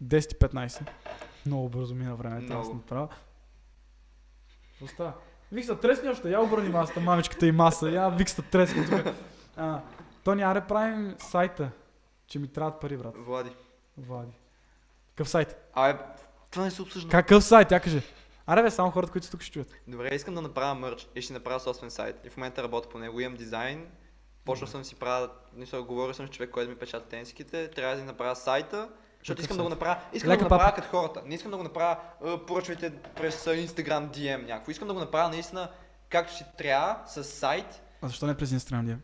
10.15. Много бързо мина времето. Аз. Какво става? Викста, тресни още. Я обърни масата, мамичката и маса. Я Викста тресни тук. А, Тони, аре правим сайта, че ми трябват пари, брат. Влади. Влади. Какъв сайт? Абе, това не се обсъжда. Какъв сайт? Тя каже. Аре бе, само хората, които са тук ще чуят. Добре, искам да направя мърч и ще направя собствен сайт. И в момента работя по него. Имам дизайн. Почнал съм си правя, мисля, говорил съм с човек, който ми печата тенските. Трябва да направя сайта. Защото искам да го направя. Искам Лека да го направя папа. като хората. Не искам да го направя поръчвайте през Instagram DM някакво. Искам да го направя наистина както си трябва, с сайт. А защо не през Instagram, Дия?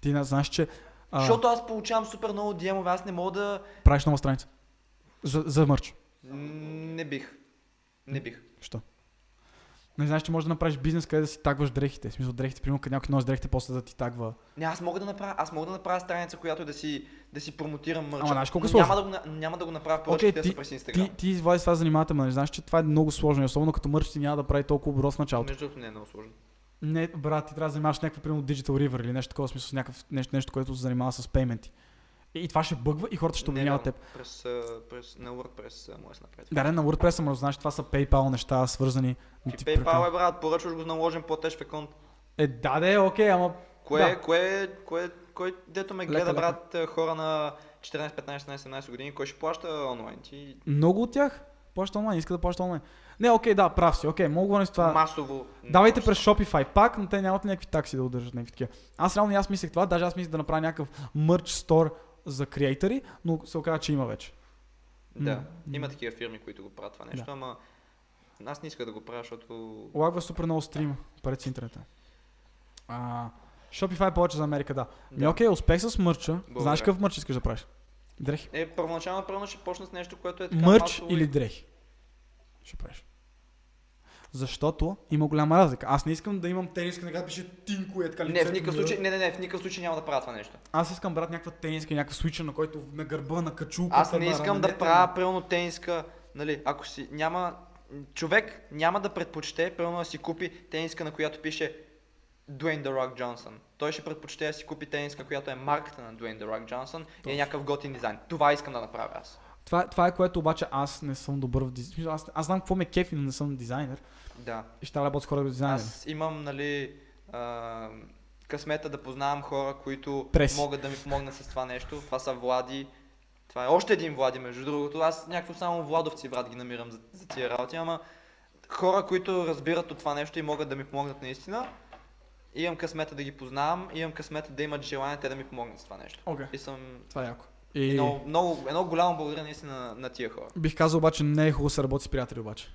Ти не знаеш, че а, Защото аз получавам супер много DM-ове, аз не мога да... правиш нова страница. За, за мърч. Не бих. Не бих. Що? Не знаеш, че можеш да направиш бизнес, къде да си тагваш дрехите. В смисъл дрехите, примерно, къде някой носи дрехите, после да ти тагва. Не, аз мога да направя, аз мога да направя страница, която да си, да си промотирам мърча. Ама знаеш колко е Но няма сложно? да, го, няма да го направя Окей, поръчките ти, през ти, Instagram. ти извади това занимавате, но не знаеш, че това е много сложно. И особено като мърч ти няма да прави толкова оборот в началото. Между не е много сложно. Не, брат, ти трябва да занимаваш някакво, примерно, Digital River или нещо такова, смисъл някакъв, нещо, нещо, което се занимава с пейменти. И, това ще бъгва и хората ще обвиняват теб. През, през, на WordPress може да направи. Да, не, на WordPress, ама знаеш, това са PayPal неща, свързани. Ти PayPal е брат, поръчваш го с наложен по-тежък аконт. Е, да, да, е, окей, ама Кое, Да. кое, кое, кой, дето ме гледа, лека. брат, хора на 14, 15, 16, 17 години, кой ще плаща онлайн? Ти много от тях плащат онлайн, искат да плащат онлайн. Не, окей, да, прав си, окей, мога да говорим с това. масово. Давайте през Shopify пак, но те нямат някакви такси да удържат някакви такива. Аз реално аз мислех това, даже аз мислех да направя някакъв мерч стор за креатори, но се оказа, че има вече. Да, М. има такива фирми, които го правят това нещо, ама аз не исках да го правя, защото Лагва супер много стрим пред с интернета. А, Shopify е повече за Америка, да. Ми Да. окей, успех с мърча. Благодаря. Знаеш какъв мърч искаш да правиш? Дрехи. Е, първоначално първо ще почна с нещо, което е така Мърч масово или дрехи? Ще правиш. Защото има голяма разлика. Аз не искам да имам тениска, на пише Тинко е така Не, в никакъв ми, случай, не, не, не, в никакъв случай няма да правя това нещо. Аз искам брат някаква тениска, някакъв свичър, на който на гърба, на качулката. Аз не искам да правя примерно тениска, нали, ако си няма, човек няма да предпочете, примерно да си купи тениска, на която пише Дуейн The Rock Johnson. Той ще предпочете да си купи тениска, която е марката на Дуейн The Rock Johnson и е някакъв готин дизайн. Това искам да направя аз. Това, това е което обаче аз не съм добър в дизайн. Аз, аз знам какво ме кефи, но не съм дизайнер. Да. И ще работя с хора дизайнери. Аз имам, нали, а, късмета да познавам хора, които Преси. могат да ми помогнат с това нещо. Това са Влади. Това е още един Влади, между другото. Аз някакво само Владовци, брат, ги намирам за, за тия работи, ама хора, които разбират от това нещо и могат да ми помогнат наистина. Имам късмета да ги познавам, имам късмета да имат желание те да ми помогнат с това нещо. Окей. И съм Това е яко. и... Много, много, едно голямо благодаря наистина на, на тия хора. бих казал обаче не е хубаво да се работи с приятели обаче.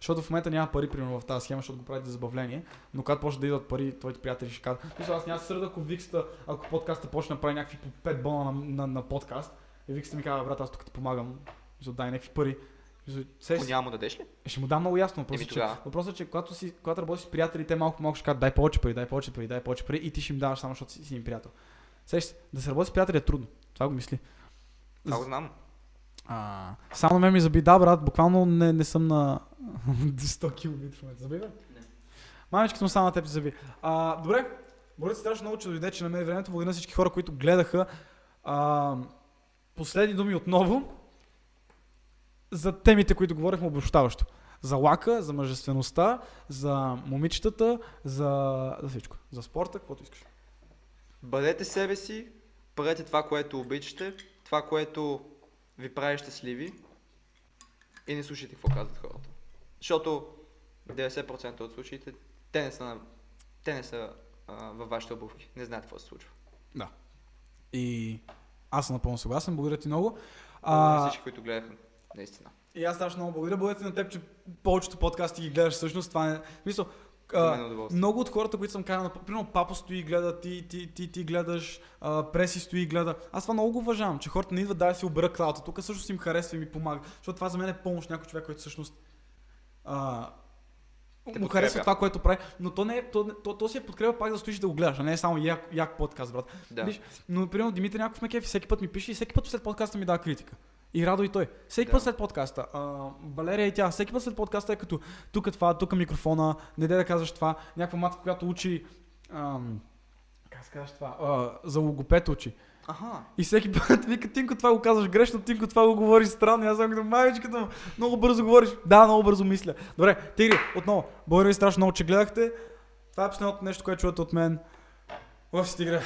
Защото в момента няма пари, примерно в тази схема, защото го правите за забавление, но когато почне да идват пари, твоите приятели ще кажат. Мисля, аз няма сърда, ако Викста, ако подкаста почне да прави някакви по 5 бона на, на, на подкаст, и Викста ми казва, брат, аз тук ти помагам, мисля, дай някакви пари. Мисля, се, Ако няма му дадеш ли? ще му дам много ясно. Въпросът, е, че, въпросът е, че когато, си, когато работиш с приятели, те малко малко ще кажат, дай повече пари, дай повече пари, дай повече пари и ти ще им даваш само, защото си, си им приятел. Сещаш, се, да се работи с приятели е трудно. Това го мисли. Това го знам. А, само мен ми заби, да, брат, буквално не, не съм на 100 км в момента. Заби, бе? Не. Мамичката му само на теб се заби. А, добре, ти страшно много, че дойде, че намери времето. Благодаря на всички хора, които гледаха. А, последни думи отново за темите, които говорихме обобщаващо. За лака, за мъжествеността, за момичетата, за, за всичко. За спорта, каквото искаш. Бъдете себе си, правете това, което обичате, това, което ви прави щастливи и не слушайте какво казват хората. Защото 90% от случаите те не са, на- те не са а, във вашите обувки. Не знаят какво се случва. И аз съм напълно съгласен. Благодаря ти много. Благодаря А, всички, които гледаха. Наистина. И аз страшно много благодаря. Благодаря ти на теб, че повечето подкасти ги гледаш всъщност. Това е... Мисъл, е а, удоволствие. много от хората, които съм канал, на- примерно папа стои и гледа, ти, ти, ти, ти гледаш, а, преси стои и гледа. Аз това много го уважавам, че хората не идват да си обера клаута. Тук също си им харесва и ми помага. Защото това за мен е помощ някой човек, който всъщност а, Те му харесва това, което прави. Но то, не е, то, то, то, си е подкрепа пак да стоиш да го гледаш, а не е само як, як подкаст, брат. Да. Виж, но, примерно, Димитър Няков ме кефи, всеки път ми пише и всеки път след подкаста ми дава критика. И Радо и той. Всеки Да. път след подкаста. А, Валерия и тя. Всеки път след подкаста е като тук е това, тук е микрофона, не дай да казваш това. Някаква матка, която учи... Ам, как се казваш това? А, за логопед учи. Аха. И всеки път вика, Тинко, това го казваш грешно, Тинко, това го говориш странно. Аз съм като майчката, му, много бързо говориш. Да, много бързо мисля. Добре, Тигри, отново, благодаря ви страшно много, че гледахте. Това е последното нещо, което чувате от мен. Лъв си, Тигре.